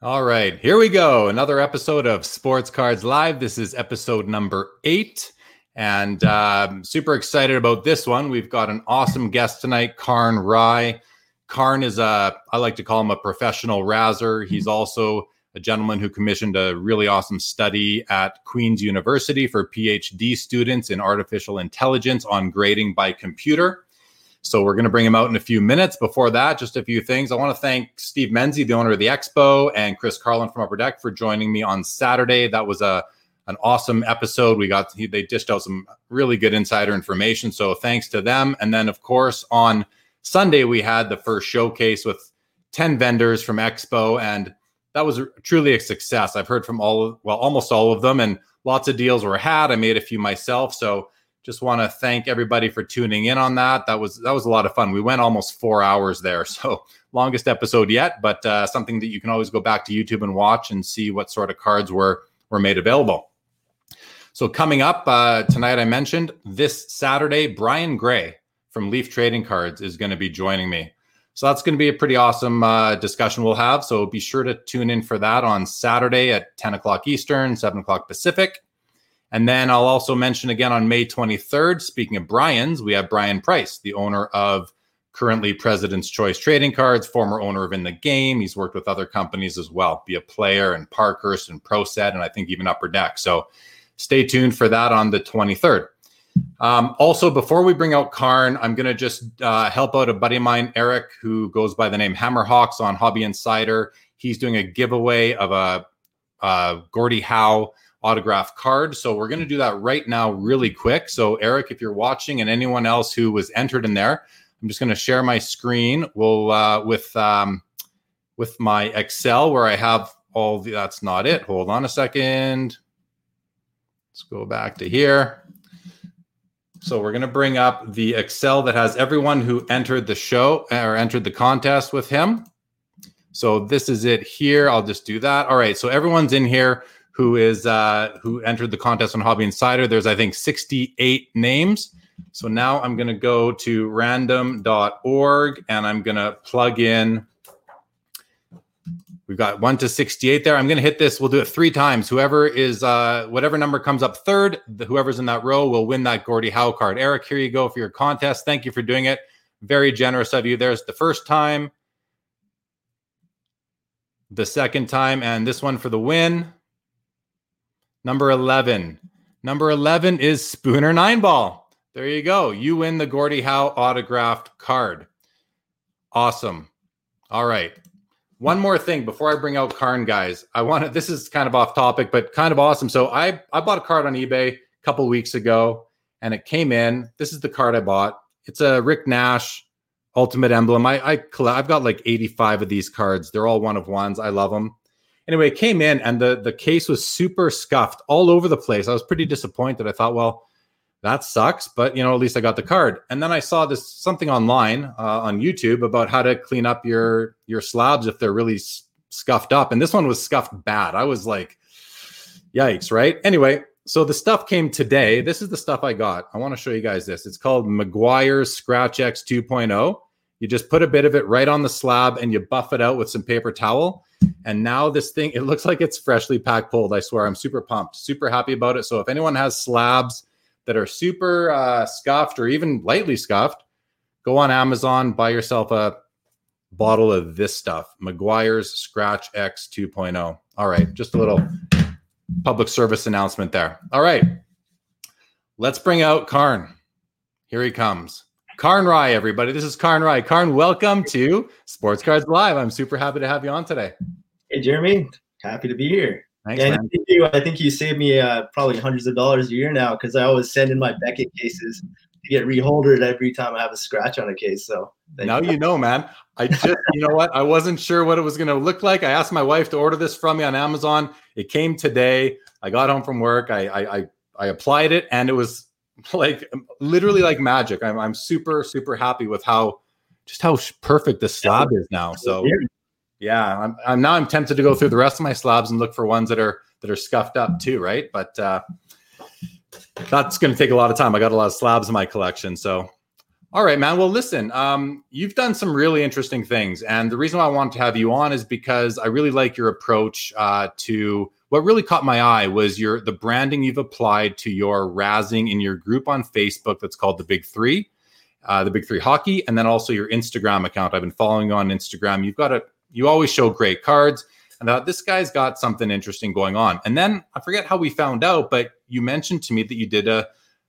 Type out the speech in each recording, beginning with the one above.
All right, here we go. Another episode of Sports Cards Live. This is episode number eight. And um, super excited about this one. We've got an awesome guest tonight, Karn Rai. Karn is a, I like to call him a professional razzer. He's also a gentleman who commissioned a really awesome study at Queen's University for PhD students in artificial intelligence on grading by computer. So we're going to bring him out in a few minutes. Before that, just a few things. I want to thank Steve Menzie, the owner of the Expo, and Chris Carlin from Upper Deck for joining me on Saturday. That was a an awesome episode. We got they dished out some really good insider information. So thanks to them. And then of course on Sunday we had the first showcase with 10 vendors from Expo and that was truly a success. I've heard from all well almost all of them and lots of deals were had. I made a few myself. So just want to thank everybody for tuning in on that. That was that was a lot of fun. We went almost 4 hours there. So longest episode yet, but uh, something that you can always go back to YouTube and watch and see what sort of cards were were made available. So coming up uh, tonight, I mentioned this Saturday, Brian Gray from Leaf Trading Cards is going to be joining me. So that's going to be a pretty awesome uh, discussion we'll have. So be sure to tune in for that on Saturday at 10 o'clock Eastern, 7 o'clock Pacific. And then I'll also mention again on May 23rd, speaking of Brian's, we have Brian Price, the owner of currently President's Choice Trading Cards, former owner of In the Game. He's worked with other companies as well, be a player and Parkhurst and ProSet, and I think even Upper Deck. So stay tuned for that on the 23rd. Um, also, before we bring out Karn, I'm going to just uh, help out a buddy of mine, Eric, who goes by the name Hammerhawks on Hobby Insider. He's doing a giveaway of a, a Gordie Howe autograph card. So we're going to do that right now, really quick. So, Eric, if you're watching and anyone else who was entered in there, I'm just going to share my screen. We'll uh, with um, with my Excel where I have all the. That's not it. Hold on a second. Let's go back to here. So we're going to bring up the Excel that has everyone who entered the show or entered the contest with him. So this is it here. I'll just do that. All right. So everyone's in here who is uh, who entered the contest on Hobby Insider. There's I think 68 names. So now I'm going to go to random.org and I'm going to plug in We've got one to 68 there. I'm going to hit this. We'll do it three times. Whoever is, uh, whatever number comes up third, the, whoever's in that row will win that Gordie Howe card. Eric, here you go for your contest. Thank you for doing it. Very generous of you. There's the first time, the second time, and this one for the win. Number 11. Number 11 is Spooner Nine Ball. There you go. You win the Gordie Howe autographed card. Awesome. All right. One more thing before I bring out Karn, guys. I want to. This is kind of off topic, but kind of awesome. So I I bought a card on eBay a couple weeks ago, and it came in. This is the card I bought. It's a Rick Nash Ultimate Emblem. I I collect. I've got like 85 of these cards. They're all one of ones. I love them. Anyway, it came in, and the the case was super scuffed all over the place. I was pretty disappointed. I thought, well, that sucks but you know at least i got the card. And then i saw this something online uh, on youtube about how to clean up your your slabs if they're really s- scuffed up. And this one was scuffed bad. I was like yikes right? Anyway so the stuff came today. This is the stuff i got. I want to show you guys this. It's called meguiar's scratch x 2.0 you just put a bit of it right on the slab and you buff it out with some paper towel and now this thing it looks like it's freshly packed pulled i swear i'm super pumped super happy about it so if anyone has slabs that are super uh, scuffed or even lightly scuffed, go on Amazon, buy yourself a bottle of this stuff, Meguiar's Scratch X 2.0. All right, just a little public service announcement there. All right, let's bring out Karn. Here he comes. Karn Rai, everybody. This is Karn Rai. Karn, welcome to Sports Cards Live. I'm super happy to have you on today. Hey, Jeremy. Happy to be here. Thanks, and man. I think you, I think you saved me uh, probably hundreds of dollars a year now because I always send in my Beckett cases to get reholdered every time I have a scratch on a case. So now you. you know, man. I just, you know what? I wasn't sure what it was going to look like. I asked my wife to order this from me on Amazon. It came today. I got home from work. I, I, I, I applied it, and it was like literally like magic. I'm, I'm super, super happy with how just how perfect the slab is now. So yeah, I'm, I'm now I'm tempted to go through the rest of my slabs and look for ones that are that are scuffed up too, right? But uh, that's going to take a lot of time. I got a lot of slabs in my collection, so all right, man. Well, listen, um, you've done some really interesting things, and the reason why I wanted to have you on is because I really like your approach uh, to what really caught my eye was your the branding you've applied to your razzing in your group on Facebook that's called the Big Three, uh, the Big Three Hockey, and then also your Instagram account. I've been following you on Instagram. You've got a you always show great cards. And I thought this guy's got something interesting going on. And then I forget how we found out, but you mentioned to me that you did a,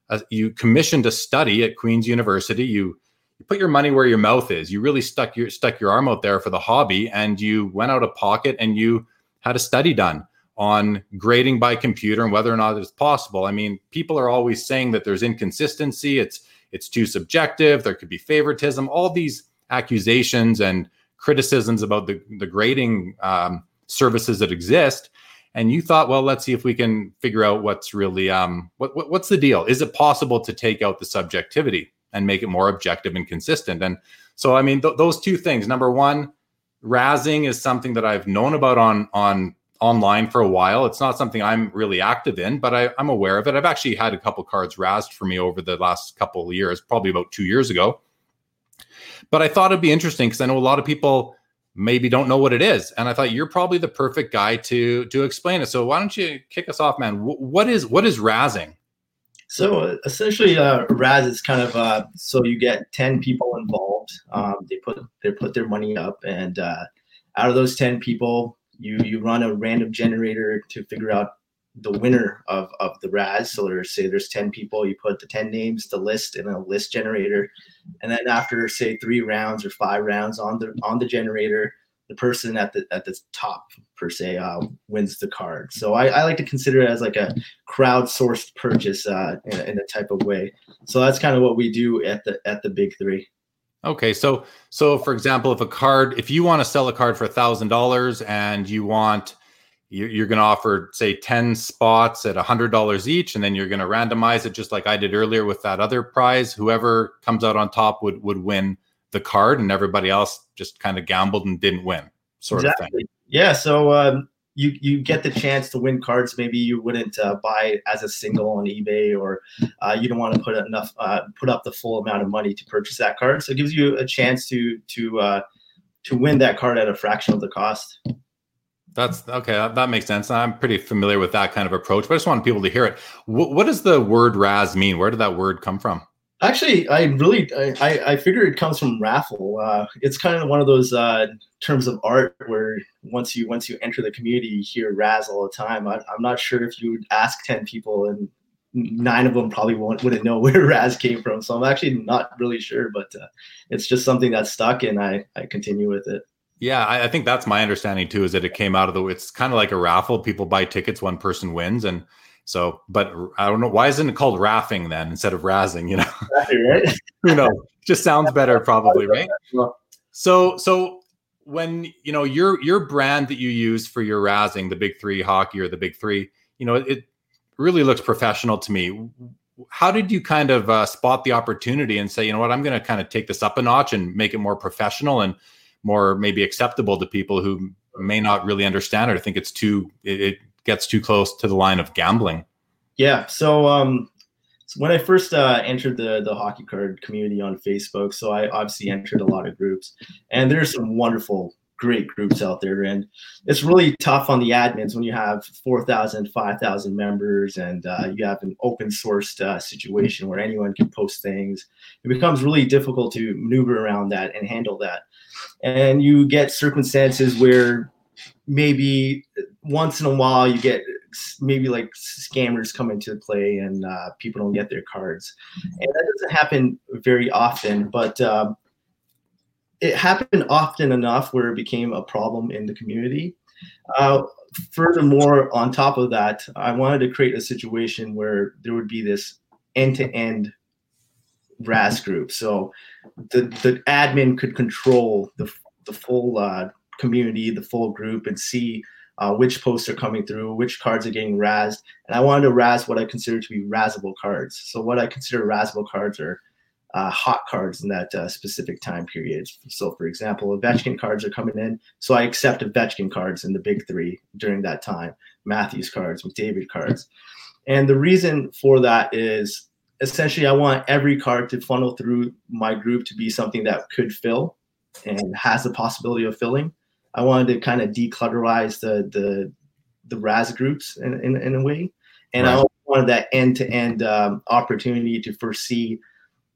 a you commissioned a study at Queen's University. You you put your money where your mouth is. You really stuck your stuck your arm out there for the hobby, and you went out of pocket and you had a study done on grading by computer and whether or not it's possible. I mean, people are always saying that there's inconsistency. It's it's too subjective. There could be favoritism. All these accusations and criticisms about the the grading um, services that exist. And you thought, well, let's see if we can figure out what's really um, what, what what's the deal. Is it possible to take out the subjectivity and make it more objective and consistent? And so, I mean, th- those two things. Number one, razzing is something that I've known about on on online for a while. It's not something I'm really active in, but I, am aware of it. I've actually had a couple cards razzed for me over the last couple of years, probably about two years ago. But I thought it'd be interesting because I know a lot of people maybe don't know what it is, and I thought you're probably the perfect guy to to explain it. So why don't you kick us off, man? what is what is razzing? So uh, essentially, uh, Razz is kind of uh, so you get ten people involved. Um, they put they put their money up, and uh, out of those ten people, you you run a random generator to figure out the winner of, of the Razz. So there's say there's 10 people, you put the 10 names, the list in a list generator. And then after say three rounds or five rounds on the on the generator, the person at the at the top per se uh, wins the card. So I, I like to consider it as like a crowdsourced purchase uh, in, in a type of way. So that's kind of what we do at the at the big three. Okay, so so for example, if a card, if you want to sell a card for thousand dollars and you want you're going to offer say 10 spots at $100 each and then you're going to randomize it just like i did earlier with that other prize whoever comes out on top would would win the card and everybody else just kind of gambled and didn't win sort exactly. of thing yeah so um, you you get the chance to win cards maybe you wouldn't uh, buy as a single on ebay or uh, you don't want to put enough uh, put up the full amount of money to purchase that card so it gives you a chance to to uh, to win that card at a fraction of the cost that's okay. That, that, makes sense. I'm pretty familiar with that kind of approach, but I just want people to hear it. W- what does the word "raz" mean? Where did that word come from? Actually, I really I, I figure it comes from raffle. Uh, it's kind of one of those uh, terms of art where once you once you enter the community, you hear "raz" all the time. I, am not sure if you would ask ten people and nine of them probably won't, wouldn't know where Raz came from. So I'm actually not really sure, but uh, it's just something that's stuck, and I I continue with it. Yeah, I, I, think that's my understanding too. Is that it came out of the? It's kind of like a raffle. People buy tickets, one person wins, and so. But I don't know why isn't it called raffing then instead of razzing? You know, right? you know, just sounds better probably, right? So, so when you know your your brand that you use for your razzing, the Big Three hockey or the Big Three, you know, it really looks professional to me. How did you kind of uh, spot the opportunity and say, you know what, I'm going to kind of take this up a notch and make it more professional and more maybe acceptable to people who may not really understand it or think it's too it, it gets too close to the line of gambling. Yeah. So um so when I first uh, entered the the hockey card community on Facebook, so I obviously entered a lot of groups, and there's some wonderful, great groups out there, and it's really tough on the admins when you have 4,000, 5,000 members, and uh, you have an open sourced uh, situation where anyone can post things. It becomes really difficult to maneuver around that and handle that and you get circumstances where maybe once in a while you get maybe like scammers come into play and uh, people don't get their cards and that doesn't happen very often but um, it happened often enough where it became a problem in the community uh, furthermore on top of that i wanted to create a situation where there would be this end-to-end RAS group. So the the admin could control the the full uh, community, the full group, and see uh, which posts are coming through, which cards are getting razzed. And I wanted to razz what I consider to be razzable cards. So what I consider razzable cards are uh, hot cards in that uh, specific time period. So, for example, Ovechkin cards are coming in, so I accept Ovechkin cards in the big three during that time. Matthews cards, McDavid cards, and the reason for that is essentially I want every card to funnel through my group to be something that could fill and has the possibility of filling. I wanted to kind of declutterize the the the Raz groups in, in, in a way, and right. I wanted that end to end opportunity to foresee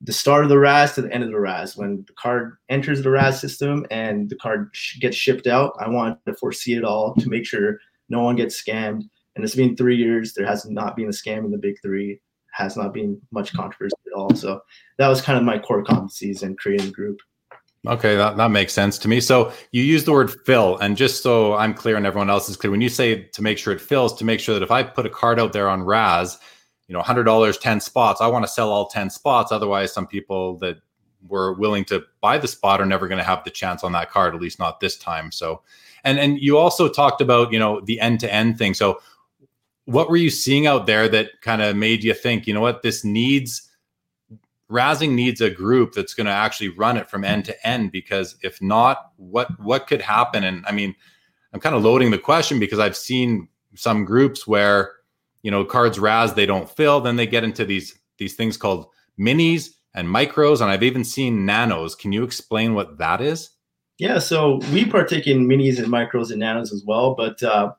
the start of the Raz to the end of the Raz. When the card enters the Raz system and the card sh- gets shipped out, I wanted to foresee it all to make sure no one gets scammed. And it's been three years. There has not been a scam in the big three. Has not been much controversy at all. So that was kind of my core competencies in creating the group. Okay, that, that makes sense to me. So you use the word fill, and just so I'm clear and everyone else is clear, when you say to make sure it fills, to make sure that if I put a card out there on Raz, you know, hundred dollars, ten spots, I want to sell all ten spots. Otherwise, some people that were willing to buy the spot are never going to have the chance on that card, at least not this time. So, and and you also talked about you know the end to end thing. So, what were you seeing out there that kind of made you think, you know what, this needs Razzing needs a group that's going to actually run it from end to end because if not, what what could happen? And I mean, I'm kind of loading the question because I've seen some groups where you know cards Raz they don't fill, then they get into these these things called minis and micros, and I've even seen nanos. Can you explain what that is? Yeah, so we partake in minis and micros and nanos as well, but uh,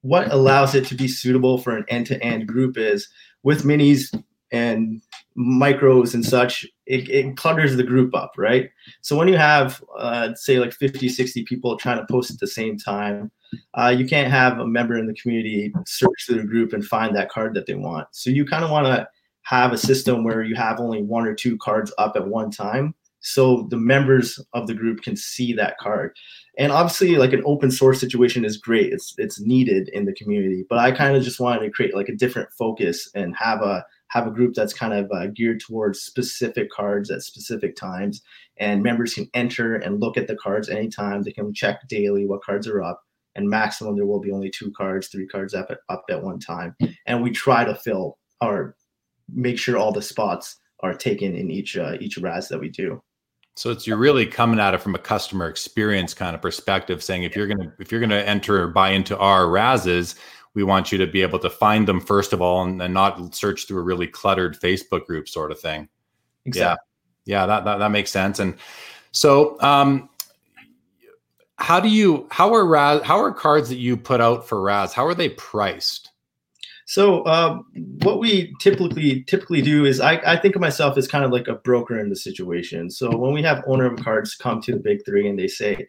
what allows it to be suitable for an end-to-end group is with minis and micros and such, it, it, clutters the group up, right? So when you have, uh, say, like 50, 60 people trying to post at the same time, uh, you can't have a member in the community search through the group and find that card that they want. So you kind of want to have a system where you have only one or two cards up at one time so the members of the group can see that card and obviously like an open source situation is great it's it's needed in the community but i kind of just wanted to create like a different focus and have a have a group that's kind of uh, geared towards specific cards at specific times and members can enter and look at the cards anytime. They can check daily what cards are up and maximum there will be only two cards three cards up at, up at one time. And we try to fill or make sure all the spots are taken in each uh, each raz that we do. So it's you're really coming at it from a customer experience kind of perspective, saying if you're gonna if you're gonna enter or buy into our Razes, we want you to be able to find them first of all and, and not search through a really cluttered Facebook group sort of thing. Exactly. Yeah, yeah, that, that that makes sense. And so um how do you how are Raz how are cards that you put out for Raz, how are they priced? So um, what we typically typically do is I, I think of myself as kind of like a broker in the situation. So when we have owner of cards come to the big three and they say,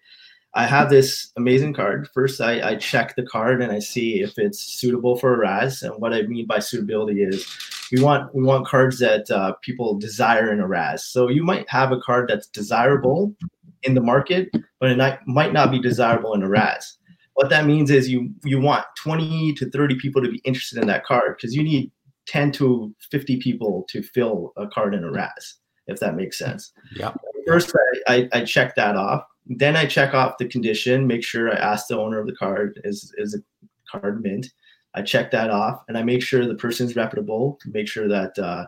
I have this amazing card. First, I, I check the card and I see if it's suitable for a Raz. And what I mean by suitability is we want we want cards that uh, people desire in a Raz. So you might have a card that's desirable in the market, but it not, might not be desirable in a Raz what that means is you you want 20 to 30 people to be interested in that card because you need 10 to 50 people to fill a card in a Raz, if that makes sense. Yeah. First, I, I, I check that off. Then I check off the condition, make sure I ask the owner of the card, is, is a card mint? I check that off and I make sure the person's reputable, make sure that uh,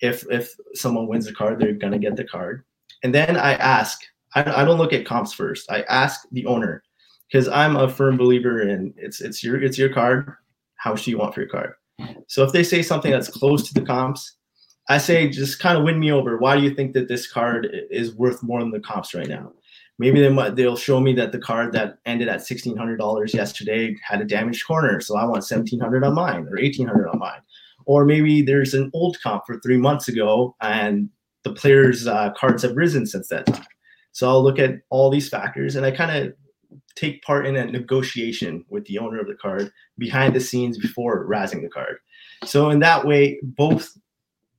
if, if someone wins the card, they're to get the card. And then I ask, I, I don't look at comps first. I ask the owner, because I'm a firm believer in it's it's your it's your card. How much do you want for your card? So if they say something that's close to the comps, I say just kind of win me over. Why do you think that this card is worth more than the comps right now? Maybe they might they'll show me that the card that ended at sixteen hundred dollars yesterday had a damaged corner, so I want seventeen hundred on mine or eighteen hundred on mine. Or maybe there's an old comp for three months ago and the players' uh, cards have risen since that time. So I'll look at all these factors and I kind of take part in a negotiation with the owner of the card behind the scenes before razzing the card. So in that way, both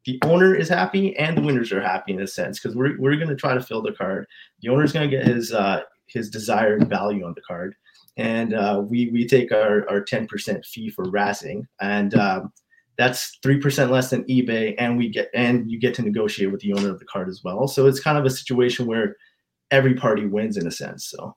the owner is happy and the winners are happy in a sense because we're, we're going to try to fill the card. The owner is going to get his uh, his desired value on the card, and uh, we we take our our ten percent fee for razzing, and um, that's three percent less than eBay, and we get and you get to negotiate with the owner of the card as well. So it's kind of a situation where every party wins in a sense. So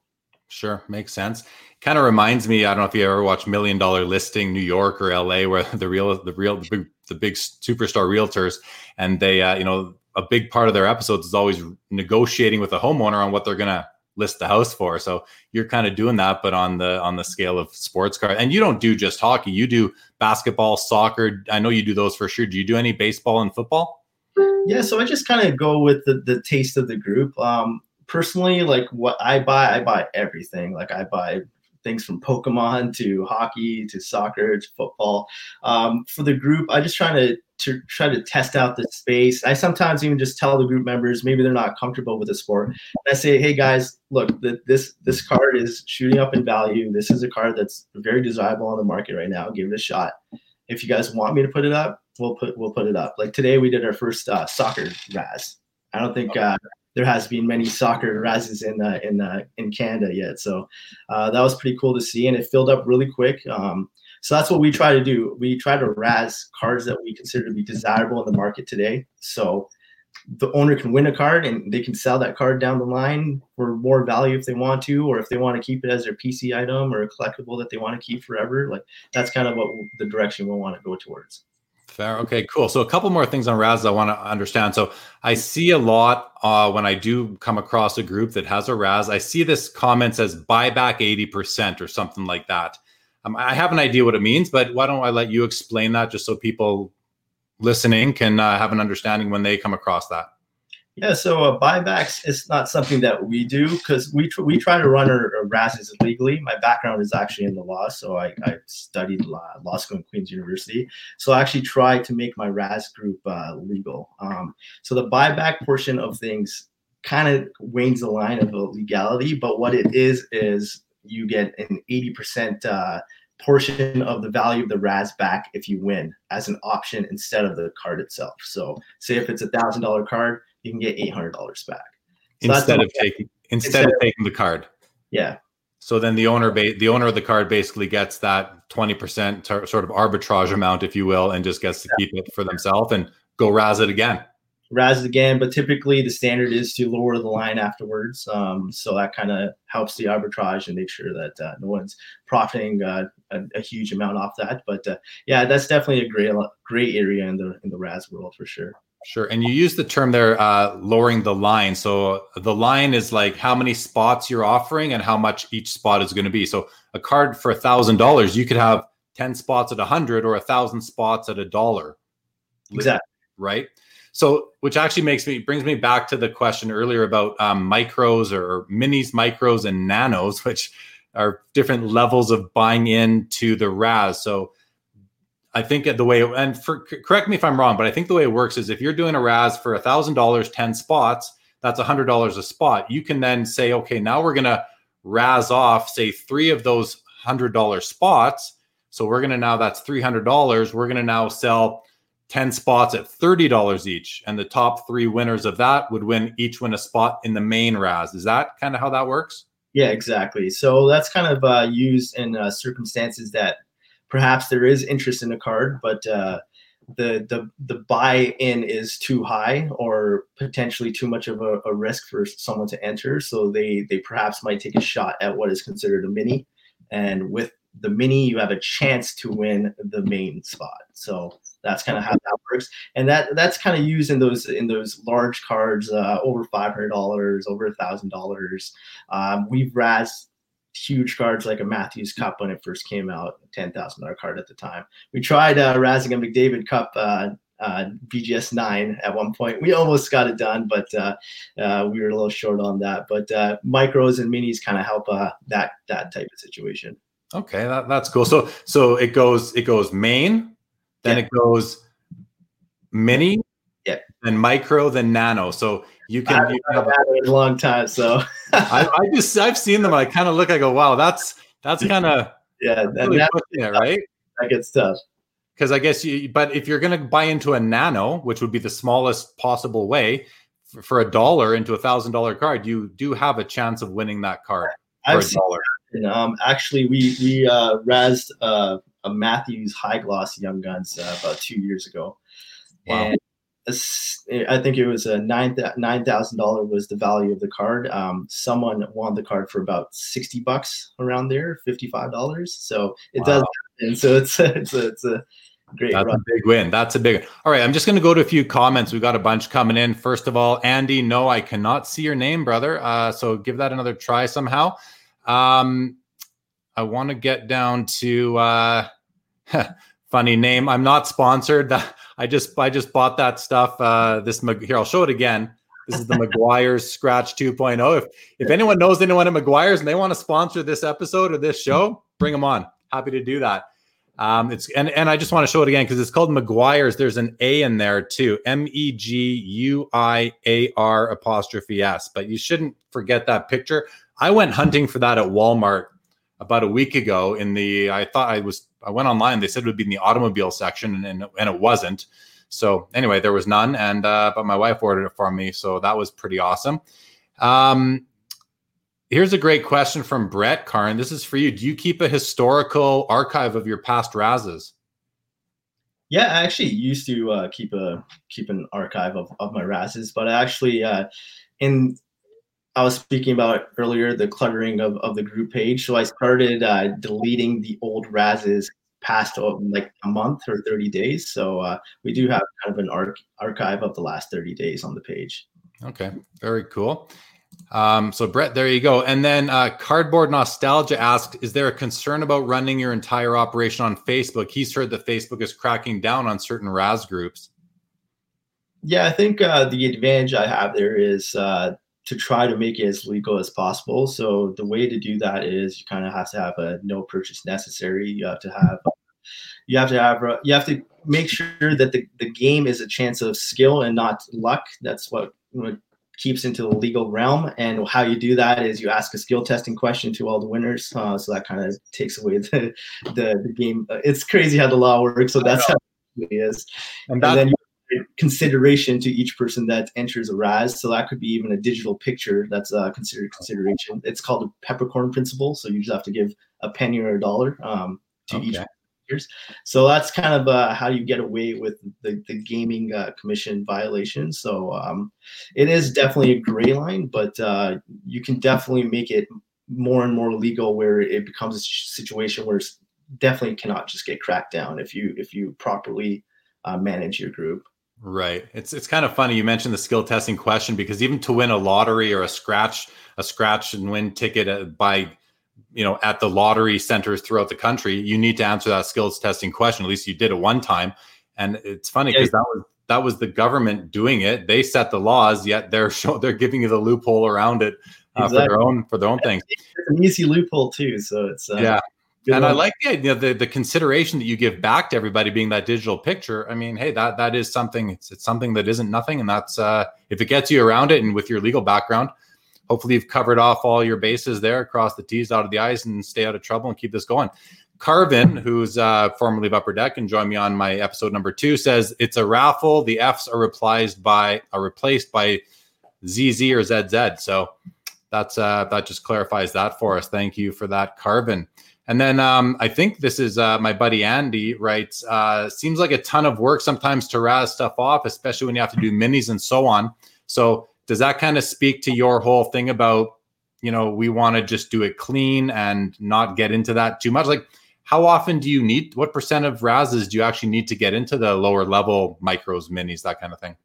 Sure, makes sense. Kind of reminds me. I don't know if you ever watched Million Dollar Listing, New York or L.A., where the real, the real, the big, the big superstar realtors, and they, uh, you know, a big part of their episodes is always negotiating with the homeowner on what they're gonna list the house for. So you're kind of doing that, but on the on the scale of sports car. And you don't do just hockey. You do basketball, soccer. I know you do those for sure. Do you do any baseball and football? Yeah, so I just kind of go with the the taste of the group. Um, personally, like what I buy, I buy everything. Like I buy things from Pokemon to hockey to soccer to football. Um, for the group, I just try to to try to test out the space. I sometimes even just tell the group members maybe they're not comfortable with the sport. And I say, hey guys, look, the, this this card is shooting up in value. This is a card that's very desirable on the market right now. Give it a shot. If you guys want me to put it up, we'll put we'll put it up. Like today, we did our first uh, soccer Raz. I don't think uh, there has been many soccer Razes in uh, in uh, in Canada yet. So uh, that was pretty cool to see, and it filled up really quick. Um, so that's what we try to do. We try to Raz cards that we consider to be desirable in the market today. So the owner can win a card and they can sell that card down the line for more value if they want to, or if they want to keep it as their PC item or a collectible that they want to keep forever. Like that's kind of what the direction we want to go towards. Fair. Okay, cool. So a couple more things on Raz I want to understand. So I see a lot uh, when I do come across a group that has a Raz. I see this comment says buy back 80% or something like that. Um, I have an idea what it means, but why don't I let you explain that just so people listening can uh, have an understanding when they come across that? Yeah, so uh, buybacks is not something that we do because we tr- we try to run our, our RASs legally. My background is actually in the law, so I, I studied law, law school in Queen's University. So I actually tried to make my RAS group uh, legal. Um, so the buyback portion of things kind of wanes the line of legality, but what it is is you get an eighty percent uh, portion of the value of the RAS back if you win as an option instead of the card itself. So say if it's a thousand dollar card you can get eight hundred dollars back. So instead of taking instead, instead of taking the card. Yeah. So then the owner ba- the owner of the card basically gets that twenty percent sort of arbitrage amount, if you will, and just gets to yeah. keep it for themselves and go razz it again. Razz it again, but typically the standard is to lower the line afterwards. Um, so that kind of helps the arbitrage and make sure that uh, no one's profiting uh, a, a, huge amount off that. But uh, yeah, that's definitely a great great area in the in the Raz world for sure. Sure. And you use the term there, uh, lowering the line. So the line is like how many spots you're offering and how much each spot is going to be. So a card for a thousand dollars, you could have 10 spots at a hundred or a thousand spots at a dollar. Exactly. Right. So, which actually makes me brings me back to the question earlier about um, micros or minis, micros, and nanos, which are different levels of buying into the RAS. So, I think the way, and for, correct me if I'm wrong, but I think the way it works is if you're doing a RAS for a thousand dollars, 10 spots, that's a hundred dollars a spot. You can then say, okay, now we're to RAS off, say three of those hundred dollar spots. So we're to now, that's $300. We're going to now sell 10 spots at $30 each. And the top three winners of that would win each win a spot in the main RAS. Is that kind of how that works? Yeah, exactly. So that's kind of uh, used in uh, circumstances that perhaps there is interest in a card, but uh, the the the buy in is too high or potentially too much of a, a, risk for someone to enter. So they they perhaps might take a shot at what is considered a mini, and with the mini you have a chance to win the main spot. So that's kind of how that works, and that that's kind of used in those in those large cards uh, over five hundred dollars, over a thousand dollars. Um, we've raz huge cards like a Matthews Cup when it first came out, ten thousand dollar card at the time. We tried uh, a McDavid Cup uh, uh, BGS nine at one point. We almost got it done, but uh, uh, we were a little short on that. But uh, micros and minis kind of help uh, that that type of situation. Okay, that, that's cool. So so it goes it goes main, then yeah. it goes mini, yeah, then micro, then nano. So you can. I've you have a long time, so I, I, just I've seen them. I kind of look. I go, wow, that's that's kind of yeah, really that, it, right? That gets tough. Because I guess you, but if you're going to buy into a nano, which would be the smallest possible way, for, for a dollar into a thousand dollar card, you do have a chance of winning that card I've for a dollar. Um, actually, we we uh, razzed uh, a Matthews High Gloss Young Guns uh, about two years ago, wow. and I think it was a nine nine thousand dollar was the value of the card. Um, someone won the card for about sixty bucks around there, fifty five dollars. So it wow. does, and so it's it's a, it's a great. That's run. a big win. That's a big. One. All right, I'm just going to go to a few comments. We've got a bunch coming in. First of all, Andy, no, I cannot see your name, brother. Uh, so give that another try somehow. Um, I want to get down to. Uh, funny name. I'm not sponsored. I just I just bought that stuff. Uh, this here, I'll show it again. This is the Meguiar's Scratch 2.0. If if anyone knows anyone at Meguiar's and they want to sponsor this episode or this show, bring them on. Happy to do that. Um, it's and and I just want to show it again because it's called Meguiar's. There's an A in there too. M E G U I A R apostrophe S. But you shouldn't forget that picture. I went hunting for that at Walmart about a week ago in the I thought I was I went online they said it would be in the automobile section and and, it wasn't. So anyway, there was none and uh, but my wife ordered it for me, so that was pretty awesome. Um, here's a great question from Brett Karn. This is for you. Do you keep a historical archive of your past Razes? Yeah, I actually used to uh, keep a keep an archive of, of my Razes, but I actually uh, in I was speaking about earlier, the cluttering of, of the group page. So I started uh, deleting the old Razes past uh, like a month or 30 days. So uh, we do have kind of an arch- archive of the last 30 days on the page. Okay, very cool. Um, so Brett, there you go. And then uh, Cardboard Nostalgia asked, is there a concern about running your entire operation on Facebook? He's heard that Facebook is cracking down on certain Raz groups. Yeah, I think uh, the advantage I have there is uh, to try to make it as legal as possible. So the way to do that is you kind of have to have a no purchase necessary. You have to have you have to have you have to make sure that the, the game is a chance of skill and not luck. That's what, what keeps into the legal realm. And how you do that is you ask a skill testing question to all the winners. Uh, so that kind of takes away the, the, the game. It's crazy how the law works. So that's how it is. And, and then you consideration to each person that enters a Raz. So that could be even a digital picture that's uh, considered consideration. It's called a peppercorn principle. So you just have to give a penny or a dollar um, to okay. each years. So that's kind of uh, how you get away with the, the gaming uh, commission violation. So um, it is definitely a gray line, but uh, you can definitely make it more and more legal where it becomes a situation where it's definitely cannot just get cracked down if you if you properly uh, manage your group. Right. It's it's kind of funny you mentioned the skill testing question because even to win a lottery or a scratch a scratch and win ticket uh, by you know at the lottery centers throughout the country, you need to answer that skills testing question. At least you did it one time. And it's funny because yeah. that was that was the government doing it. They set the laws, yet they're show, they're giving you the loophole around it uh, exactly. for their own for their own things. It's an easy loophole too. So it's uh, yeah, and I like the idea, the, the consideration that you give back to everybody being that digital picture. I mean, hey, that that is something. It's, it's something that isn't nothing, and that's uh, if it gets you around it, and with your legal background, hopefully you've covered off all your bases there, across the T's, out of the I's, and stay out of trouble and keep this going. Carvin, who's uh, formerly of Upper Deck and joined me on my episode number two, says it's a raffle. The F's are replaced by are replaced by ZZ or ZZ. So that's uh, that just clarifies that for us. Thank you for that, Carvin. And then um, I think this is uh, my buddy Andy writes. Uh, seems like a ton of work sometimes to raz stuff off, especially when you have to do minis and so on. So does that kind of speak to your whole thing about you know we want to just do it clean and not get into that too much? Like how often do you need? What percent of razes do you actually need to get into the lower level micros, minis, that kind of thing?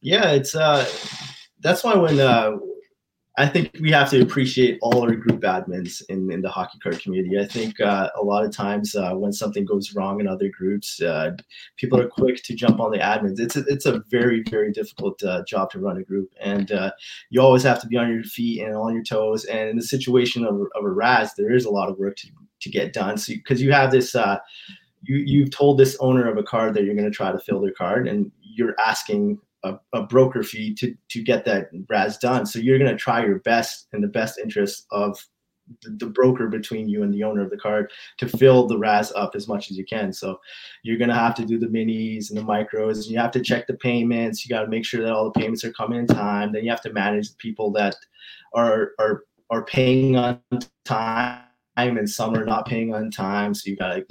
Yeah, it's uh, that's why when uh, I think we have to appreciate all our group admins in, in the hockey card community. I think uh, a lot of times uh, when something goes wrong in other groups, uh, people are quick to jump on the admins. It's a, it's a very, very difficult uh, job to run a group. And uh, you always have to be on your feet and on your toes. And in the situation of, of a Raz, there is a lot of work to, to get done. So Because you, you, have this, uh, you, you've told this owner of a card that you're going to try to fill their card and you're asking a, a, broker fee to to get that raz done. So you're going to try your best in the best interest of the, the, broker between you and the owner of the card to fill the raz up as much as you can. So you're going to have to do the minis and the micros. And you have to check the payments. You got to make sure that all the payments are coming in time. Then you have to manage the people that are are are paying on time and some are not paying on time. So you got to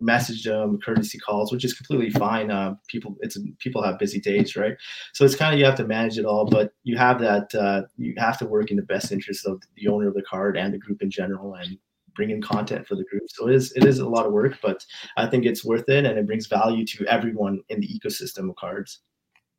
message them, courtesy calls, which is completely fine. Uh, people, it's people have busy days, right? So it's kind of you have to manage it all, but you have that uh, you have to work in the best interest of the owner of the card and the group in general, and bring in content for the group. So it is it is a lot of work, but I think it's worth it, and it brings value to everyone in the ecosystem of cards.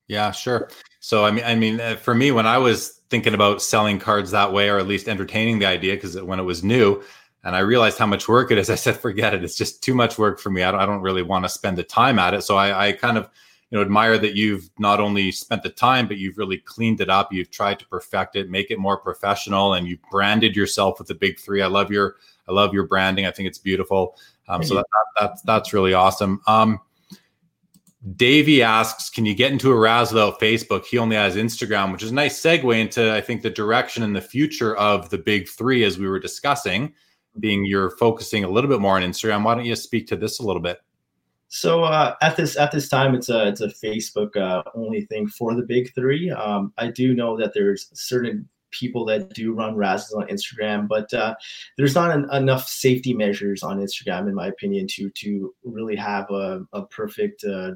Yeah, sure. So I mean, I mean, uh, for me, when I was thinking about selling cards that way, or at least entertaining the idea, because when it was new, and I realized how much work it is. I said, forget it. It's just too much work for me. I don't, I don't really want to spend the time at it. So I, I kind of, you know, admire that you've not only spent the time, but you've really cleaned it up. You've tried to perfect it, make it more professional, and you've branded yourself with the big three. I love your, I love your branding. I think it's beautiful. Um, so that, that, that's that's really awesome. Um, Davey asks, can you get into a Raz without Facebook? He only has Instagram, which is a nice segue into I think the direction and the future of the big three, as we were discussing being you're focusing a little bit more on Instagram. Why don't you speak to this a little bit? So uh, at this at this time, it's a it's a Facebook uh, only thing for the big three. Um, I do know that there's certain people that do run Razes on Instagram, but uh, there's not an, enough safety measures on Instagram, in my opinion, to to really have a, a perfect uh,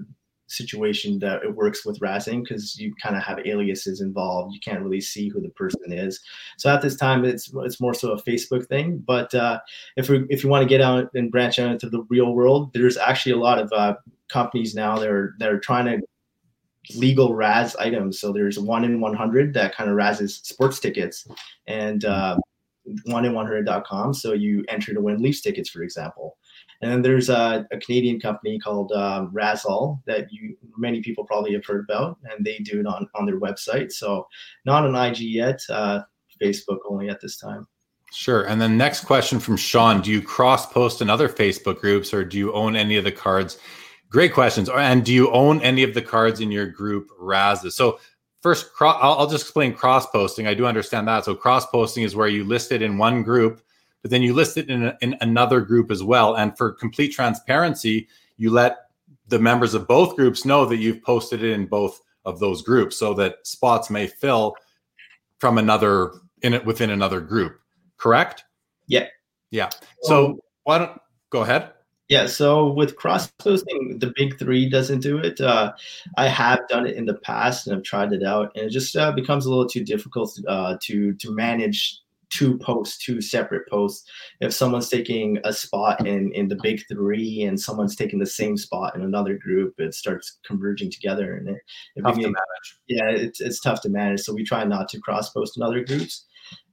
situation that it works with razzing because you kind of have aliases involved. You can't really see who the person is. So at this time, it's it's more so a Facebook thing. But uh, if we, if you want to get out and branch out into the real world, there's actually a lot of uh, companies now that are that are trying to legal Raz items. So there's one in 100 that kind of Razes sports tickets, and uh, one in 100.com. So you enter to win Leafs tickets, for example. And then there's a, a Canadian company called um, Razall that you many people probably have heard about, and they do it on on their website. So not on IG yet, uh, Facebook only at this time. Sure. And then next question from Sean: Do you cross post in other Facebook groups, or do you own any of the cards? Great questions. And do you own any of the cards in your group Razes? So first, I'll, I'll just explain cross posting. I do understand that. So cross posting is where you list it in one group but then you list it in, a, in another group as well. And for complete transparency, you let the members of both groups know that you've posted it in both of those groups so that spots may fill from another in it within another group. Correct? Yeah. Yeah. So why don't go ahead? Yeah, so with cross posting, the big three doesn't do it. Uh, I have done it in the past and I've tried it out, and it just uh, becomes a little too difficult uh, to to manage two posts, two separate posts. If someone's taking a spot in in the big three and someone's taking the same spot in another group, it starts converging together, and it, it tough begins, to. Yeah, it's it's tough to manage. So we try not to cross post in other groups.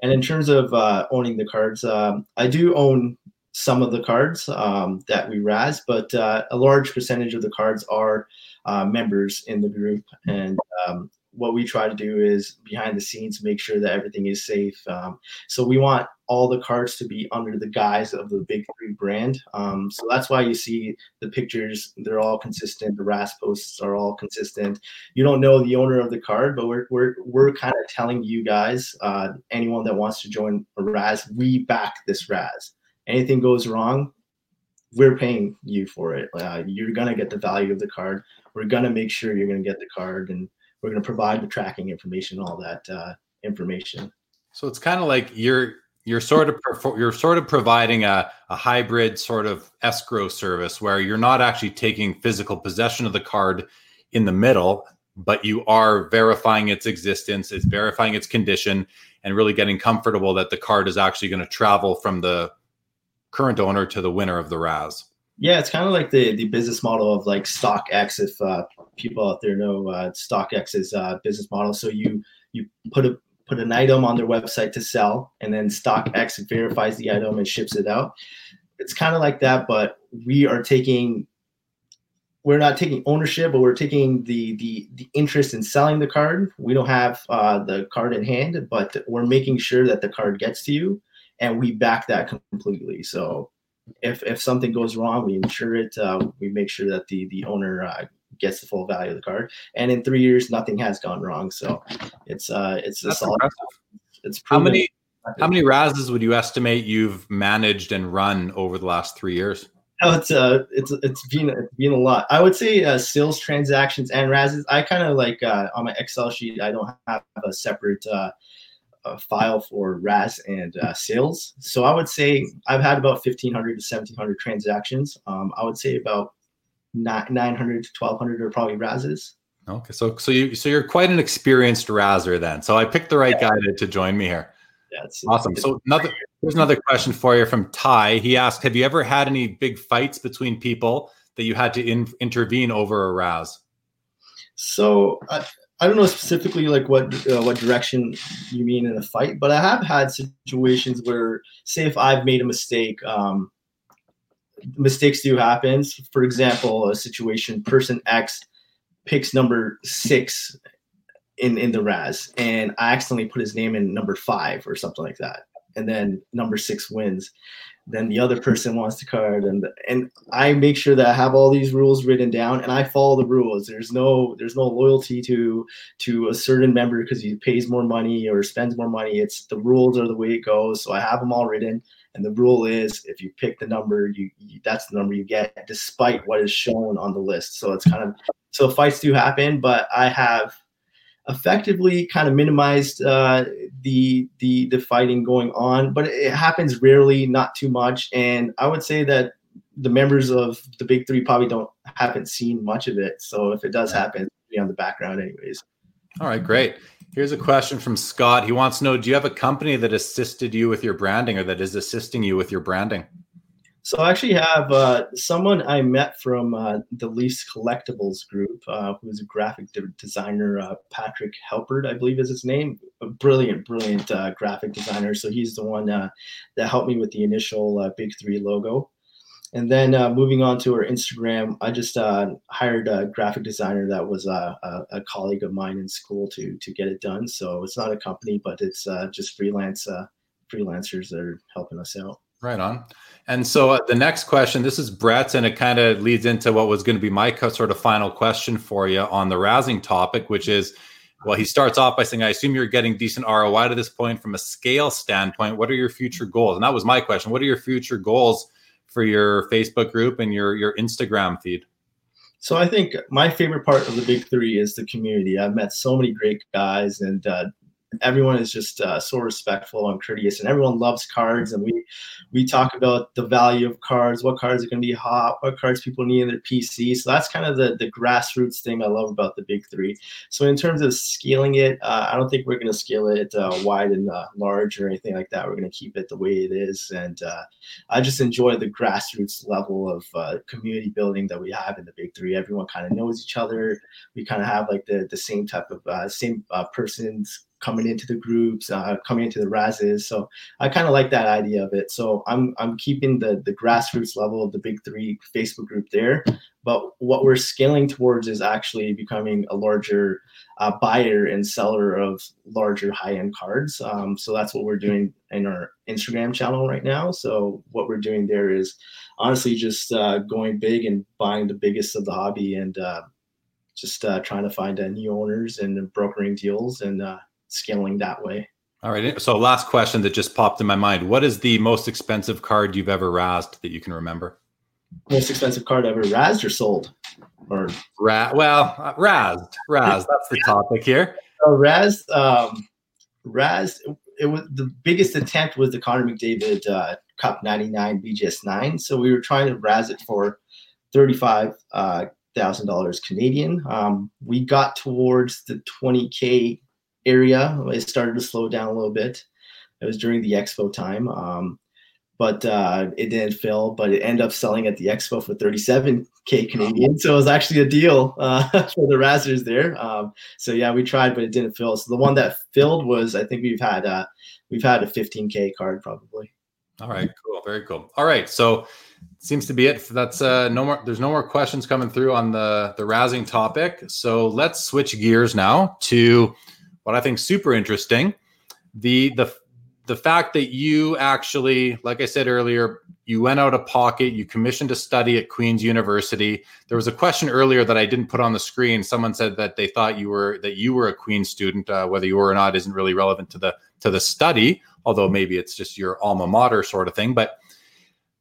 And in terms of uh, owning the cards, um, I do own some of the cards um, that we raz, but uh, a large percentage of the cards are uh, members in the group, and um, what we try to do is behind the scenes make sure that everything is safe. Um, so we want all the cards to be under the guise of the Big Three brand. Um, so that's why you see the pictures; they're all consistent. The RAS posts are all consistent. You don't know the owner of the card, but we're we're we're kind of telling you guys, uh, anyone that wants to join a RAS, we back this RAS. Anything goes wrong, we're paying you for it. Uh, you're gonna get the value of the card. We're gonna make sure you're gonna get the card and we're going to provide the tracking information, all that uh, information. So it's kind of like you're you're sort of you're sort of providing a, a hybrid sort of escrow service where you're not actually taking physical possession of the card in the middle, but you are verifying its existence, it's verifying its condition, and really getting comfortable that the card is actually going to travel from the current owner to the winner of the RAS. Yeah, it's kind of like the the business model of like StockX. If uh, people out there know uh, StockX's uh, business model, so you you put a put an item on their website to sell, and then StockX verifies the item and ships it out. It's kind of like that, but we are taking we're not taking ownership, but we're taking the the the interest in selling the card. We don't have uh, the card in hand, but we're making sure that the card gets to you, and we back that completely. So if if something goes wrong, we insure it. Uh, we make sure that the the owner uh, gets the full value of the card. And in three years, nothing has gone wrong. So it's uh it's a solid. It's how many how many Razes would you estimate you've managed and run over the last three years? Oh, it's uh, it's it's been it's been a lot. I would say uh, sales transactions and Razes. I kind of like uh, on my Excel sheet. I don't have a separate uh, a file for RAS and uh, sales. So I would say I've had about 1,500 to 1,700 transactions. Um, I would say about 900 to 1,200 are probably RASes. Okay, so so you so you're quite an experienced Razzer then. So I picked the right yeah. guy to, to join me here. Yeah, it's, awesome. It's, so another here's another question for you from Ty. He asked, "Have you ever had any big fights between people that you had to in, intervene over a Raz?" So I, I don't know specifically like what uh, what direction you mean in a fight, but I have had situations where, say, if I've made a mistake, um, mistakes do happen. For example, a situation person X picks number six in in the Razz, and I accidentally put his name in number five or something like that, and then number six wins. Then the other person wants the card, and and I make sure that I have all these rules written down, and I follow the rules. There's no there's no loyalty to to a certain member because he pays more money or spends more money. It's the rules are the way it goes. So I have them all written, and the rule is if you pick the number, you, you that's the number you get, despite what is shown on the list. So it's kind of so fights do happen, but I have effectively kind of minimized uh, the the the fighting going on, but it happens rarely, not too much. And I would say that the members of the big three probably don't haven't seen much of it. So if it does happen, be on the background anyways. All right, great. Here's a question from Scott. He wants to know: Do you have a company that assisted you with your branding, or that is assisting you with your branding? So I actually have uh, someone I met from uh, the Leafs Collectibles group, uh, who's a graphic de- designer, uh, Patrick Helpert, I believe is his name. A brilliant, brilliant uh, graphic designer. So he's the one uh, that helped me with the initial Big Three logo. And then moving on to our Instagram, I just hired a graphic designer that was a, a, colleague of mine in school to to get it done. So it's not a company, but it's just freelance freelancers that are helping us out. Right on. And so uh, the next question, this is Brett's, and it kind of leads into what was going to be my sort of final question for you on the razzing topic, which is, well, he starts off by saying, I assume you're getting decent ROI to this point from a scale standpoint. What are your future goals? And that was my question. What are your future goals for your Facebook group and your, your Instagram feed? So I think my favorite part of the big three is the community. I've met so many great guys and uh, everyone is just uh, so respectful and courteous and everyone loves cards and we we talk about the value of cards what cards are going to be hot what cards people need in their pc so that's kind of the the grassroots thing i love about the big three. So in terms of scaling it uh, i don't think we're going to scale it uh, wide and uh, large or anything like that. We're going to keep it the way it is and uh, i just enjoy the grassroots level of uh, community building that we have in the big three. Everyone kind of knows each other. We kind of have like the the same type of same persons coming into the groups, uh, coming into the Razzes. So I kind of like that idea of it. So I'm I'm keeping the the grassroots level of the big three Facebook group there. But what we're scaling towards is actually becoming a larger uh, buyer and seller of larger high end cards. Um, so that's what we're doing in our Instagram channel right now. So what we're doing there is honestly just uh, going big and buying the biggest of the hobby and uh, just uh, trying to find uh, new owners and brokering deals and uh, scaling that way. All right. So last question that just popped in my mind. What is the most expensive card you've ever razzed that you can remember? Most expensive card ever razzed or sold? Or Ra- well, uh, razzed. Razzed. That's the topic here. So razzed, um, razzed, it was the biggest attempt was the Connor McDavid uh, Cup 99 BGS 9. So we were trying to razz it for 35 uh, thousand dollars Canadian. Um, we got towards the 20k area. It started to slow down a little bit. It was during the expo time, um, but uh, it didn't fill. But it ended up selling at the expo for 37k Canadian. So it was actually a deal uh, for the Razzers there. Um, so yeah, we tried, but it didn't fill. So the one that filled was I think we've had uh, we've had a 15k card probably. All right, cool, very cool. All right, so seems to be it. That's uh, no more. There's no more questions coming through on the the razzing topic. So let's switch gears now to what I think super interesting. The the the fact that you actually, like I said earlier, you went out of pocket, you commissioned a study at Queen's University. There was a question earlier that I didn't put on the screen. Someone said that they thought you were that you were a Queen student. Uh, whether you were or not isn't really relevant to the to the study, although maybe it's just your alma mater sort of thing. But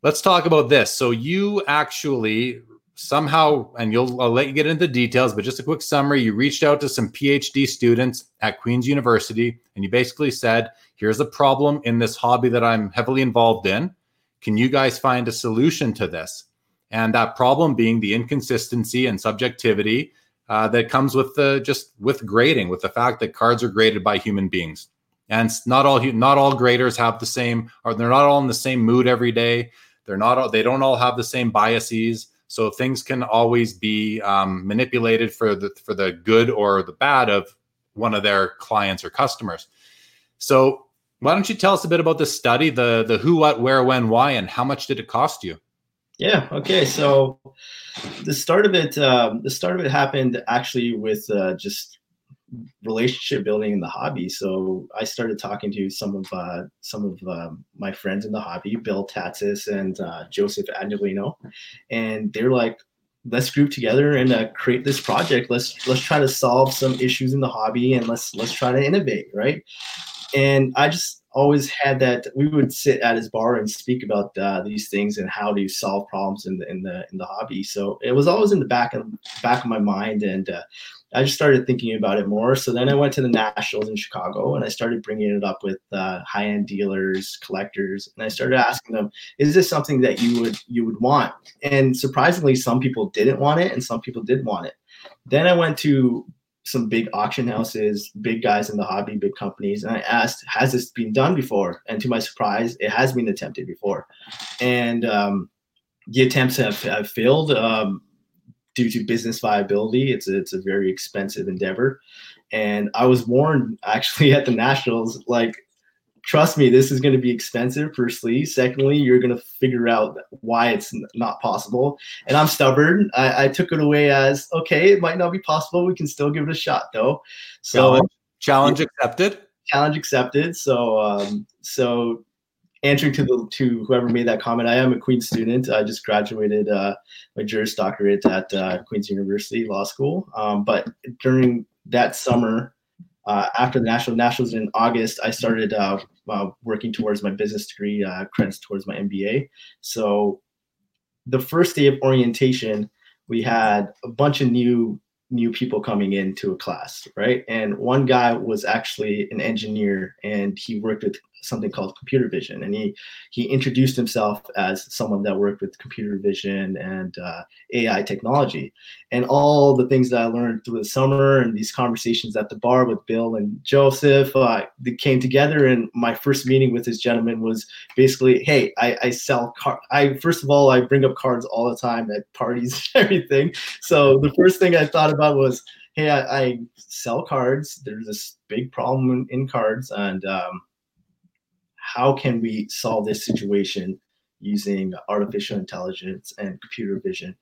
let's talk about this. So you actually somehow, and you'll I'll let you get into the details, but just a quick summary. You reached out to some PhD students at Queen's University, and you basically said, "Here's a problem in this hobby that I'm heavily involved in. Can you guys find a solution to this?" And that problem being the inconsistency and subjectivity uh, that comes with the just with grading, with the fact that cards are graded by human beings, and not all not all graders have the same, or they're not all in the same mood every day. They're not all, they don't all have the same biases. So things can always be um, manipulated for the for the good or the bad of one of their clients or customers. So why don't you tell us a bit about the study, the the who, what, where, when, why, and how much did it cost you? Yeah. Okay. So the start of it, um, the start of it happened actually with uh, just relationship building in the hobby. So I started talking to some of uh, some of uh, my friends in the hobby, Bill Tatsis and uh, Joseph Angelino, and they're like, "Let's group together and uh, create this project. Let's let's try to solve some issues in the hobby and let's let's try to innovate, right?" And I just always had that we would sit at his bar and speak about uh, these things and how to solve problems in the in the in the hobby. So it was always in the back of back of my mind, and uh, I just started thinking about it more. So then I went to the nationals in Chicago, and I started bringing it up with uh, high end dealers, collectors, and I started asking them, "Is this something that you would you would want?" And surprisingly, some people didn't want it, and some people did want it. Then I went to some big auction houses, big guys in the hobby, big companies. And I asked, has this been done before? And to my surprise, it has been attempted before. And um, the attempts have, have failed um, due to business viability. It's a, it's a very expensive endeavor. And I was warned actually at the Nationals, like trust me, this is going to be expensive. Firstly, secondly, you're going to figure out why it's not possible. And I'm stubborn. I, I, took it away as okay, it might not be possible. We can still give it a shot, though. So challenge, challenge accepted. Challenge accepted. So um, so answering to the to whoever made that comment, I am a Queen student. I just graduated uh, my Juris Doctorate at uh, Queen's University Law School. Um, but during that summer uh, after the national nationals in August, I started uh, uh, working towards my business degree uh, credits towards my MBA. So the first day of orientation, we had a bunch of new new people coming into a class, right? And one guy was actually an engineer, and he worked with something called computer vision. And he he introduced himself as someone that worked with computer vision and uh, ai technology. And all the things that i learned through the summer and these conversations at the bar with bill and joseph uh, they came together. And my first meeting with this gentleman was basically hey i, I sell car i first of all i bring up cards all the time at parties everything. So the first thing i thought about was hey i, I sell cards. There's this big problem in, in cards. And um, how can we solve this situation using artificial intelligence and computer vision.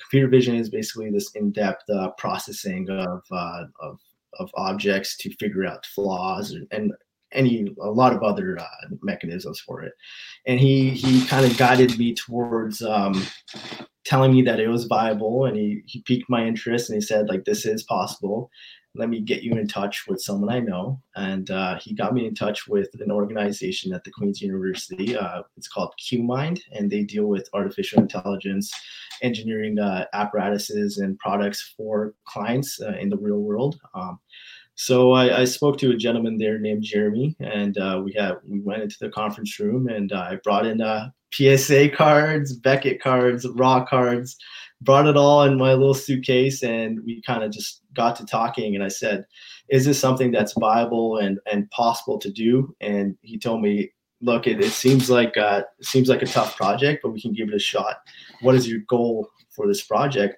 Computer vision is basically this in-depth uh, processing of, uh, of, of objects to figure out flaws and, and any a lot of other uh, mechanisms for it. And he he kind of guided me towards um, telling me that it was viable, and he he piqued my interest, and he said like this is possible let me get you in touch with someone I know. And uh, he got me in touch with an organization at the Queen's University. Uh, it's called QMind, and they deal with artificial intelligence, engineering uh, apparatuses, and products for clients uh, in the real world. Um, so I, I, spoke to a gentleman there named Jeremy, and uh, we had we went into the conference room, and I brought in uh, PSA cards, Beckett cards, raw cards brought it all in my little suitcase and we kind of just got to talking and i said is this something that's viable and and possible to do? And he told me look it, it seems like uh, it seems like a tough project but we can give it a shot. What is your goal for this project?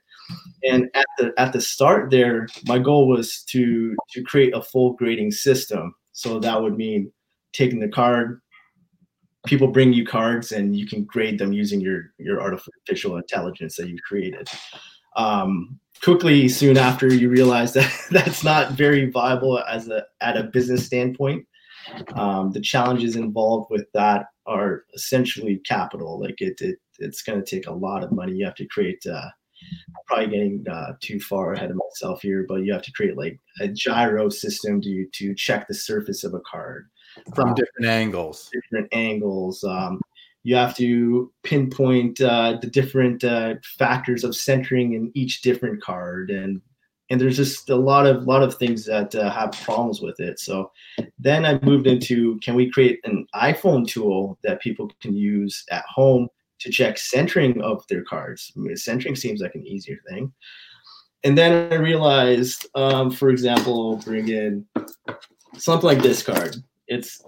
And at the at the start there my goal was to to create a full grading system. So that would mean taking the card people bring you cards and you can grade them using your your artificial intelligence that you created. Um, quickly, soon after, you realize that that's not very viable as a at a business standpoint. Um, the challenges involved with that are essentially capital. Like it, it it's going to take a lot of money. You have to create. Uh, probably getting uh, too far ahead of myself here, but you have to create like a gyro system to to check the surface of a card from different angles. Different angles. Um, You have to pinpoint uh, the different uh, factors of centering in each different card, and and there's just a lot of lot of things that uh, have problems with it. So then I moved into can we create an iPhone tool that people can use at home to check centering of their cards? I mean, centering seems like an easier thing. And then I realized, um, for example, bring in something like this card. It's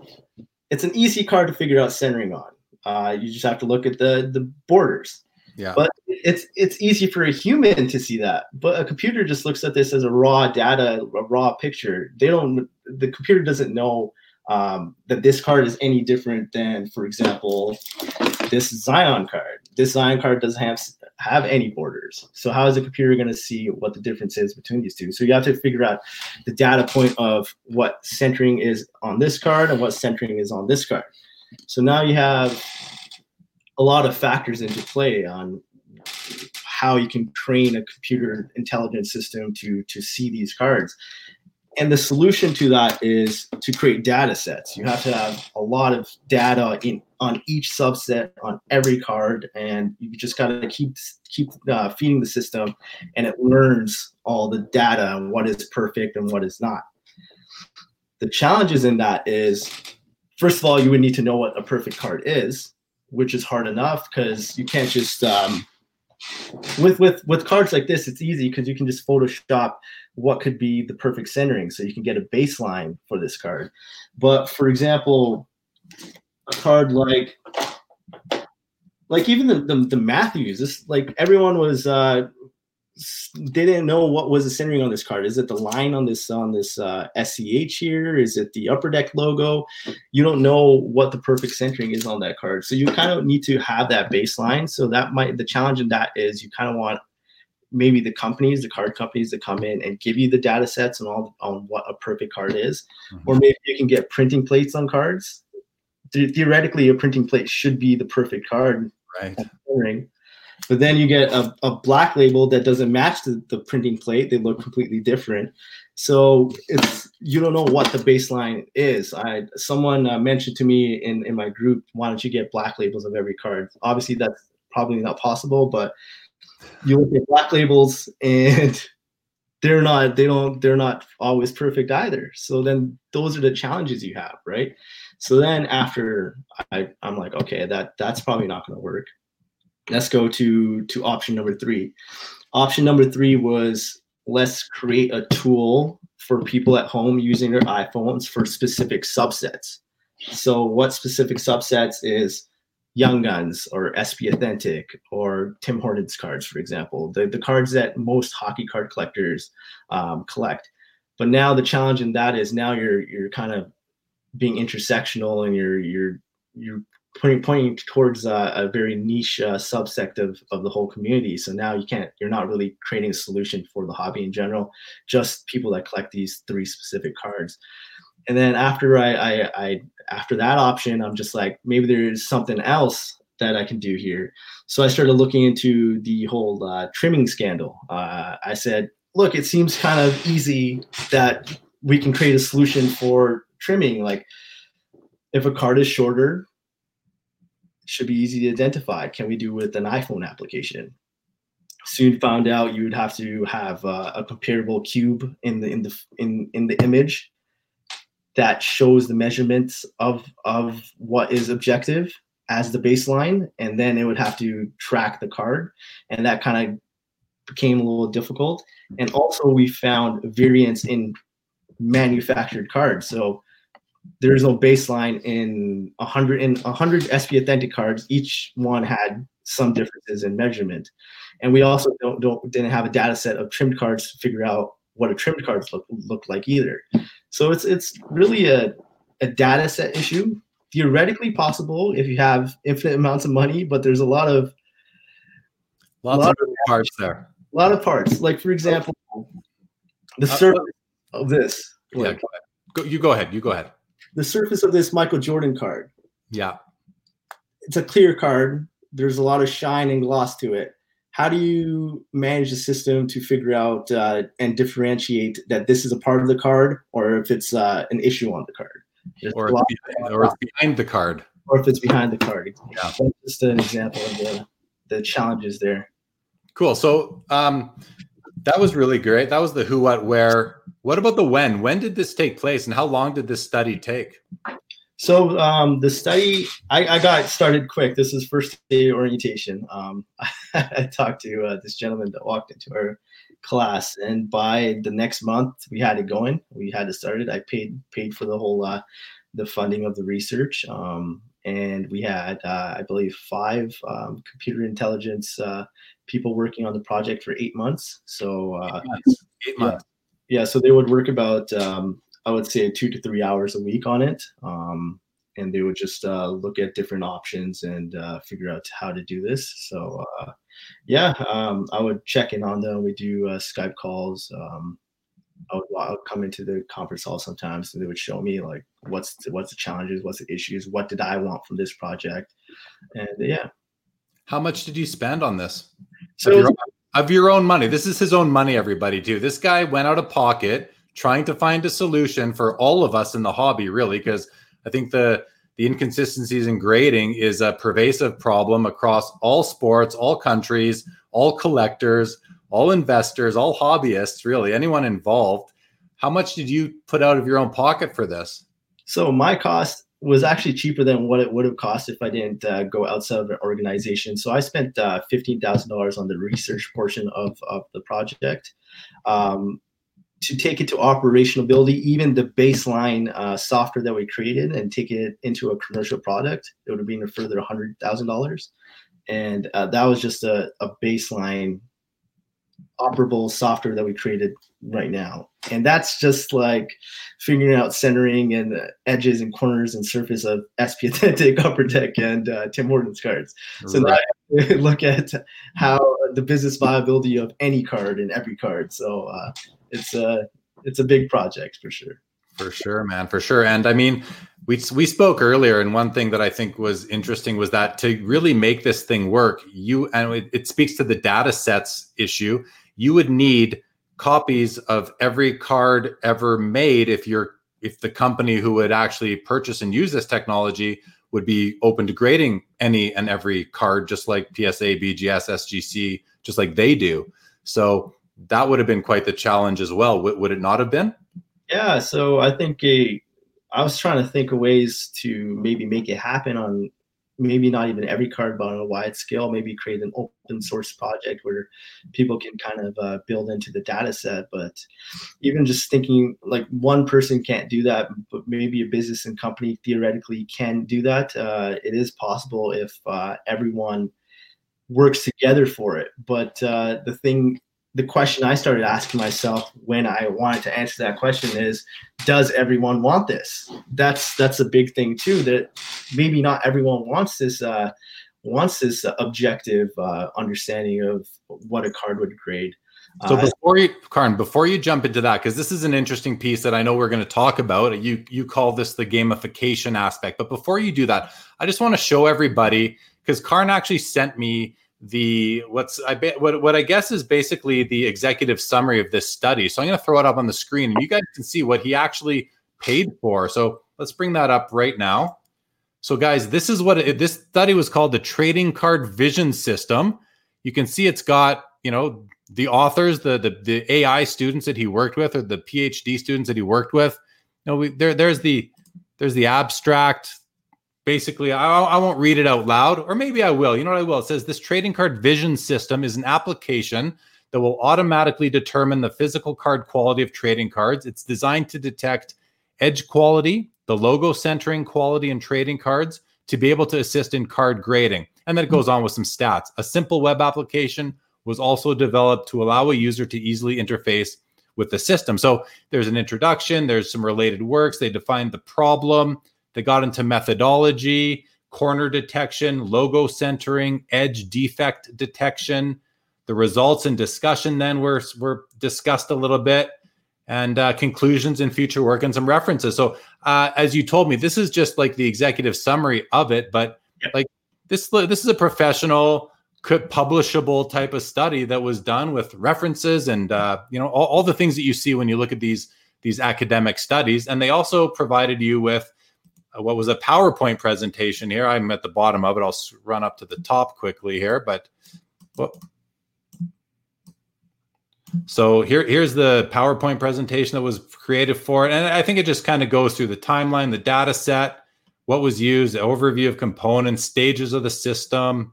it's an easy card to figure out centering on. Uh, you just have to look at the the borders. Yeah. But it's it's easy for a human to see that, but a computer just looks at this as a raw data, a raw picture. They don't. The computer doesn't know um, that this card is any different than, for example, this Zion card. This Zion card doesn't have have any borders. So how is the computer going to see what the difference is between these two? So you have to figure out the data point of what centering is on this card and what centering is on this card. So now you have a lot of factors into play on how you can train a computer intelligence system to to see these cards and the solution to that is to create data sets you have to have a lot of data in on each subset on every card and you just got to keep keep uh, feeding the system and it learns all the data and what is perfect and what is not. The challenges in that is first of all you would need to know what a perfect card is which is hard enough because you can't just um, with with with cards like this it's easy because you can just photoshop what could be the perfect centering so you can get a baseline for this card. But for example a card like like even the the, the matthews this like everyone was uh they didn't know what was the centering on this card. Is it the line on this on this uh, SCH here? Is it the upper deck logo? You don't know what the perfect centering is on that card, so you kind of need to have that baseline. So that might the challenge in that is you kind of want maybe the companies, the card companies, to come in and give you the data sets and all on what a perfect card is, mm-hmm. or maybe you can get printing plates on cards. Theoretically, a printing plate should be the perfect card. Right. But then you get a, a black label that doesn't match the, the printing plate. They look completely different. So it's you don't know what the baseline is. I someone uh, mentioned to me in, in my group, why don't you get black labels of every card? Obviously, that's probably not possible, but you look at black labels and they're not they don't they're not always perfect either so then those are the challenges you have right so then after I, i'm like okay that that's probably not going to work. Let's go to to option number three. Option number three was let's create a tool for people at home using their iphones for specific subsets. So what specific subsets is young guns or sp authentic or tim hortons cards for example the, the cards that most hockey card collectors um, collect. But now the challenge in that is now you're you're kind of being intersectional and you're you're you're pointing pointing towards uh, a very niche uh, subsect of, of the whole community. So now you can't, you're not really creating a solution for the hobby in general, just people that collect these three specific cards. And then after I, I, I after that option, I'm just like maybe there's something else that I can do here. So I started looking into the whole uh, trimming scandal. Uh, I said, look, it seems kind of easy that we can create a solution for trimming. Like if a card is shorter should be easy to identify. Can we do with an iPhone application? Soon found out you would have to have uh, a comparable cube in the in the in in the image that shows the measurements of of what is objective as the baseline, and then it would have to track the card, and that kind of became a little difficult. And also, we found variance in manufactured cards. So there is no baseline in 100 in 100 SP authentic cards. Each one had some differences in measurement, and we also don't, don't didn't have a data set of trimmed cards to figure out what a trimmed cards look look like either. So it's it's really a a data set issue. Theoretically possible if you have infinite amounts of money, but there's a lot of lots lot of, of parts there. A lot of parts. Like for example, the surface uh, of this. Yeah, go go, you go ahead. You go ahead the surface of this Michael Jordan card. Yeah. It's a clear card. There's a lot of shine and gloss to it. How do you manage the system to figure out uh, and differentiate that this is a part of the card or if it's uh, an issue on the card? or it's, behind, or it's behind the card. or if it's behind the card. Yeah. That's just an example of the the challenges there. Cool. So um, that was really great. That was the who, what, where. What about the when? When did this take place, and how long did this study take? So um, the study, I, I, got started quick. This is first day orientation. Um, I talked to uh, this gentleman that walked into our class, and by the next month, we had it going. We had it started. I paid paid for the whole uh, the funding of the research, um, and we had, uh, I believe, five um, computer intelligence uh, people working on the project for eight months. So uh, eight months. Eight months. Yeah, yeah, so they would work about um, I would say two to three hours a week on it. Um, and they would just uh, look at different options and uh, figure out how to do this. So, uh, yeah, um, I would check in on them. We do uh, Skype calls. Um, I would, I would, come into the conference hall sometimes, and they would show me like what's the, what's the challenges, what's the issues, what did I want from this project, and yeah. How much did you spend on this? So of your, own money. This is his own money, everybody. Too. This guy went out of pocket trying to find a solution for all of us in the hobby, really, because I think the the inconsistencies in grading is a pervasive problem across all sports, all countries, all collectors, all investors, all hobbyists, really, anyone involved. How much did you put out of your own pocket for this? So my cost was actually cheaper than what it would have cost if I didn't uh, go outside of an organization. So I spent uh, fifteen thousand dollars on the research portion of of the project. Um, to take it to operational ability, even the baseline uh, software that we created and take it into a commercial product, it would have been a further hundred thousand dollars, and uh, that was just a, a baseline operable software that we created right now. And that's just like figuring out centering and edges and corners and surface of SP Authentic, Upper Deck, and uh, Tim Hortons cards. So right. now look at how the business viability of any card and every card. So uh, it's a it's a big project for sure. For sure, man, for sure. And I mean, we we spoke earlier, and one thing that I think was interesting was that to really make this thing work, you and it, it speaks to the data sets issue. You would need copies of every card ever made if you're if the company who would actually purchase and use this technology would be open to grading any and every card just like PSA, BGS, SGC, just like they do. So that would have been quite the challenge as well. Would it not have been? Yeah. So I think a, I was trying to think of ways to maybe make it happen on maybe not even every card, but on a wide scale, maybe create an open source project where people can kind of uh, build into the data set. But even just thinking like one person can't do that, but maybe a business and company theoretically can do that. Uh, it is possible if uh, everyone works together for it. But uh, the thing the question I started asking myself when I wanted to answer that question is, does everyone want this? That's that's a big thing too. That maybe not everyone wants this uh, wants this objective uh, understanding of what a card would grade. So uh, before you, Karn, before you jump into that, because this is an interesting piece that I know we're going to talk about. You you call this the gamification aspect, but before you do that, I just want to show everybody because Karn actually sent me the what's I bet what what I guess is basically the executive summary of this study. So I'm going to throw it up on the screen, and you guys can see what he actually paid for. So let's bring that up right now. So guys, this is what it, this study was called the Trading Card Vision System. You can see it's got you know the authors, the the, the AI students that he worked with, or the PhD students that he worked with. You know, we, there there's the there's the abstract basically I, I, won't read it out loud or maybe i will. You know what i will? It says this trading card vision system is an application that will automatically determine the physical card quality of trading cards. It's designed to detect edge quality the logo centering quality in trading cards to be able to assist in card grading. And then it goes on with some stats. A simple web application was also developed to allow a user to easily interface with the system. So there's an introduction there's some related works they define the problem they got into methodology, corner detection, logo centering, edge defect detection. The results and discussion then were, were discussed a little bit and uh, conclusions and future work and some references. So, uh, as you told me, this is just like the executive summary of it, but yep. like this, this is a professional, publishable type of study that was done with references and uh, you know all, all the things that you see when you look at these these academic studies. And they also provided you with what was a PowerPoint presentation here. I'm at the bottom of it. I'll run up to the top quickly here, but. So here, here's the PowerPoint presentation that was created for it. And I think it just kind of goes through the timeline, the data set, what was used, overview of components, stages of the system,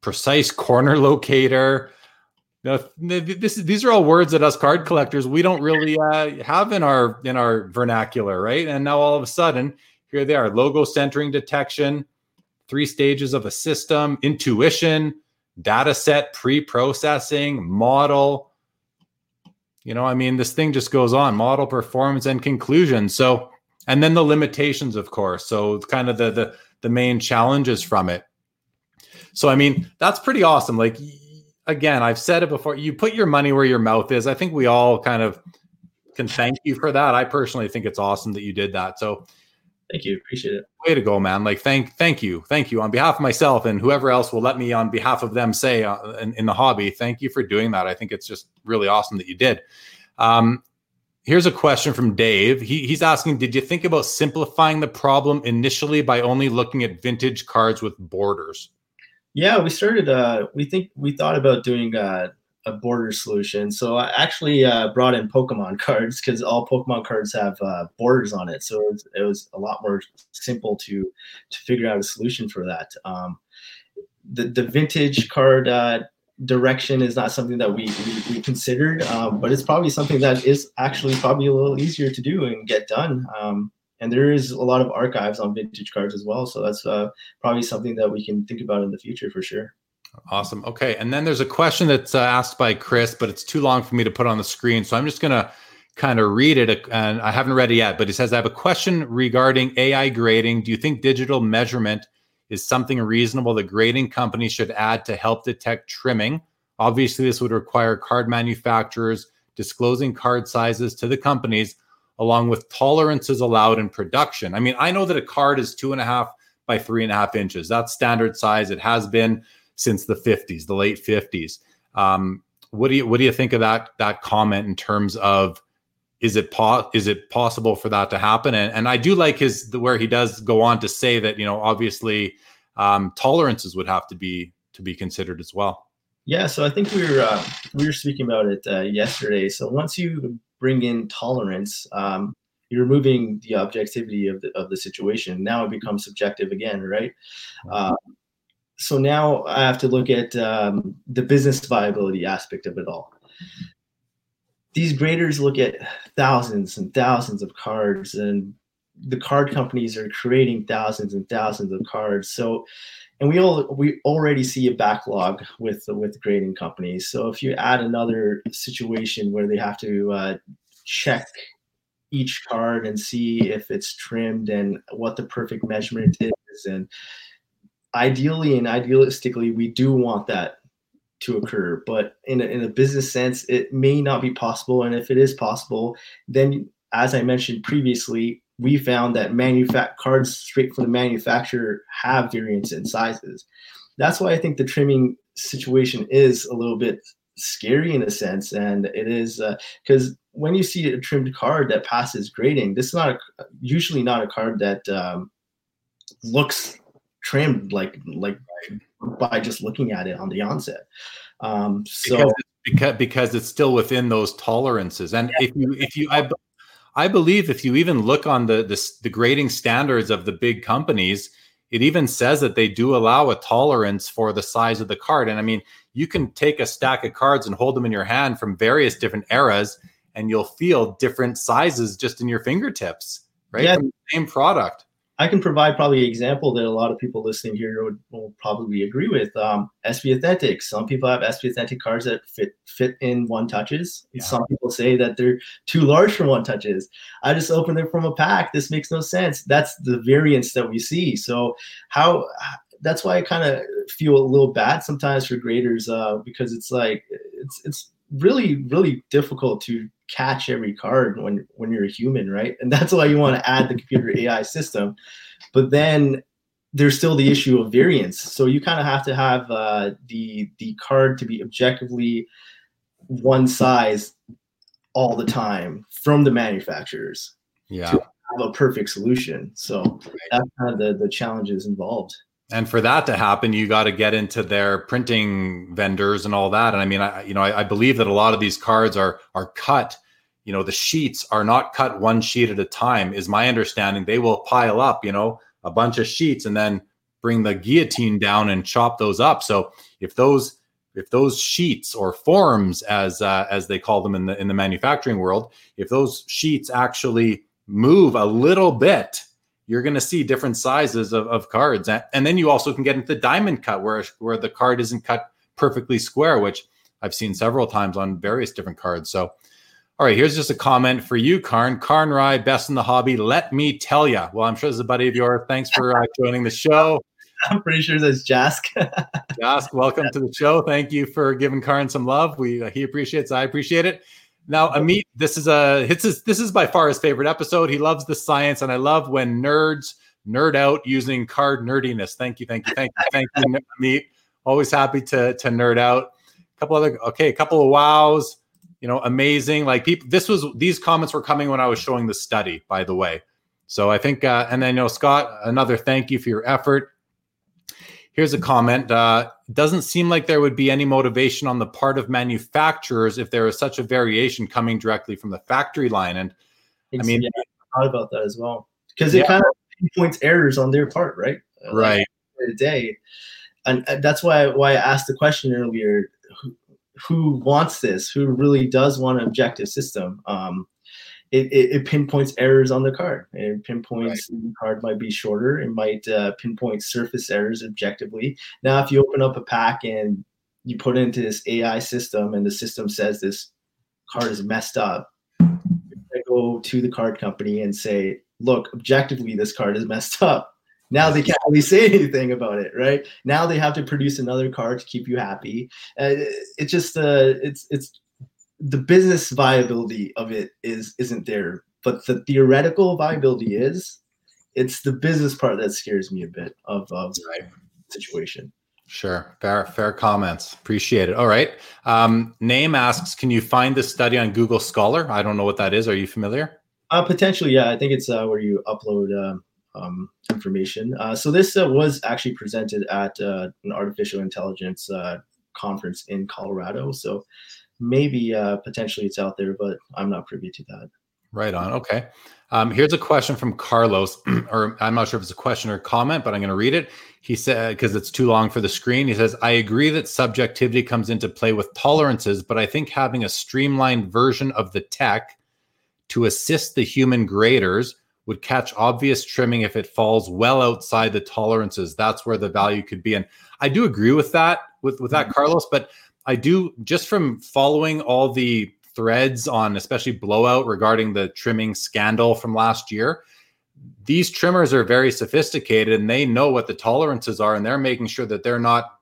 precise corner locator. Now, this, these are all words that us card collectors we don't really uh, have in our in our vernacular, right? And now all of a sudden, here they are: logo centering detection, three stages of a system, intuition, data set pre-processing, model, you know, I mean, this thing just goes on model, performance, and conclusion. So, and then the limitations, of course. So, kind of the the the main challenges from it. So, I mean, that's pretty awesome. Like, again, I've said it before. You put your money where your mouth is. I think we all kind of can thank you for that. I personally think it's awesome that you did that. So, Thank you. Appreciate it. Way to go, man. Like, thank, thank you. Thank you on behalf of myself and whoever else will let me on behalf of them say uh, in, in, the hobby. Thank you for doing that. I think it's just really awesome that you did. Um, here's a question from Dave. He, he's asking, did you think about simplifying the problem initially by only looking at vintage cards with borders? Yeah, we started, uh, we think we thought about doing, uh, a border solution. So I actually uh, brought in Pokemon cards because all Pokemon cards have uh, borders on it. So it was, it was, a lot more simple to to figure out a solution for that. Um, the the vintage card uh, direction is not something that we we, we considered, um, but it's probably something that is actually probably a little easier to do and get done. Um, and there is a lot of archives on vintage cards as well, so that's uh, probably something that we can think about in the future for sure. Awesome. Okay. And then there's a question that's uh, asked by Chris, but it's too long for me to put on the screen. So I'm just going to kind of read it. And I haven't read it yet, but he says, I have a question regarding AI grading. Do you think digital measurement is something reasonable that grading companies should add to help detect trimming? Obviously, this would require card manufacturers disclosing card sizes to the companies along with tolerances allowed in production. I mean, I know that a card is two and a half by three and a half inches. That's standard size. It has been since the 50s, the late 50s. Um, what do you what do you think of that that comment in terms of is it po- is it possible for that to happen? And, and I do like his where he does go on to say that you know obviously um, tolerances would have to be to be considered as well. Yeah, so I think we were uh, we were speaking about it uh, yesterday. So once you bring in tolerance, um, you're removing the objectivity of the of the situation. Now it becomes subjective again, right? Uh, so now I have to look at um, the business viability aspect of it all. These graders look at thousands and thousands of cards, and the card companies are creating thousands and thousands of cards. So, and we all we already see a backlog with with grading companies. So if you add another situation where they have to uh, check each card and see if it's trimmed and what the perfect measurement is and ideally and idealistically, we do want that to occur. But in a, in a business sense, it may not be possible. And if it is possible, then as I mentioned previously, we found that manufact cards straight from the manufacturer have variance in sizes. That's why I think the trimming situation is a little bit scary in a sense, and it is because uh, when you see a trimmed card that passes grading, this is not a, usually not a card that um, looks trimmed like like by just looking at it on the onset. Um, so because, because because it's still within those tolerances, and yeah. if you if you I, I believe if you even look on the, the the grading standards of the big companies, it even says that they do allow a tolerance for the size of the card. And I mean, you can take a stack of cards and hold them in your hand from various different eras, and you'll feel different sizes just in your fingertips, right? Yeah. same product. I can provide probably an example that a lot of people listening here would, will probably agree with. Um, SP Authentic. Some people have SP Authentic cards that fit fit in one touches. Yeah. Some people say that they're too large for one touches. I just opened it from a pack. This makes no sense. That's the variance that we see. So how that's why I kind of feel a little bad sometimes for graders uh, because it's like it's it's really really difficult to catch every card when when you're a human, right? And that's why you want to add the computer AI system. But then there's still the issue of variance. So you kind of have to have uh, the the card to be objectively one size all the time from the manufacturers. Yeah. have a perfect solution. So that's kind of the the challenges involved. And for that to happen, you got to get into their printing vendors and all that. And I mean, I you know, I, I believe that a lot of these cards are are cut. You know, the sheets are not cut one sheet at a time. Is my understanding? They will pile up. You know, a bunch of sheets and then bring the guillotine down and chop those up. So if those if those sheets or forms, as uh, as they call them in the in the manufacturing world, if those sheets actually move a little bit, you're going to see different sizes of, of cards, and then you also can get into diamond cut where where the card isn't cut perfectly square, which I've seen several times on various different cards. So. All right, here's just a comment for you, Karn. Karn Rai, best in the hobby. Let me tell you. Well, I'm sure this is a buddy of yours. Thanks for uh, joining the show. I'm pretty sure that's Jask. Jask, welcome to the show. Thank you for giving Karn some love. We uh, he appreciates. I appreciate it. Now, Amit, this is a this is this is by far his favorite episode. He loves the science, and I love when nerds nerd out using card nerdiness. Thank you, thank you, thank you, thank you, Amit. Always happy to to nerd out. A couple other okay, a couple of wows. You know, amazing. Like people, this was these comments were coming when I was showing the study. By the way, so I think, uh, and then you know, Scott, another thank you for your effort. Here's a comment. Uh, doesn't seem like there would be any motivation on the part of manufacturers if there is such a variation coming directly from the factory line. And I mean, yeah, I thought about that as well because it yeah. kind of pinpoints errors on their part, right? Right. Like, day, and that's why why I asked the question earlier. Who, wants this? Who really does want an objective system? Um, it, it, it, pinpoints errors on the card. It pinpoints right. the card might be shorter. It might uh, pinpoint surface errors objectively. Now, if you open up a pack and you put it into this AI system, and the system says this card is messed up, I go to the card company and say, "Look, objectively, this card is messed up." Now they can't really say anything about it, right? Now they have to produce another car to keep you happy. Uh, it just uh, it's it's the business viability of it is isn't there, but the theoretical viability is. It's the business part that scares me a bit of, of right. situation. Sure, fair fair comments. Appreciate it. All right. Um, Name asks, can you find this study on Google Scholar? I don't know what that is. Are you familiar? Uh, potentially, yeah. I think it's uh, where you upload uh, um, information. Uh, so this uh, was actually presented at uh, an artificial intelligence uh, conference in Colorado. So maybe uh, potentially it's out there, but I'm not privy to that. Right on. Okay. Um, here's a question from Carlos, or I'm not sure if it's a question or comment, but I'm going to read it. He said, because it's too long for the screen, he says, I agree that subjectivity comes into play with tolerances, but I think having a streamlined version of the tech to assist the human graders would catch obvious trimming if it falls well outside the tolerances. That's where the value could be. And I do agree with that, with, with that, mm-hmm. Carlos, but I do just from following all the threads on especially blowout regarding the trimming scandal from last year. These trimmers are very sophisticated and they know what the tolerances are and they're making sure that they're not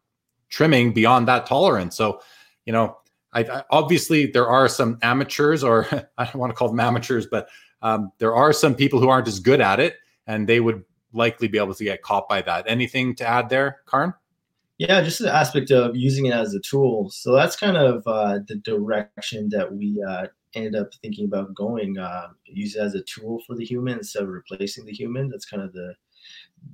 trimming beyond that tolerance. So, you know, I, I, obviously there are some amateurs, or I don't want to call them amateurs, but um, there are some people who aren't as good at it, and they would likely be able to get caught by that. Anything to add there, Karn? Yeah, just the aspect of using it as a tool. So that's kind of uh, the direction that we uh, ended up thinking about going. Uh, use it as a tool for the human instead of replacing the human. That's kind of the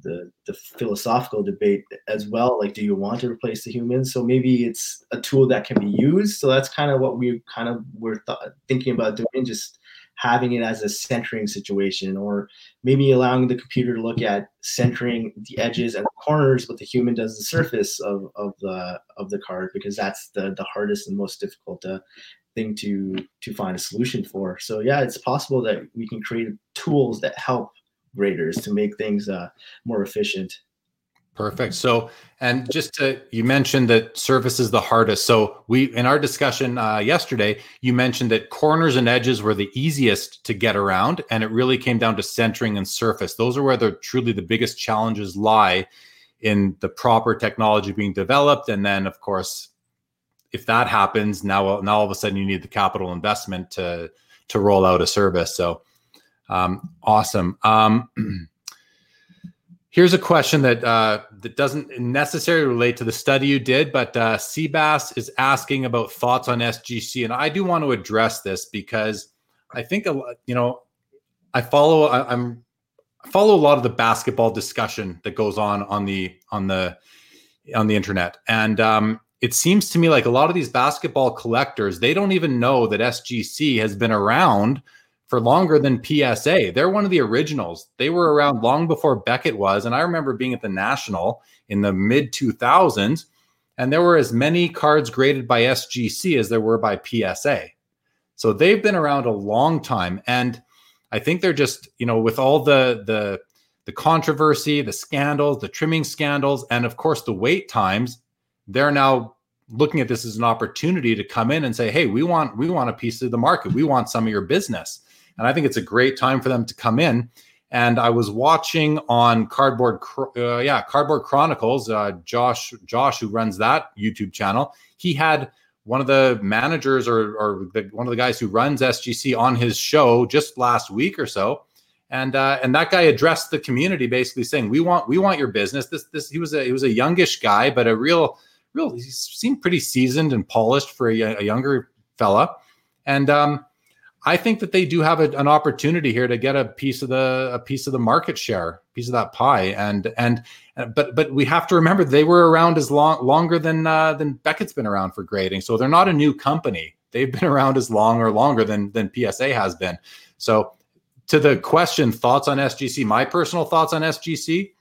the the philosophical debate as well. Like, do you want to replace the human? So maybe it's a tool that can be used. So that's kind of what we kind of were th- thinking about doing. Just having it as a centering situation or maybe allowing the computer to look at centering the edges and the corners but the human does the surface of, of the of the card because that's the the hardest and most difficult uh, thing to to find a solution for. So yeah it's possible that we can create tools that help graders to make things uh, more efficient Perfect. So, and just to, you mentioned that surface is the hardest. So, we, in our discussion uh, yesterday, you mentioned that corners and edges were the easiest to get around, and it really came down to centering and surface. Those are where the truly the biggest challenges lie in the proper technology being developed. And then, of course, if that happens, now, now all of a sudden you need the capital investment to, to roll out a service. So, um, awesome. Um, Here's a question that uh, that doesn't necessarily relate to the study you did, but uh, Seabass is asking about thoughts on SGC, and I do want to address this because I think a lot, you know, I follow. I, I'm I follow a lot of the basketball discussion that goes on on the on the on the internet, and um, it seems to me like a lot of these basketball collectors they don't even know that SGC has been around for longer than PSA. They're one of the originals. They were around long before Beckett was. And I remember being at the National in the mid 2000s, and there were as many cards graded by SGC as there were by PSA. So they've been around a long time. And I think they're just, you know, with all the, the, the controversy, the scandals, the trimming scandals, and of course the wait times, they're now looking at this as an opportunity to come in and say, "Hey, we want we want a piece of the market. We want some of your business." And I think it's a great time for them to come in. And I was watching on Cardboard, uh, yeah, Cardboard Chronicles. Uh, Josh, Josh, who runs that YouTube channel, he had one of the managers or, or the, one of the guys who runs SGC on his show just last week or so, and uh, and that guy addressed the community basically saying, "We want we want your business." This this he was a he was a youngish guy, but a real real he seemed pretty seasoned and polished for a, a younger fella, and um, I think that they do have a, an opportunity here to get a piece of the a piece of the market share, piece of that pie, and and but but we have to remember they were around as long longer than uh, than Beckett's been around for grading, so they're not a new company. They've been around as long or longer than than PSA has been. So to the question, thoughts on SGC? My personal thoughts on SGC,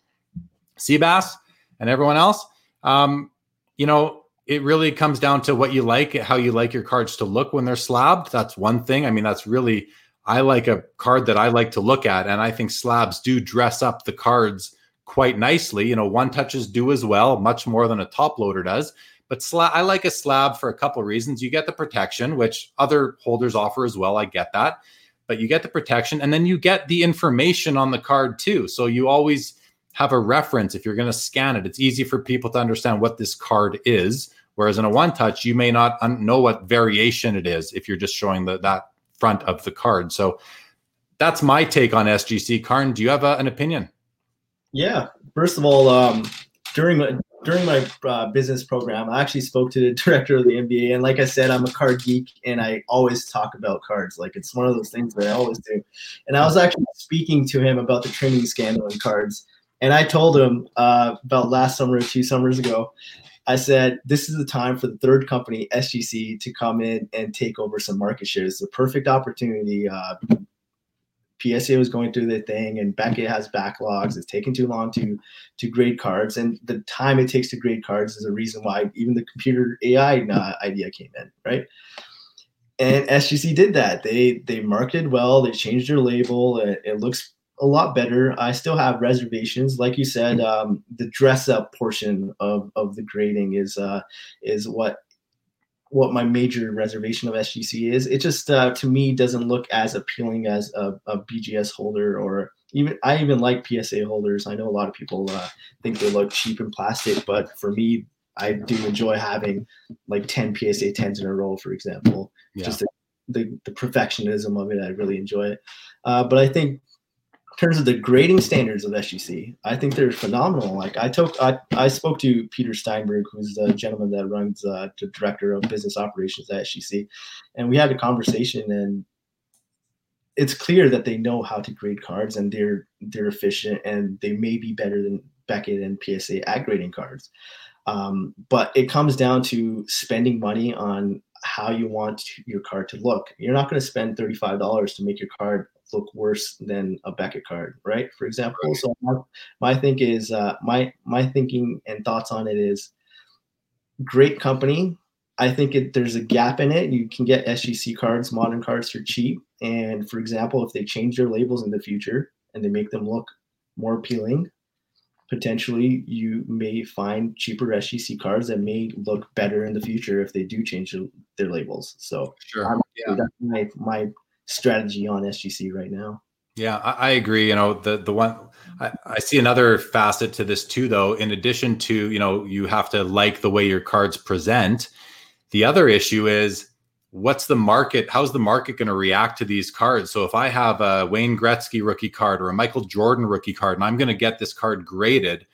Seabass, and everyone else. Um, you know, it really comes down to what you like, how you like your cards to look when they're slabbed. That's one thing. I mean, that's really, I like a card that I like to look at. And I think slabs do dress up the cards quite nicely. You know, one touches do as well, much more than a top loader does. But I like a slab for a couple of reasons. You get the protection, which other holders offer as well. I get that. But you get the protection and then you get the information on the card too. So you always, have a reference if you're going to scan it. It's easy for people to understand what this card is. Whereas in a one touch, you may not un- know what variation it is if you're just showing the, that front of the card. So that's my take on SGC. Karn, do you have a, an opinion? Yeah. First of all, um, during my during my uh, business program, I actually spoke to the director of the NBA, and like I said, I'm a card geek, and I always talk about cards. Like it's one of those things that I always do. And I was actually speaking to him about the trimming scandal in cards, and I told him uh, about last summer or two summers ago, I said, this is the time for the third company, SGC, to come in and take over some market shares. It's a perfect opportunity. Uh, PSA was going through their thing, and Beckett has backlogs. It's taking too long to to grade cards, and the time it takes to grade cards is a reason why even the computer AI uh, idea came in, right? And SGC did that. They they marketed well. They changed their label. It, it looks a lot better. I still have reservations, like you said. Um, the dress up portion of, of the grading is uh, is what what my major reservation of SGC is. It just uh, to me doesn't look as appealing as a, a, BGS holder or even I even like PSA holders. I know a lot of people uh, think they look cheap and plastic, but for me, I do enjoy having like 10 PSA 10s in a row, for example. Yeah. Just the, the, the perfectionism of it, I really enjoy it. Uh, but I think terms of the grading standards of SGC, I think they're phenomenal. Like I took, I, I spoke to Peter Steinberg, who's the gentleman that runs uh, the director of business operations at SGC, and we had a conversation. And it's clear that they know how to grade cards, and they're they're efficient, and they may be better than Beckett and PSA at grading cards. Um, but it comes down to spending money on how you want your card to look. You're not going to spend $35 to make your card look worse than a Beckett card, right? For example. Right. So my, my think is uh, my my thinking and thoughts on it is great company. I think it, there's a gap in it. You can get SGC cards, modern cards for cheap. And for example, if they change their labels in the future and they make them look more appealing, potentially you may find cheaper SGC cards that may look better in the future if they do change their labels. So sure. yeah. that's my, my strategy on SGC right now. Yeah, I, I, agree. You know, the the one I, I, see another facet to this too, though. In addition to you know, you have to like the way your cards present. The other issue is what's the market? How's the market going to react to these cards? So if I have a Wayne Gretzky rookie card or a Michael Jordan rookie card, and I'm going to get this card graded,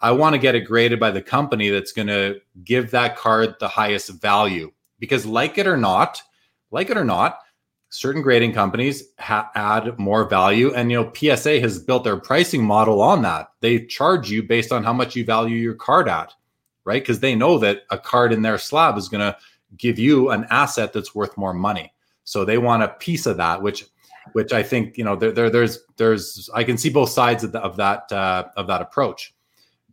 I want to get it graded by the company that's going to give that card the highest value. Because like it or not, like it or not, certain grading companies ha- add more value and you know psa has built their pricing model on that. They charge you based on how much you value your card at right? Because they know that a card in their slab is going to give you an asset that's worth more money. So they want a piece of that which which i think you know there, there there's there's i can see both sides of, the, of that uh, of that approach.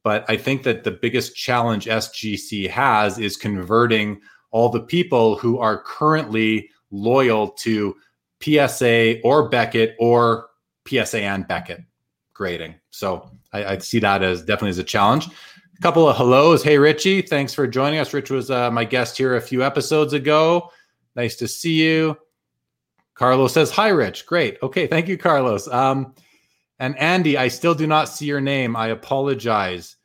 But i think that the biggest challenge sgc has is converting all the people who are currently loyal to PSA or Beckett or PSA and Beckett grading. So I, I, see that as definitely as a challenge. A couple of hellos. Hey, Richie, thanks for joining us. Rich was uh, my guest here a few episodes ago. Nice to see you. Carlos says, Hi, Rich. Great. Okay. Thank you, Carlos. Um, and Andy, I still do not see your name. I apologize.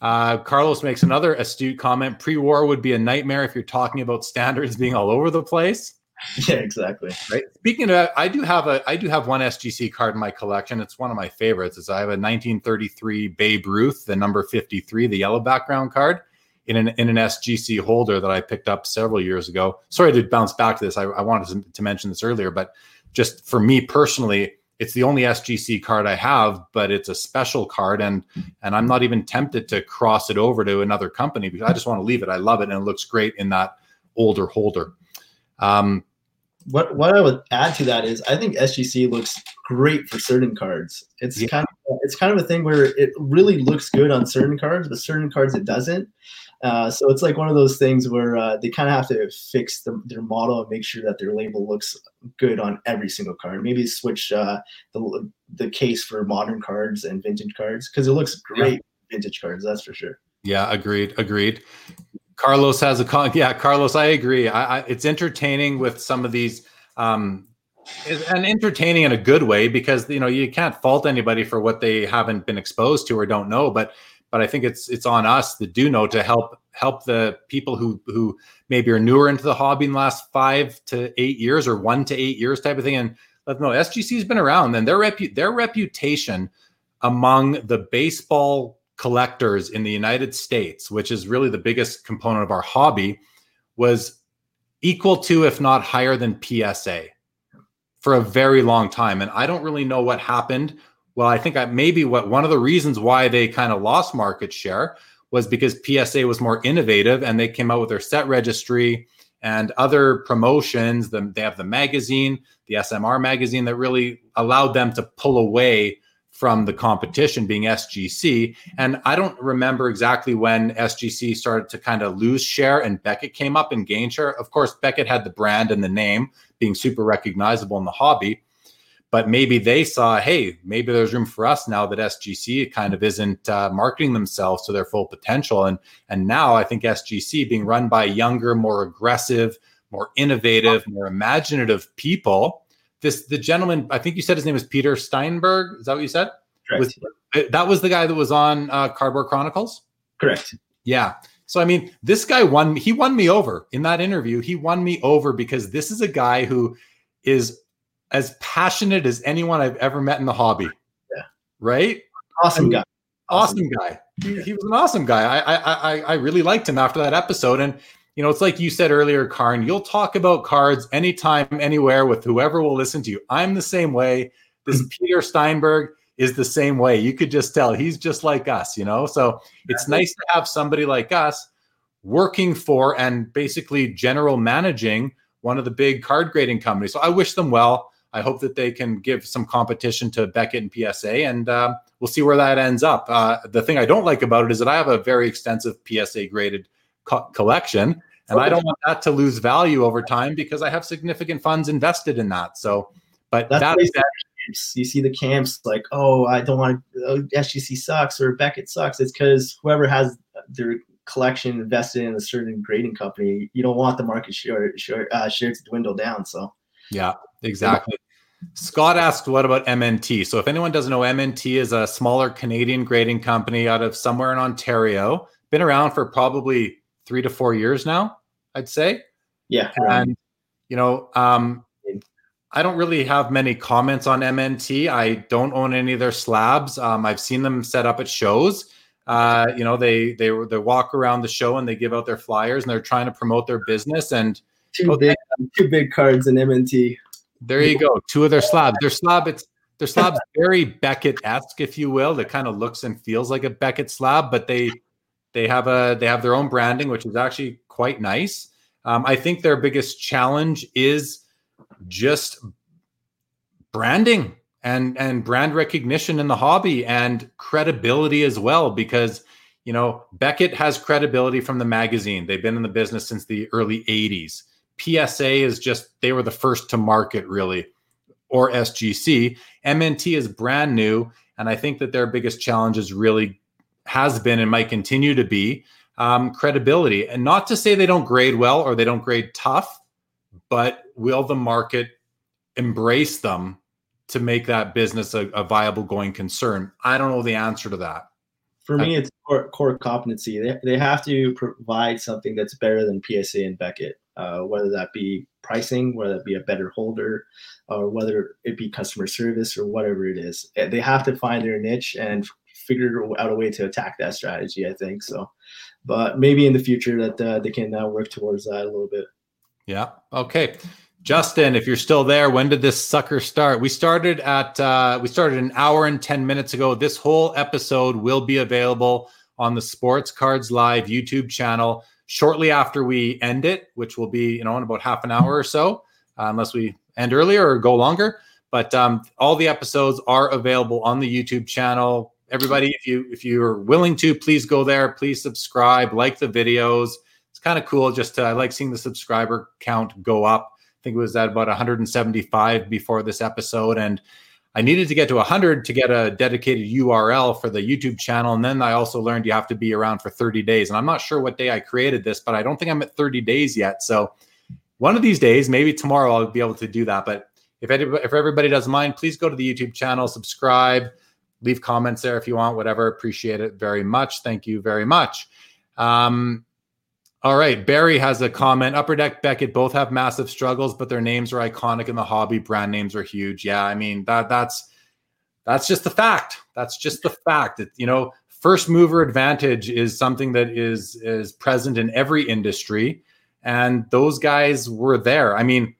Uh, Carlos makes another astute comment. Pre war would be a nightmare if you're talking about standards being all over the place. Yeah, exactly. Right. Speaking of, I do have a, I do have one SGC card in my collection. It's one of my favorites. Is I have a 1933 Babe Ruth, the number 53, the yellow background card, in an in an SGC holder that I picked up several years ago. Sorry to bounce back to this. I, I wanted to, mention this earlier, but just for me personally, it's the only SGC card I have, but it's a special card, and and I'm not even tempted to cross it over to another company because I just want to leave it. I love it, and it looks great in that older holder. Um, what what I would add to that is I think SGC looks great for certain cards. It's yeah. kind of it's kind of a thing where it really looks good on certain cards, but certain cards it doesn't. Uh, so it's like one of those things where uh, they kind of have to fix the, their model and make sure that their label looks good on every single card. Maybe switch uh, the the case for modern cards and vintage cards because it looks great yeah. vintage cards. That's for sure. Yeah, agreed. Agreed. Carlos has a con. Yeah, Carlos, I agree. I, I, it's entertaining with some of these, um, and entertaining in a good way because you know you can't fault anybody for what they haven't been exposed to or don't know. But but I think it's it's on us that do know to help help the people who who maybe are newer into the hobby in the last five to eight years or one to eight years type of thing, and let them know SGC's been around. And their repu- their reputation among the baseball collectors in the United States, which is really the biggest component of our hobby, was equal to, if not higher than PSA for a very long time. And I don't really know what happened. Well, I think I, maybe what one of the reasons why they kind of lost market share was because PSA was more innovative and they came out with their set registry and other promotions. The, they have the magazine, the SMR magazine, that really allowed them to pull away from the competition being SGC. And I don't remember exactly when SGC started to kind of lose share and Beckett came up and gained share. Of course, Beckett had the brand and the name being super recognizable in the hobby. But maybe they saw, hey, maybe there's room for us now that SGC kind of isn't uh, marketing themselves to their full potential. And and now I think SGC being run by younger, more aggressive, more innovative, more imaginative people this the gentleman i think you said his name was peter steinberg. Is that what you said? Was, that was the guy that was on uh, cardboard chronicles? Correct. Yeah. So i mean this guy won he won me over in that interview. He won me over because this is a guy who is as passionate as anyone i've ever met in the hobby. Yeah. Right? Awesome I mean, guy. Awesome, awesome. Guy he, he was an awesome guy. I, I i i really liked him after that episode. And you know, it's like you said earlier, Karn, you'll talk about cards anytime, anywhere with whoever will listen to you. I'm the same way. This Peter Steinberg is the same way. You could just tell he's just like us, you know? So it's nice to have somebody like us working for and basically general managing one of the big card grading companies. So I wish them well. I hope that they can give some competition to Beckett and PSA, and uh, we'll see where that ends up. Uh, the thing I don't like about it is that I have a very extensive PSA graded co- collection. And I don't want that to lose value over time because I have significant funds invested in that. So, but that's that, that you see the camps like, oh, I don't want oh, SGC sucks or Beckett sucks. It's because whoever has their collection invested in a certain grading company, you don't want the market share share, uh, share to dwindle down. So, yeah, exactly. Scott asked, what about MNT? So, if anyone doesn't know, MNT is a smaller Canadian grading company out of somewhere in Ontario. Been around for probably three to four years now, I'd say. Yeah. And, you know, um, I don't really have many comments on MNT. I don't own any of their slabs. Um, I've seen them set up at shows. Uh, you know, they they they walk around the show and they give out their flyers and they're trying to promote their business. And two big two big cards in MNT. There you go. Two of their slabs. Their slab, it's their slab's very Beckett-esque, if you will. It kind of looks and feels like a Beckett slab, but they they have a they have their own branding, which is actually quite nice. Um, I think their biggest challenge is just branding and and brand recognition in the hobby and credibility as well because you know Beckett has credibility from the magazine. They've been in the business since the early 80s. PSA is just they were the first to market really or SGC. MNT is brand new and I think that their biggest challenge is really has been and might continue to be um, credibility. And not to say they don't grade well or they don't grade tough, but will the market embrace them to make that business a, a viable going concern? I don't know the answer to that. For me, it's core, core competency. They, they have to provide something that's better than PSA and Beckett, uh, whether that be pricing, whether it be a better holder, or whether it be customer service or whatever it is. They have to find their niche and figure out a way to attack that strategy. I think so, but maybe in the future that uh, they can uh, work towards that a little bit. Yeah. Okay. Justin, if you're still there, when did this sucker start? We started at uh, we started an hour and ten minutes ago. This whole episode will be available on the Sports Cards Live YouTube channel shortly after we end it, which will be you know in about half an hour or so, uh, unless we end earlier or go longer. But um, all the episodes are available on the YouTube channel. Everybody, if you if you're willing to, please go there. Please subscribe, like the videos. It's kind of cool. Just to, I like seeing the subscriber count go up. I think it was at about 175 before this episode, and I needed to get to 100 to get a dedicated URL for the YouTube channel. And then I also learned you have to be around for 30 days. And I'm not sure what day I created this, but I don't think I'm at 30 days yet. So one of these days, maybe tomorrow, I'll be able to do that. But if anybody, if everybody doesn't mind, please go to the YouTube channel, subscribe, leave comments there if you want, whatever. Appreciate it very much. Thank you very much. Um, all right. Barry has a comment. Upper Deck Beckett both have massive struggles, but their names are iconic in the hobby. Brand names are huge. Yeah, I mean that that's that's just the fact. That's just the fact that you know first mover advantage is something that is is present in every industry, and those guys were there. I mean,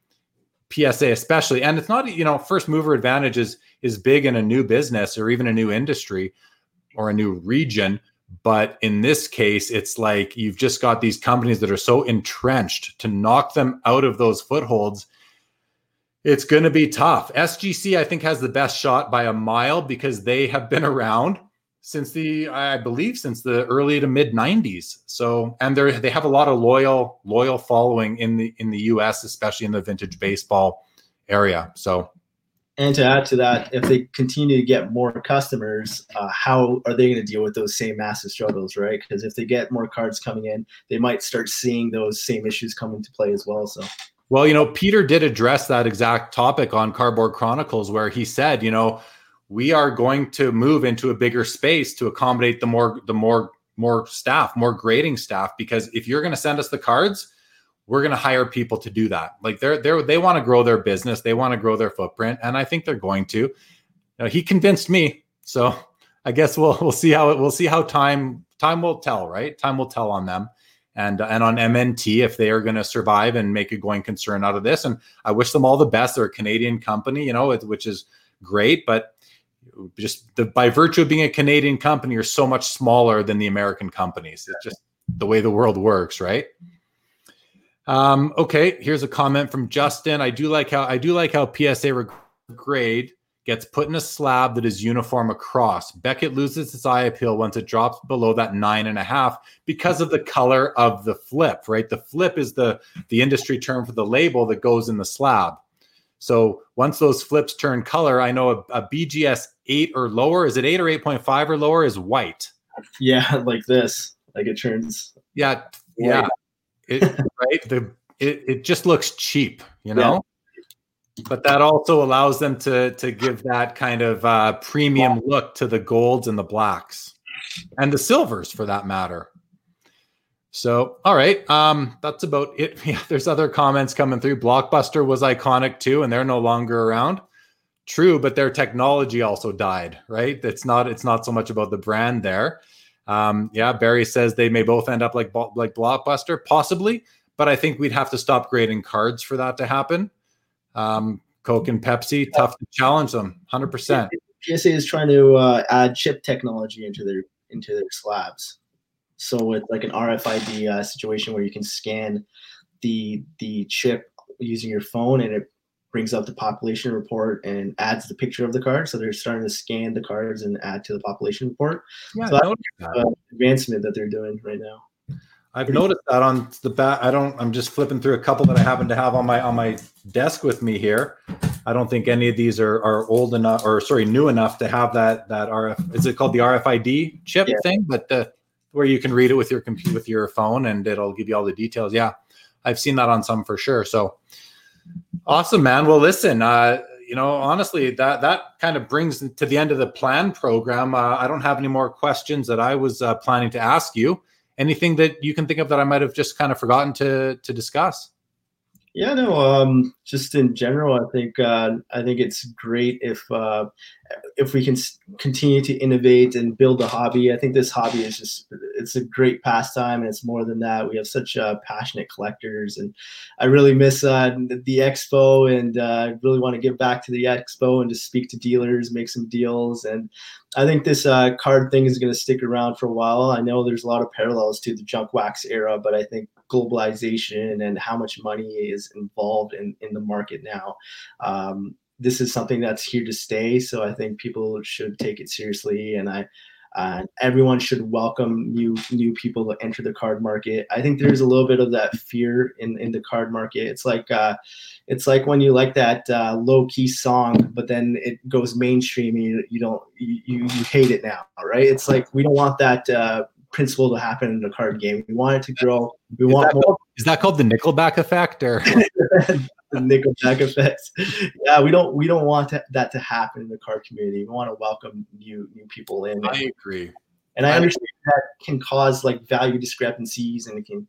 PSA especially, and it's not you know first mover advantage is is big in a new business or even a new industry or a new region but in this case, it's like you've just got these companies that are so entrenched to knock them out of those footholds. It's going to be tough. SGC, I think, has the best shot by a mile because they have been around since the, I believe, since the early to mid '90s. So, and they they have a lot of loyal loyal following in the in the U.S., especially in the vintage baseball area. So, and to add to that, if they continue to get more customers, uh, how are they going to deal with those same massive struggles, right? Because if they get more cards coming in, they might start seeing those same issues come into play as well. So, well, you know, Peter did address that exact topic on Cardboard Chronicles, where he said, you know, we are going to move into a bigger space to accommodate the more the more more staff, more grading staff, because if you're going to send us the cards, we're going to hire people to do that. Like they're they they want to grow their business, they want to grow their footprint, and I think they're going to. You know, he convinced me, so I guess we'll we'll see how it we'll see how time time will tell, right? Time will tell on them. And, and on MNT if they are going to survive and make a going concern out of this. And I wish them all the best. They're a Canadian company, you know, which is great, but just the, by virtue of being a Canadian company, you're so much smaller than the American companies. It's just the way the world works, right? Um, okay, here's a comment from Justin. I do like how I do like how PSA grade gets put in a slab that is uniform across. Beckett loses its eye appeal once it drops below that nine and a half because of the color of the flip. Right, the flip is the the industry term for the label that goes in the slab. So once those flips turn color, I know a, a BGS eight or lower. Is it eight or eight point five or lower? Is white. Yeah, like this. Like it turns. Yeah, yeah. It, right? The it, it just looks cheap, you know. Yeah. But that also allows them to to give that kind of uh, premium look to the golds and the blacks, and the silvers for that matter. So, all right, um, that's about it. Yeah, there's other comments coming through. Blockbuster was iconic too, and they're no longer around. True, but their technology also died. Right? It's not. It's not so much about the brand there. Um, yeah, Barry says they may both end up like like Blockbuster, possibly, but I think we'd have to stop grading cards for that to happen. Um, Coke and Pepsi, tough to challenge them. Hundred percent. PSA is trying to uh, add chip technology into their into their slabs. So with like an RFID uh, situation where you can scan the the chip using your phone and it brings up the population report and adds the picture of the card. So they're starting to scan the cards and add to the population report. Yeah, so that's that. advancement that they're doing right now. I've noticed that on the back. I don't. I'm just flipping through a couple that I happen to have on my on my desk with me here. I don't think any of these are are old enough or sorry new enough to have that that RF. Is it called the RFID chip yeah. thing? But uh, where you can read it with your computer with your phone and it'll give you all the details. Yeah, I've seen that on some for sure. So awesome, man. Well, listen. Uh, you know, honestly, that that kind of brings to the end of the plan program. Uh, I don't have any more questions that I was uh, planning to ask you anything that you can think of that I might have just kind of forgotten to to discuss? Yeah, no. Um, just in general, I think uh, I think it's great if uh, if we can continue to innovate and build the hobby. I think this hobby is just it's a great pastime, and it's more than that. We have such uh, passionate collectors, and I really miss uh, the expo, and uh, I really want to give back to the expo and just speak to dealers, make some deals, and I think this uh, card thing is going to stick around for a while. I know there's a lot of parallels to the junk wax era, but I think globalization and how much money is involved in, in the market now. Um, this is something that's here to stay. So I think people should take it seriously. And I, uh, everyone should welcome new new people to enter the card market. I think there's a little bit of that fear in, in the card market. It's like uh, it's like when you like that uh, low key song, but then it goes mainstream and you, you don't you, you hate it now, right? It's like we don't want that uh, principle to happen in the card game. We want it to grow. We is want more. Called, is that called the Nickelback effect or the Nickelback effect? Yeah, we don't we don't want to, that to happen in the car community. We want to welcome new new people in. I agree. And I understand that can cause like value discrepancies and it can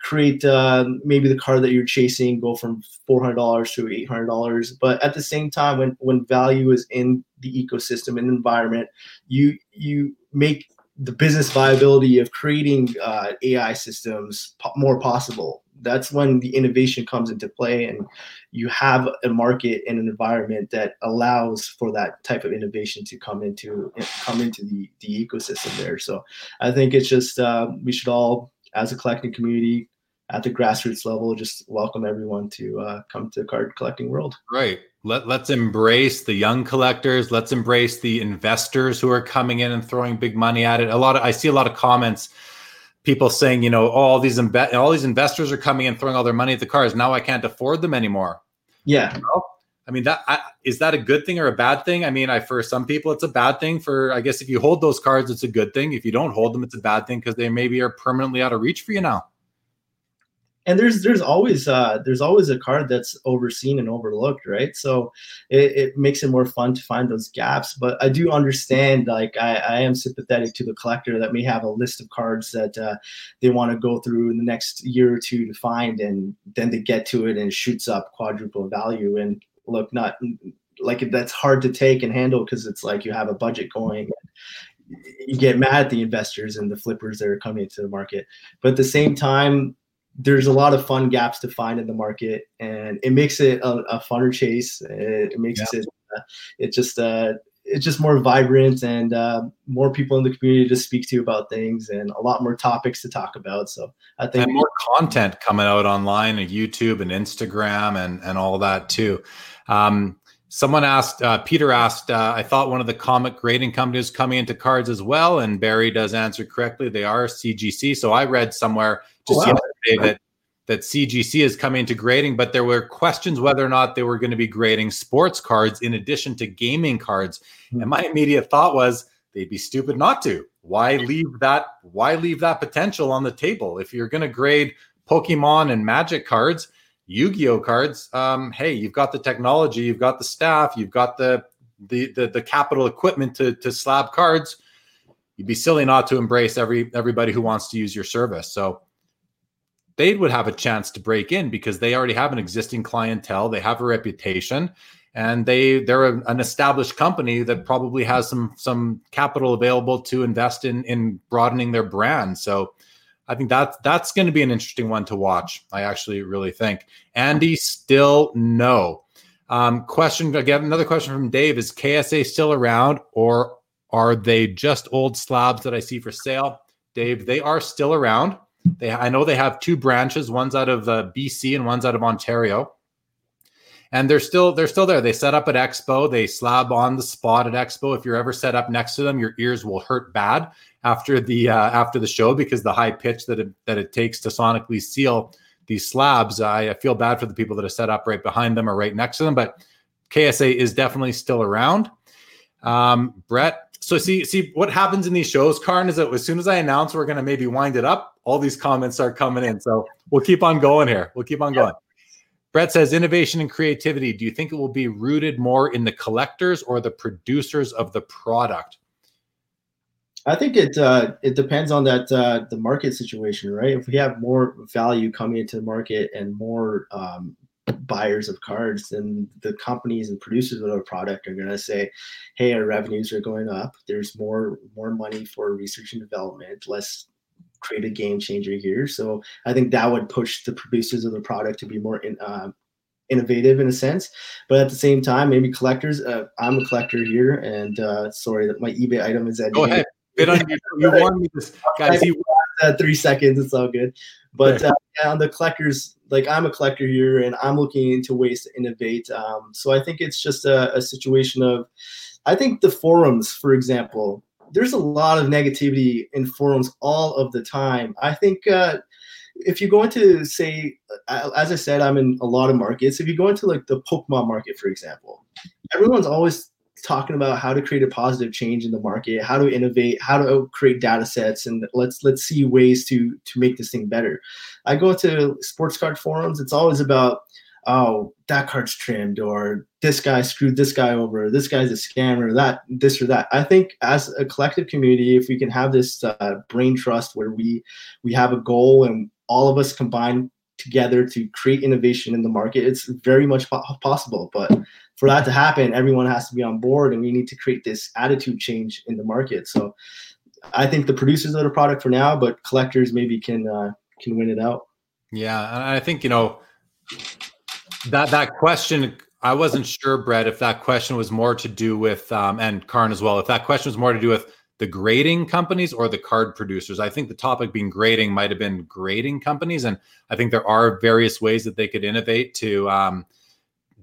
create uh, maybe the car that you're chasing go from $400 to $800. But at the same time, when, when value is in the ecosystem and environment, you, you make the business viability of creating uh, AI systems po- more possible. That's when the innovation comes into play, and you have a market and an environment that allows for that type of innovation to come into come into the the ecosystem there. So, I think it's just uh, we should all, as a collecting community, at the grassroots level, just welcome everyone to uh, come to the card collecting world. Right let, let's embrace the young collectors let's embrace the investors who are coming in and throwing big money at it a lot of i see a lot of comments people saying you know oh, all these imbe- all these investors are coming and throwing all their money at the cars. Now i can't afford them anymore. Yeah. You know? i mean that I, is that a good thing or a bad thing? I mean i for some people it's a bad thing. For i guess if you hold those cards it's a good thing. If you don't hold them it's a bad thing because they maybe are permanently out of reach for you now and there's there's always uh, there's always a card that's overseen and overlooked, right? So it, it, makes it more fun to find those gaps. But I do understand, like I, I am sympathetic to the collector that may have a list of cards that uh, they want to go through in the next year or two to find, and then they get to it and it shoots up quadruple value. And look, not like that's hard to take and handle because it's like you have a budget going you get mad at the investors and the flippers that are coming into the market. But at the same time, there's a lot of fun gaps to find in the market, and it makes it a, a funner chase. It, it makes yeah. it uh, it just uh, it's just more vibrant and uh, more people in the community to speak to about things and a lot more topics to talk about. So I think and more content coming out online and YouTube and Instagram and and all that too. Um, someone asked, uh, Peter asked, uh, I thought one of the comic grading companies coming into cards as well, and Barry does answer correctly. They are CGC. So I read somewhere just oh, wow. Yesterday that that CGC is coming to grading, but there were questions whether or not they were going to be grading sports cards in addition to gaming cards. And my immediate thought was they'd be stupid not to. Why leave that? Why leave that potential on the table? If you're going to grade Pokemon and Magic cards, Yu-Gi-Oh cards, um, hey, you've got the technology, you've got the staff, you've got the the the, the capital equipment to to slab cards. You'd be silly not to embrace every everybody who wants to use your service. So they would have a chance to break in because they already have an existing clientele, they have a reputation, and they they're a, an established company that probably has some some capital available to invest in in broadening their brand. So I think that's that's going to be an interesting one to watch. I actually really think. Andy, still no. Um, question again, another question from Dave: Is KSA still around, or are they just old slabs that I see for sale? Dave, they are still around. They, I know they have two branches. One's out of uh, BC and one's out of Ontario, and they're still they're still there. They set up at Expo. They slab on the spot at Expo. If you're ever set up next to them, your ears will hurt bad after the uh, after the show because the high pitch that it, that it takes to sonically seal these slabs. I, I feel bad for the people that are set up right behind them or right next to them, but KSA is definitely still around. Um, Brett, so see see what happens in these shows, Karn, is that as soon as I announce we're going to maybe wind it up, all these comments start coming in. So we'll keep on going here. We'll keep on going. Brett says innovation and creativity. Do you think it will be rooted more in the collectors or the producers of the product? I think it uh, it depends on that uh, the market situation, right? If we have more value coming into the market and more um, buyers of cards, then the companies and producers of the product are going to say, "Hey, our revenues are going up. There's more more money for research and development. Let's create a game changer here." So I think that would push the producers of the product to be more in, uh, innovative in a sense. But at the same time, maybe collectors. Uh, I'm a collector here, and uh, sorry that my eBay item is at. Go ahead on you. You warned me this, guys. Uh, three seconds. It's all good. But uh, yeah, on the collectors, like I'm a collector here, and I'm looking into ways to innovate. Um, so I think it's just a, a situation of, I think the forums, for example, there's a lot of negativity in forums all of the time. I think. Uh, if you go into say as i said i'm in a lot of markets if you go into like the pokemon market for example everyone's always talking about how to create a positive change in the market, how to innovate, how to create data sets, and let's let's see ways to to make this thing better. I go to sports card forums. It's always about oh that card's trimmed or this guy screwed this guy over this guy's a scammer that this or that i think as a collective community if we can have this uh, brain trust where we we have a goal and all of us combine together to create innovation in the market it's very much possible but for that to happen, everyone has to be on board, and we need to create this attitude change in the market. So, I think the producers of the product for now, but collectors maybe can uh, can win it out. Yeah, and I think you know that that question. I wasn't sure, Brett, if that question was more to do with um, and Karn as well. If that question was more to do with the grading companies or the card producers. I think the topic being grading might have been grading companies, and I think there are various ways that they could innovate to um,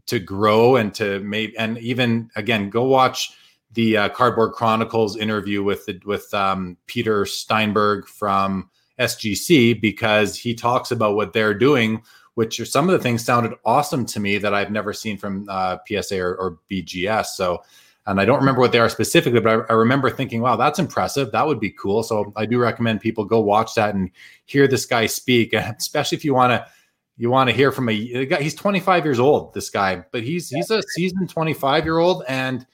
to grow and to maybe and even again go watch the uh, Cardboard Chronicles interview with the, with um, Peter Steinberg from SGC because he talks about what they're doing, which are some of the things sounded awesome to me that I've never seen from uh, PSA or, or, BGS. So, and I don't remember what they are specifically, but I, I, remember thinking, wow, that's impressive. That would be cool. So I do recommend people go watch that and hear this guy speak, especially if you want to you want to hear from a guy he's 25 years old this guy but he's he's a seasoned 25 year old and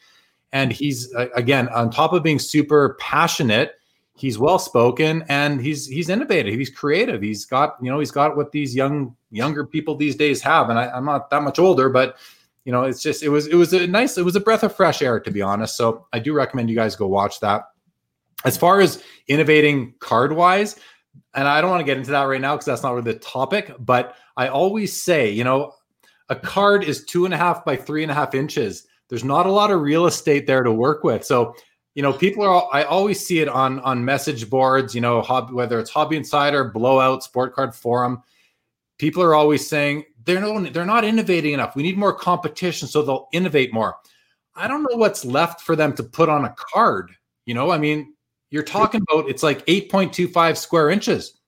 and he's again on top of being super passionate he's well spoken and he's he's innovative he's creative he's got you know he's got what these young younger people these days have and I, i'm not that much older but you know it's just it was it was a nice it was a breath of fresh air to be honest so i do recommend you guys go watch that. As far as innovating card wise and I don't want to get into that right now because that's not really the topic, but I always say, you know, a card is two and a half by three and a half inches. There's not a lot of real estate there to work with. So, you know, people are, I always see it on, on message boards, you know, hobby, whether it's Hobby Insider, Blowout, Sport Card Forum, people are always saying they're not, they're not innovating enough. We need more competition so they'll innovate more. I don't know what's left for them to put on a card. You know, I mean, you're talking about it's like 8.25 square inches.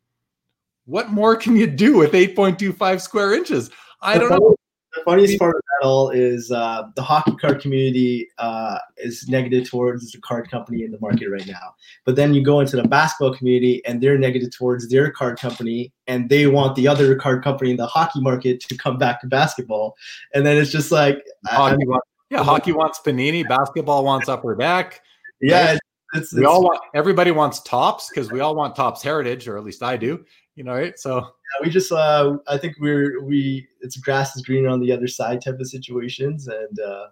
What more can you do with 8.25 square inches? I don't know. The funniest part of that all is uh, the hockey card community uh, is negative towards the card company in the market right now. But then you go into the basketball community and they're negative towards their card company and they want the other card company in the hockey market to come back to basketball. And then it's just like, hockey I wants, yeah, hockey wants Panini, basketball wants Upper Deck. Yeah, right? it's, we all want everybody wants Topps because we all want Topps Heritage, or at least I do. You know, right? So yeah, we just uh, I think we're we it's grass is greener on the other side type of situations, and uh,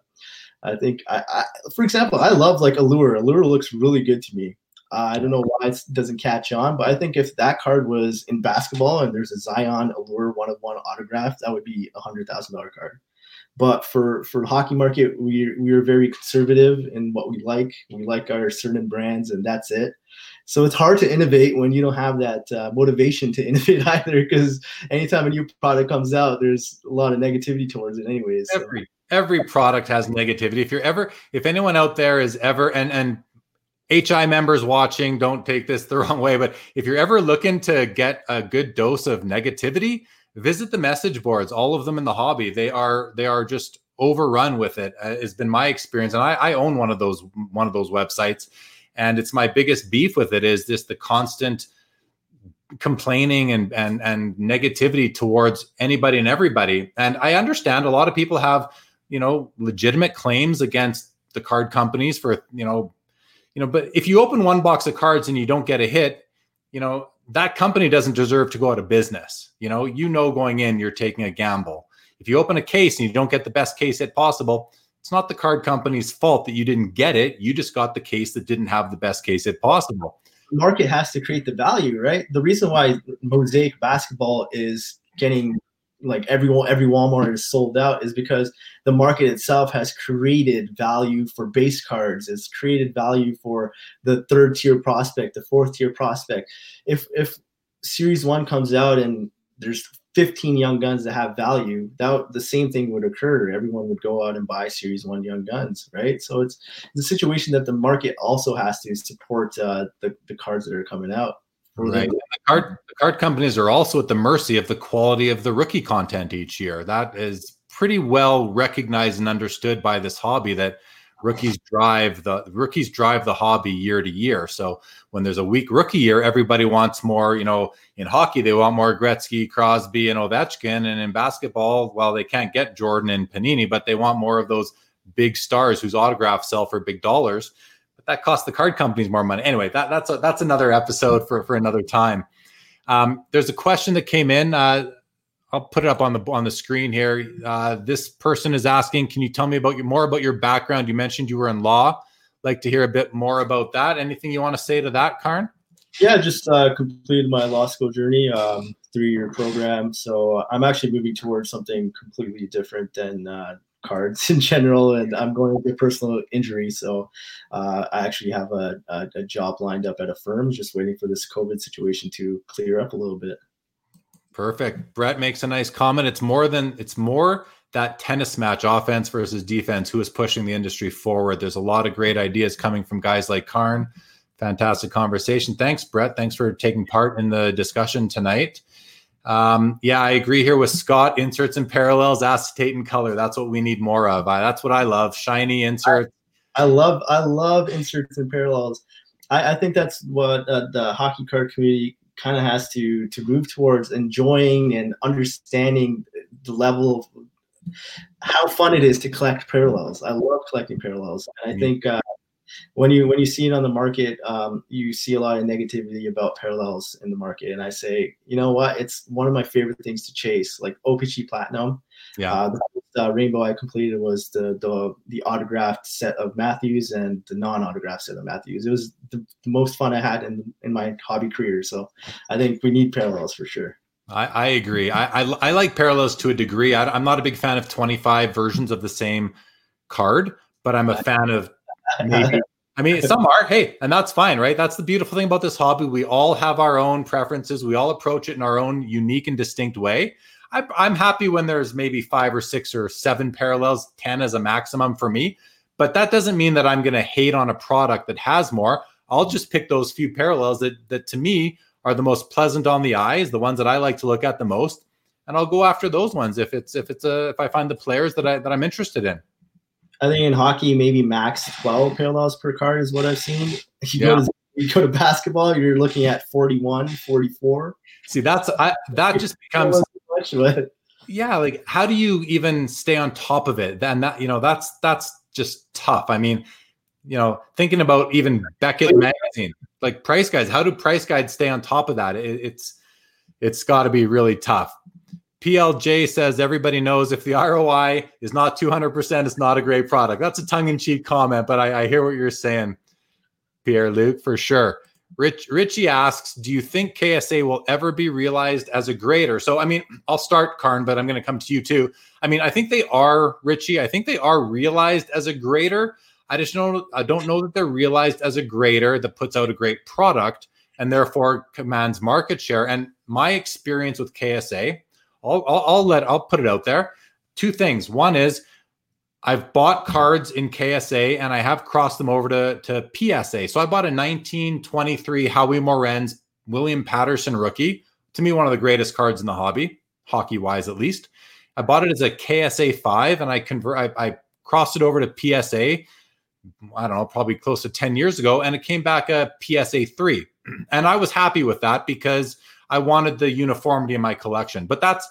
I think I, I for example I love like Allure. Allure looks really good to me. Uh, I don't know why it doesn't catch on, but I think if that card was in basketball and there's a Zion Allure one of one autograph, that would be a hundred thousand dollar card. But for for hockey market, we we are very conservative in what we like. We like our certain brands, and that's it. So it's hard to innovate when you don't have that uh, motivation to innovate either. Because anytime a new product comes out, there's a lot of negativity towards it, anyways. So. Every every product has negativity. If you're ever, if anyone out there is ever, and and HI members watching, don't take this the wrong way, but if you're ever looking to get a good dose of negativity, visit the message boards. All of them in the hobby, they are they are just overrun with it. Uh, has been my experience, and I, I own one of those one of those websites, and it's my biggest beef with it is just the constant complaining and and and negativity towards anybody and everybody. And I understand a lot of people have you know legitimate claims against the card companies for you know you know but if you open one box of cards and you don't get a hit you know that company doesn't deserve to go out of business you know you know going in you're taking a gamble if you open a case and you don't get the best case hit possible it's not the card company's fault that you didn't get it you just got the case that didn't have the best case it possible the market has to create the value right the reason why mosaic basketball is getting like every every Walmart is sold out is because the market itself has created value for base cards. It's created value for the third tier prospect, the fourth tier prospect. If if Series One comes out and there's 15 young guns that have value, that the same thing would occur. Everyone would go out and buy Series One young guns, right? So it's, it's a situation that the market also has to support uh, the the cards that are coming out. Right. The card, the card companies are also at the mercy of the quality of the rookie content each year. That is pretty well recognized and understood by this hobby that rookies drive the rookies drive the hobby year to year. So when there's a weak rookie year, everybody wants more. You know, in hockey they want more Gretzky, Crosby, and Ovechkin, and in basketball, well, they can't get Jordan and Panini, but they want more of those big stars whose autographs sell for big dollars But that costs the card companies more money. Anyway, that, that's a, that's another episode for for another time. Um, there's a question that came in. Uh, I'll put it up on the on the screen here. Uh, this person is asking, "Can you tell me about your more about your background? You mentioned you were in law. Like to hear a bit more about that. Anything you want to say to that, Karn?" Yeah, just uh, completed my law school journey, um, three year program. So I'm actually moving towards something completely different than uh, cards in general, and I'm going with personal injury, so uh, I actually have a, a, a, job lined up at a firm, just waiting for this COVID situation to clear up a little bit. Perfect. Brett makes a nice comment. It's more than it's more that tennis match, offense versus defense. Who is pushing the industry forward? There's a lot of great ideas coming from guys like Karn. Fantastic conversation. Thanks, Brett. Thanks for taking part in the discussion tonight. Um, yeah, I agree here with Scott. Inserts and parallels, acetate and color. That's what we need more of. I, that's what I love. Shiny inserts. I, love I love inserts and parallels. I, I think that's what uh, the hockey card community kind of has to to move towards enjoying and understanding the level of how fun it is to collect parallels. I love collecting parallels, and I think uh, when you when you see it on the market, um, you see a lot of negativity about parallels in the market. And I say, you know what? It's one of my favorite things to chase, like OPC Platinum. Yeah. Uh, the uh, rainbow I completed was the, the the autographed set of Matthews and the non-autographed set of Matthews. It was the, the most fun I had in in my hobby career. So I think we need parallels for sure. I, I agree. I, I, I like parallels to a degree. I, I'm not a big fan of 25 versions of the same card, but I'm a fan of maybe I mean, some are, hey, and that's fine, right? That's the beautiful thing about this hobby. We all have our own preferences. We all approach it in our own unique and distinct way. I, I'm happy when there's maybe five or six or seven parallels, 10 as a maximum for me. But that doesn't mean that I'm going to hate on a product that has more. I'll just pick those few parallels that, that to me are the most pleasant on the eyes, the ones that I like to look at the most. And I'll go after those ones if it's if it's a if I find the players that I that I'm interested in. I think in hockey, maybe max 12 parallels per card is what I've seen. If you, yeah. go, to, you go to basketball, you're looking at 41, 44. See, that's I, that just becomes much, yeah. Like, how do you even stay on top of it? Then that you know, that's that's just tough. I mean, you know, thinking about even Beckett magazine, like price guides. How do price guides stay on top of that? It, it's it's got to be really tough. PLJ says everybody knows if the ROI is not 200%, it's not a great product. That's a tongue in cheek comment, but I, I, hear what you're saying, Pierre Luc, for sure. Rich Richie asks, "Do you think KSA will ever be realized as a grader?" So, I mean, I'll start, Karn, but I'm going to come to you too. I mean, I think they are, Richie. I think they are realized as a grader. I just know I don't know that they're realized as a grader that puts out a great product and therefore commands market share. And my experience with KSA, I'll, I'll, I'll let I'll put it out there. Two things. One is I've bought cards in KSA and I have crossed them over to, to PSA. So I bought a 1923 Howie Morenz William Paterson rookie. To me, one of the greatest cards in the hobby, hockey wise at least. I bought it as a KSA five and I convert I, I crossed it over to PSA. I don't know, probably close to 10 years ago, and it came back a PSA 3. And I was happy with that because I wanted the uniformity in my collection. But that's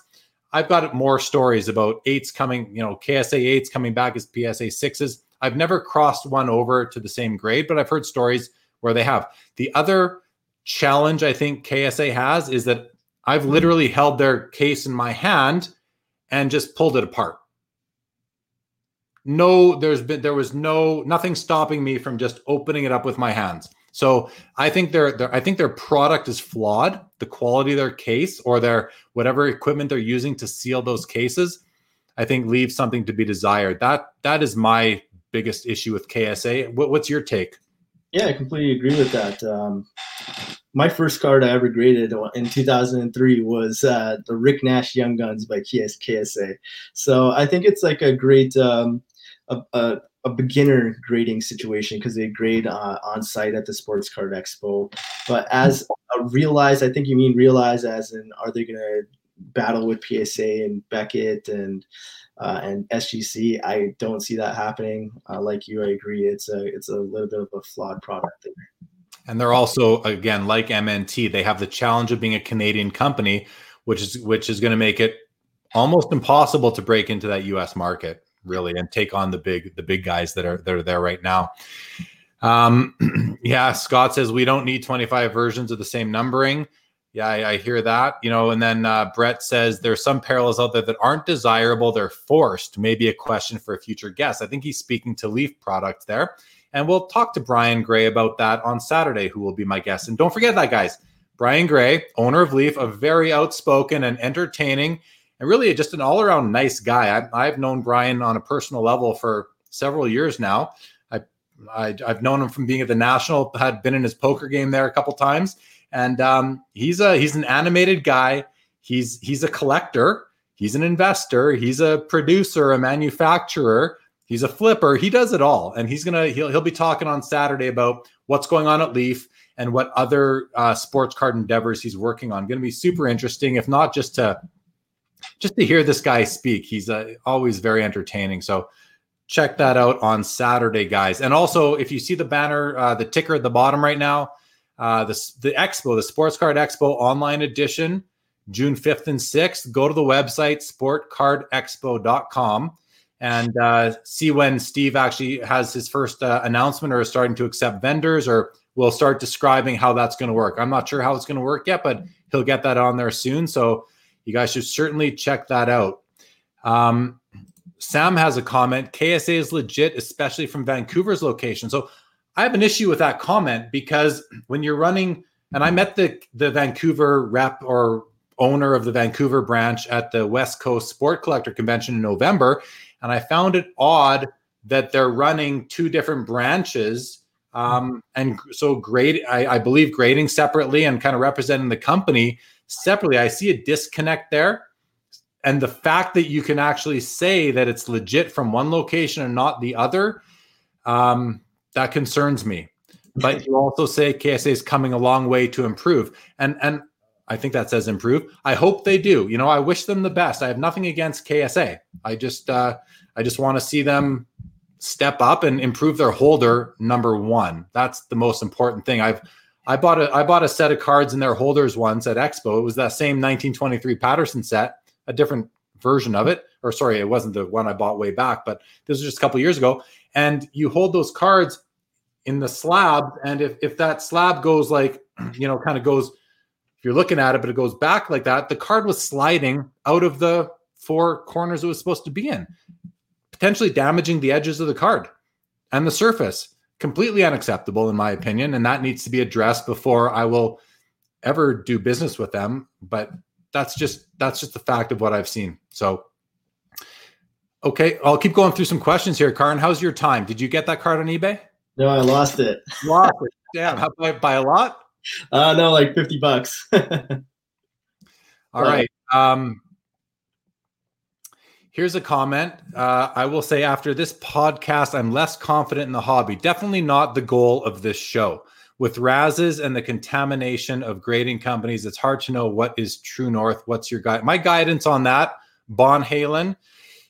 I've got more stories about eights coming, you know, KSA eights coming back as PSA sixes. I've never crossed one over to the same grade, but I've heard stories where they have. The other challenge I think KSA has is that I've hmm. literally held their case in my hand and just pulled it apart. No, there's been there was no nothing stopping me from just opening it up with my hands. So I think their, their I think their product is flawed. The quality of their case or their whatever equipment they're using to seal those cases, I think leaves something to be desired. That that is my biggest issue with KSA. What, what's your take? Yeah, I completely agree with that. Um, my first card I ever graded in 2003 was uh, the Rick Nash Young Guns by KS, KSA. So I think it's like a great um, a, a, a beginner grading situation because they grade uh, on site at the Sports Card Expo. But as a realize, I think you mean realize as in are they going to battle with PSA and Beckett and uh, and SGC? I don't see that happening. Uh, like you, I agree. It's a it's a little bit of a flawed product there. And they're also again like MNT, they have the challenge of being a Canadian company, which is which is going to make it almost impossible to break into that U.S. market really and take on the big the big guys that are that are there right now. Um, yeah, Scott says we don't need 25 versions of the same numbering. Yeah, I, I hear that. You know, and then uh, Brett says there's some parallels out there that aren't desirable; they're forced. Maybe a question for a future guest. I think he's speaking to Leaf product there, and we'll talk to Brian Gray about that on Saturday, who will be my guest. And don't forget that, guys. Brian Gray, owner of Leaf, a very outspoken and entertaining and really just an all around nice guy. I, have known Brian on a personal level for several years now. I, I, have known him from being at the National, had been in his poker game there a couple times, and um, he's a he's an animated guy. He's he's a collector. He's an investor. He's a producer, a manufacturer. He's a flipper. He does it all, and he's gonna he'll he'll be talking on Saturday about what's going on at Leaf and what other uh, sports card endeavors he's working on. Going to be super interesting, if not just to just to hear this guy speak, he's uh, always very entertaining. So check that out on Saturday, guys. And also, if you see the banner, uh, the ticker at the bottom right now, uh, the the expo, the Sports Card Expo online edition, June 5th and 6th. Go to the website sportcardexpo.com and uh, see when Steve actually has his first uh, announcement or is starting to accept vendors or will start describing how that's going to work. I'm not sure how it's going to work yet, but he'll get that on there soon. So you guys should certainly check that out. Um, Sam has a comment. KSA is legit, especially from Vancouver's location. So I have an issue with that comment because when you're running, and I met the the Vancouver rep or owner of the Vancouver branch at the West Coast Sport Collector Convention in November, and I found it odd that they're running two different branches. Um, and so grade, I, I believe grading separately and kind of representing the company separately. I see a disconnect there. And the fact that you can actually say that it's legit from one location and not the other, um, that concerns me. But you also say KSA is coming a long way to improve. And and I think that says improve. I hope they do. You know, I wish them the best. I have nothing against KSA. I just uh, I just want to see them step up and improve their holder number one. That's the most important thing. I've I bought a I bought a set of cards in their holders once at Expo. It was that same 1923 Paterson set, a different version of it. Or sorry, it wasn't the one I bought way back, but this was just a couple years ago. And you hold those cards in the slab, and if if that slab goes like, you know, kind of goes, if you're looking at it, but it goes back like that, the card was sliding out of the four corners it was supposed to be in, potentially damaging the edges of the card and the surface completely unacceptable in my opinion, and that needs to be addressed before I will ever do business with them. But that's just that's just the fact of what I've seen. So okay, I'll keep going through some questions here. Karn, how's your time? Did you get that card on eBay? No, I lost it. Lost it. Damn, how, by, by a lot? Uh no, like 50 bucks. All right. Um Here's a comment. Uh, I will say after this podcast, I'm less confident in the hobby. Definitely not the goal of this show. With Razzes and the contamination of grading companies, it's hard to know what is true north. What's your guide? My guidance on that, Bon Halen,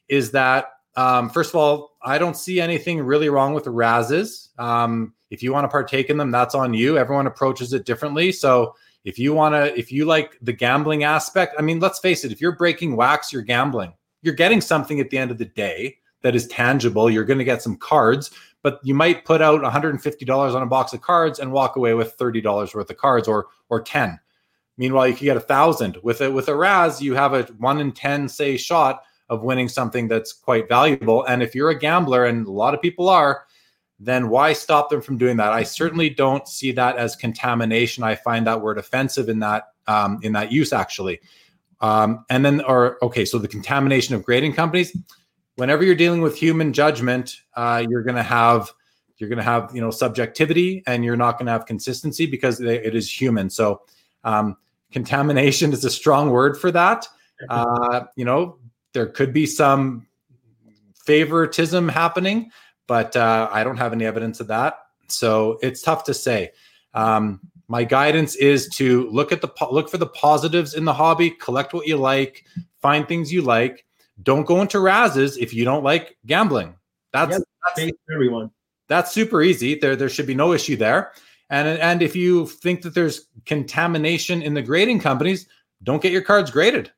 is that um, first of all, I don't see anything really wrong with the Razzes. Um, if you want to partake in them, that's on you. Everyone approaches it differently. So if you want to, if you like the gambling aspect, I mean, let's face it, if you're breaking wax, you're gambling you're getting something at the end of the day that is tangible. You're going to get some cards, but you might put out $150 on a box of cards and walk away with $30 worth of cards or or 10. Meanwhile, you could get a thousand with it with a Razz. You have a one in 10 say shot of winning something that's quite valuable. And if you're a gambler, and a lot of people are, then why stop them from doing that? I certainly don't see that as contamination. I find that word offensive in that um, in that use actually. Um, and then, or okay, so the contamination of grading companies. Whenever you're dealing with human judgment, uh, you're going to have you're going to have you know subjectivity, and you're not going to have consistency because it is human. So, um, contamination is a strong word for that. Uh, you know, there could be some favoritism happening, but uh, I don't have any evidence of that. So it's tough to say. Um, my guidance is to look at the look for the positives in the hobby, collect what you like, find things you like. Don't go into razzes if you don't like gambling. That's, that's everyone. That's super easy. There there should be no issue there. And and if you think that there's contamination in the grading companies, don't get your cards graded.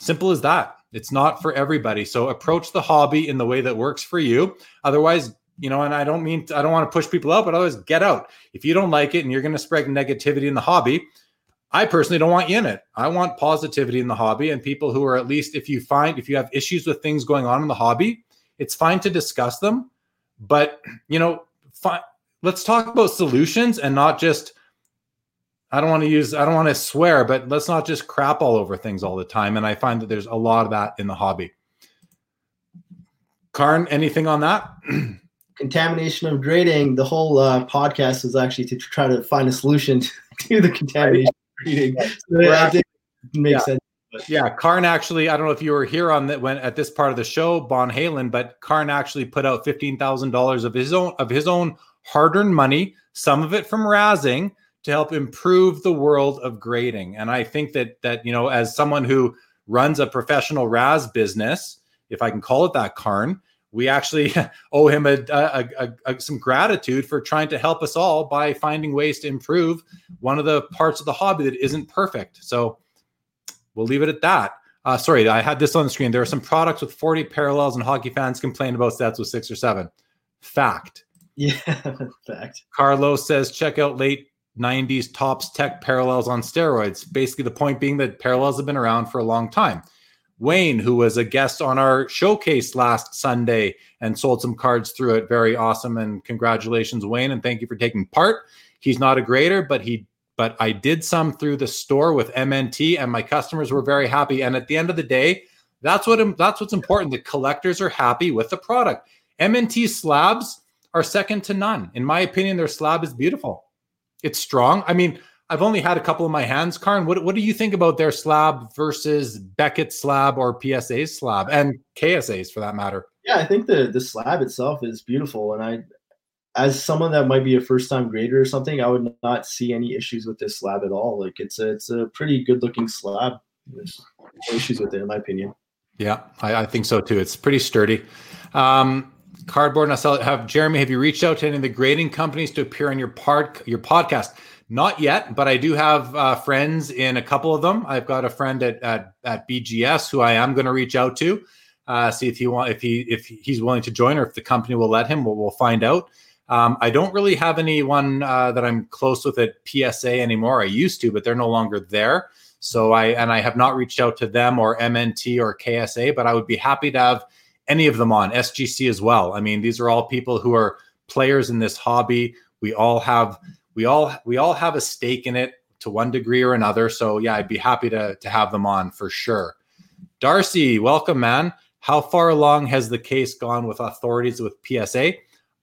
Simple as that. It's not for everybody. So approach the hobby in the way that works for you. Otherwise, you know, and I don't mean I don't want to push people out, but always get out. If you don't like it and you're going to spread negativity in the hobby, I personally don't want you in it. I want positivity in the hobby and people who are at least if you find if you have issues with things going on in the hobby, it's fine to discuss them, but you know, let's talk about solutions and not just I don't want to use I don't want to swear, but let's not just crap all over things all the time and I find that there's a lot of that in the hobby. Karn, anything on that? contamination of grading, the whole uh, podcast was actually to try to find a solution to the contamination of grading. So that did make yeah. sense. But. Yeah, Karn actually, I don't know if you were here on that when at this part of the show, Bon Halen, but Karn actually put out fifteen thousand dollars of his own of his own hard-earned money, some of it from Razzing, to help improve the world of grading. And I think that that you know, as someone who runs a professional Razz business, if I can call it that, Karn, we actually owe him a, a, a, a, some gratitude for trying to help us all by finding ways to improve one of the parts of the hobby that isn't perfect. So we'll leave it at that. Uh, sorry, I had this on the screen. There are some products with 40 parallels, and hockey fans complain about sets with six or seven. Fact. Yeah, fact. Carlos says check out late 90s Topps Tek parallels on steroids. Basically, the point being that parallels have been around for a long time. Wayne, who was a guest on our showcase last Sunday and sold some cards through it. Very awesome. And congratulations, Wayne. And thank you for taking part. He's not a grader, but he but I did some through the store with MNT and my customers were very happy. And at the end of the day, that's what that's what's important. The collectors are happy with the product. MNT slabs are second to none. In my opinion, their slab is beautiful. It's strong. I mean, I've only had a couple of my hands, Karn. What what do you think about their slab versus Beckett slab or PSA's slab and KSA's for that matter? Yeah, I think the the slab itself is beautiful, and I, as someone that might be a first time grader or something, I would not see any issues with this slab at all. Like it's a it's a pretty good looking slab. There's no issues with it, in my opinion. Yeah, I, I think so too. It's pretty sturdy. Um, cardboard. And I have Jeremy. Have you reached out to any of the grading companies to appear on your part your podcast? Not yet, but I do have uh, friends in a couple of them. I've got a friend at at, at BGS who I am going to reach out to, uh, see if he want if he if he's willing to join or if the company will let him. We'll, we'll find out. Um, I don't really have anyone uh, that I'm close with at PSA anymore. I used to, but they're no longer there. So I and I have not reached out to them or MNT or KSA, but I would be happy to have any of them on SGC as well. I mean, these are all people who are players in this hobby. We all have we all we all have a stake in it to one degree or another. So yeah, I'd be happy to to have them on for sure. Darcy, welcome, man. How far along has the case gone with authorities with PSA?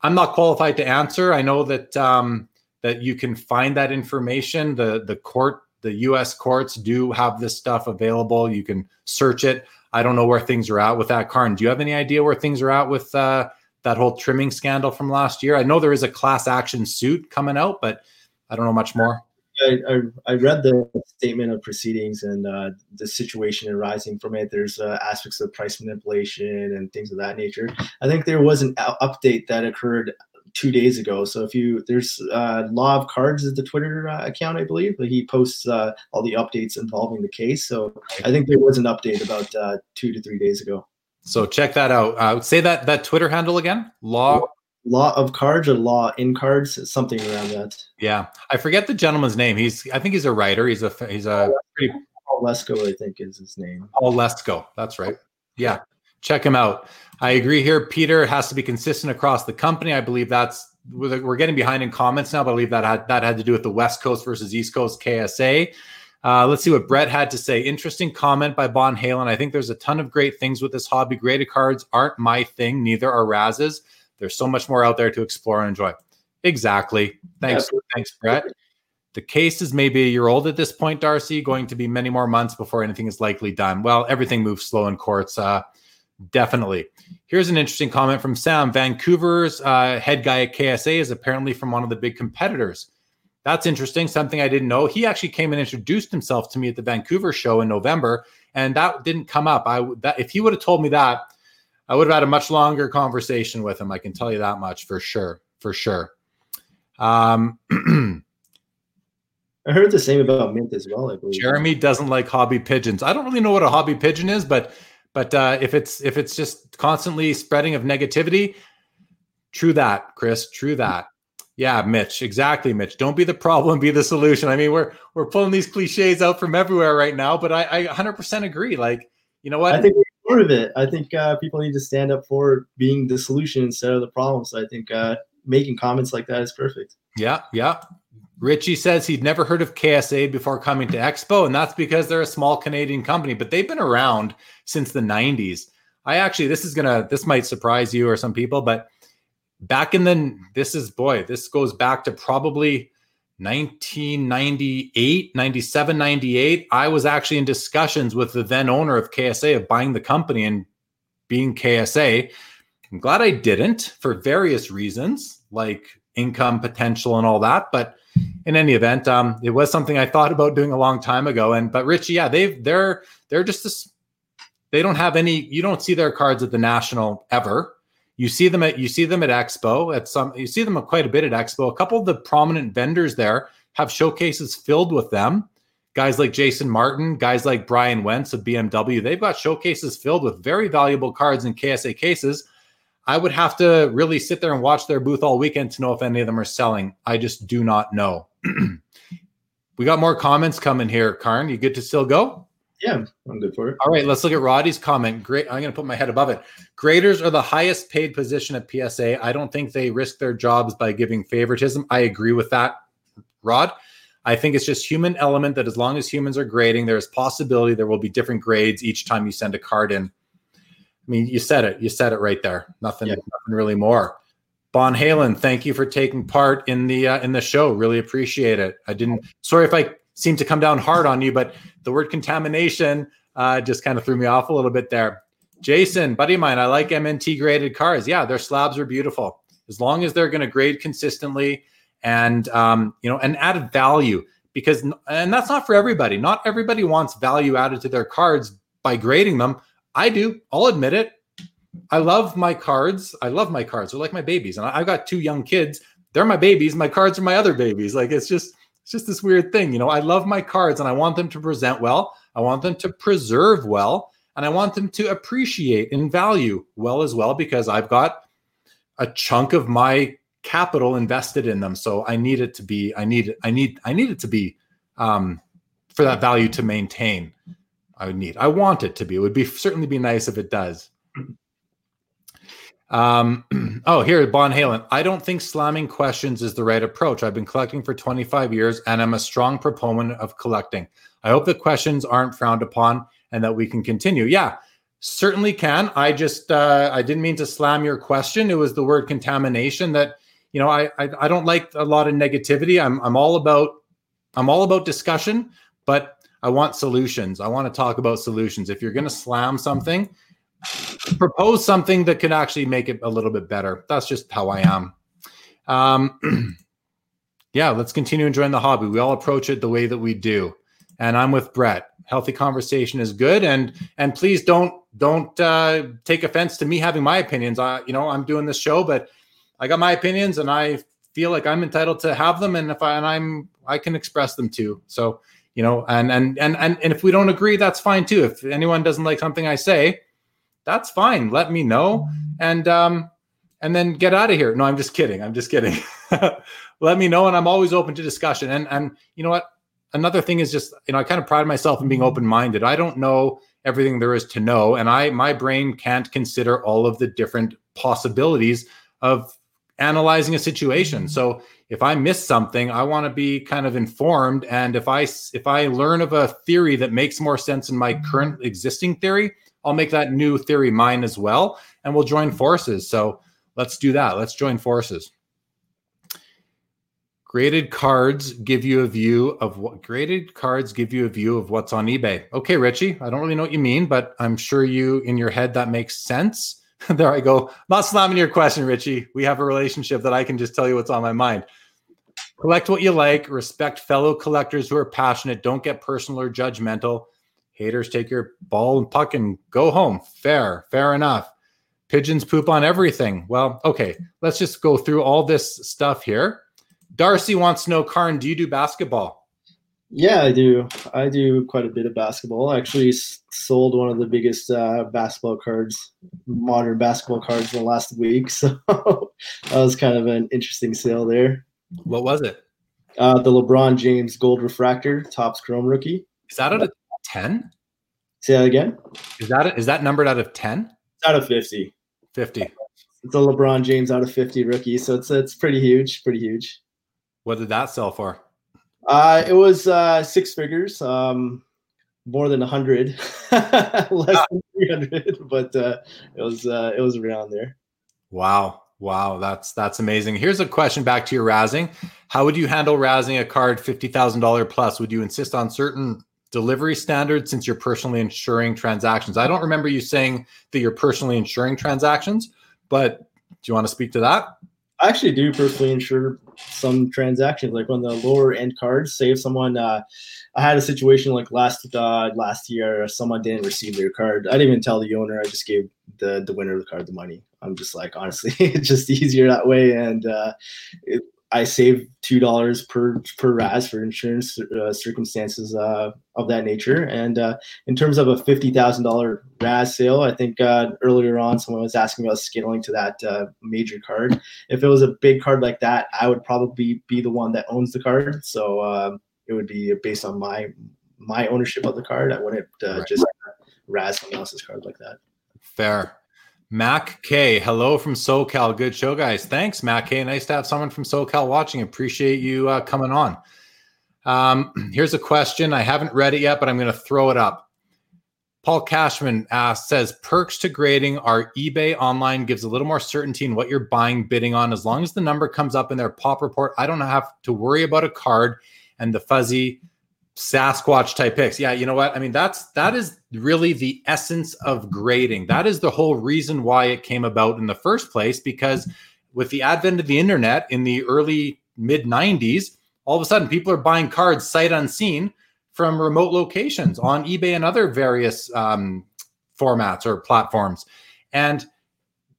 I'm not qualified to answer. I know that um, that you can find that information. The the court, the U.S. courts do have this stuff available. You can search it. I don't know where things are at with that. Karn, do you have any idea where things are at with uh, that whole trimming scandal from last year? I know there is a class action suit coming out, but I don't know much more. I, I, I read the statement of proceedings and uh, the situation arising from it. There's uh, aspects of price manipulation and things of that nature. I think there was an update that occurred two days ago. So if you there's uh, Law of Cards is the Twitter uh, account, I believe, but he posts uh, all the updates involving the case. So I think there was an update about uh, two to three days ago. So check that out. Uh, say that that Twitter handle again. Law. Law of cards or law in cards something around that. Yeah. I forget the gentleman's name. He's i think he's a writer. He's a he's a pretty paul lesko i think is his name. Paul lesko. That's right. Yeah. Check him out. I agree here. Peter has to be consistent across the company. I believe that's we're getting behind in comments now but i believe that had that had to do with the west coast versus east coast ksa uh, let's see what Brett had to say. Interesting comment by Bon Halen. I think there's a ton of great things with this hobby. Graded cards aren't my thing, neither are Razz's. There's so much more out there to explore and enjoy. Exactly. Thanks. Yeah. Thanks, Brett. The case is maybe a year old at this point, Darcy, going to be many more months before anything is likely done. Well, everything moves slow in courts. Uh, definitely. Here's an interesting comment from Sam. Vancouver's uh, head guy at KSA is apparently from one of the big competitors. That's interesting. Something I didn't know. He actually came and introduced himself to me at the Vancouver show in November, and that didn't come up. I that if he would have told me that, I would have had a much longer conversation with him. I can tell you that much for sure. For sure. Um, I heard the same about mint as well. I believe Jeremy doesn't like hobby pigeons. I don't really know what a hobby pigeon is, but but uh, if it's if it's just constantly spreading of negativity, true that, Chris. True that. Yeah, Mitch. Exactly, Mitch. Don't be the problem, be the solution. I mean, we're we're pulling these cliches out from everywhere right now, but I, I 100% agree. Like, you know what? I think part of it. I think uh, people need to stand up for being the solution instead of the problem. So I think uh, making comments like that is perfect. Yeah, yeah. Richie says he'd never heard of KSA before coming to Expo, and that's because they're a small Canadian company, but they've been around since the 90s. I actually, this is gonna, this might surprise you or some people, but back in the, this is, boy, this goes back to probably 1998, 97, 98, I was actually in discussions with the then owner of KSA of buying the company and being KSA. I'm glad I didn't for various reasons, like income potential and all that. But in any event, um, it was something I thought about doing a long time ago. And but richie yeah, they've they're they're just this. They don't have any. You don't see their cards at the national ever. You see them at you see them at Expo at some you see them quite a bit at Expo. A couple of the prominent vendors there have showcases filled with them. Guys like Jason Martin, guys like Brian Wentz of BMW, they've got showcases filled with very valuable cards in KSA cases. I would have to really sit there and watch their booth all weekend to know if any of them are selling. I just do not know. we got more comments coming here, Karn. You good to still go? Yeah, I'm good for it. All right, let's look at Roddy's comment. Great. I'm going to put my head above it. Graders are the highest paid position at PSA. I don't think they risk their jobs by giving favoritism. I agree with that, Rod. I think it's just human element that as long as humans are grading, there's possibility there will be different grades each time you send a card in. I mean, you said it. You said it right there. Nothing, yeah. nothing really more. Bon Halen, thank you for taking part in the uh, in the show. Really appreciate it. I didn't. Sorry if I seem to come down hard on you, but the word contamination uh, just kind of threw me off a little bit there. Jason, buddy of mine, I like MNT graded cars. Yeah, their slabs are beautiful. As long as they're going to grade consistently and um, you know and added value because and that's not for everybody. Not everybody wants value added to their cards by grading them. I do. I'll admit it. I love my cards. I love my cards. They're like my babies, and I've got two young kids. They're my babies. My cards are my other babies. Like it's just it's just this weird thing. You know, I love my cards and I want them to present well. I want them to preserve well. And I want them to appreciate and value well as well because I've got a chunk of my capital invested in them. So I need it to be, I need, I need, I need it to be um, for that value to maintain. I would need, I want it to be. It would be certainly be nice if it does. Um, oh, here, Bon Halen. I don't think slamming questions is the right approach. I've been collecting for 25 years and I'm a strong proponent of collecting. I hope the questions aren't frowned upon and that we can continue. Yeah, certainly can. I just, uh, I didn't mean to slam your question. It was the word contamination that, you know, I, I, I don't like a lot of negativity. I'm, I'm all about, I'm all about discussion, but I want solutions. I want to talk about solutions. If you're going to slam something, propose something that can actually make it a little bit better. That's just how I am. Um, yeah, let's continue enjoying the hobby. We all approach it the way that we do. And I'm with Brett. Healthy conversation is good, and and please don't don't uh, take offense to me having my opinions. I you know I'm doing this show, but I got my opinions, and I feel like I'm entitled to have them, and if I and I'm I can express them too. So you know, and and and and and if we don't agree, that's fine too. If anyone doesn't like something I say, that's fine. Let me know and um and then get out of here. No, I'm just kidding. I'm just kidding. Let me know and I'm always open to discussion. And and you know what? Another thing is just, you know, I kind of pride myself in being open-minded. I don't know everything there is to know and I my brain can't consider all of the different possibilities of analyzing a situation. So if I miss something, I want to be kind of informed and if I if I learn of a theory that makes more sense in my current existing theory, I'll make that new theory mine as well, and we'll join mm-hmm. forces. So let's do that. Let's join forces. Graded cards give you a view of what graded cards give you a view of what's on eBay. Okay, Richie, I don't really know what you mean, but I'm sure you in your head that makes sense. there I go. not slamming your question, Richie. We have a relationship that I can just tell you what's on my mind. Collect what you like, respect fellow collectors who are passionate, don't get personal or judgmental haters take your ball and puck and go home. Fair, fair enough. Pigeons poop on everything. Well, okay, let's just go through all this stuff here. Darcy wants to know, Karn, do you do basketball? Yeah, I do. I do quite a bit of basketball. I actually sold one of the biggest uh, basketball cards, modern basketball cards, in the last week. So that was kind of an interesting sale there. What was it? Uh, the LeBron James Gold Refractor Topps Chrome Rookie. Is that a 10? Say that again. Is that is that numbered out of 10? It's out of 50. 50. It's a LeBron James out of 50 rookie, so it's it's pretty huge, pretty huge. What did that sell for? Uh, it was uh, six figures, um, more than 100, less than 300, but uh, it was uh, it was around there. Wow. Wow, that's that's amazing. Here's a question back to your razzing. How would you handle razzing a card fifty thousand dollar plus? Would you insist on certain delivery standards since you're personally insuring transactions. I don't remember you saying that you're personally insuring transactions, but do you want to speak to that? I actually do personally insure some transactions, like on the lower end cards. Say if someone, uh, I had a situation like last uh, last year, someone didn't receive their card. I didn't even tell the owner. I just gave the the winner of the card the money. I'm just like honestly, it's just easier that way, and uh, it, I save two dollars per per Razz for insurance uh, circumstances uh, of that nature. And uh, in terms of a fifty thousand dollar Razz sale, I think uh, earlier on someone was asking about scaling to that uh, major card. If it was a big card like that, I would probably be the one that owns the card. So um, it would be based on my my ownership of the card. I wouldn't uh, right. just Razz someone else's card like that. Fair. Mac K, hello from SoCal. Good show, guys. Thanks, Mac K. Nice to have someone from SoCal watching. Appreciate you uh, coming on. Um, here's a question. I haven't read it yet, but I'm going to throw it up. Paul Cashman asks, says perks to grading are eBay online gives a little more certainty in what you're buying, bidding on. As long as the number comes up in their pop report, I don't have to worry about a card and the fuzzy Sasquatch type pics. Yeah, you know what? I mean, that's that is really the essence of grading. That is the whole reason why it came about in the first place. Because with the advent of the internet in the early mid 90s, all of a sudden people are buying cards sight unseen from remote locations on eBay and other various um, formats or platforms. And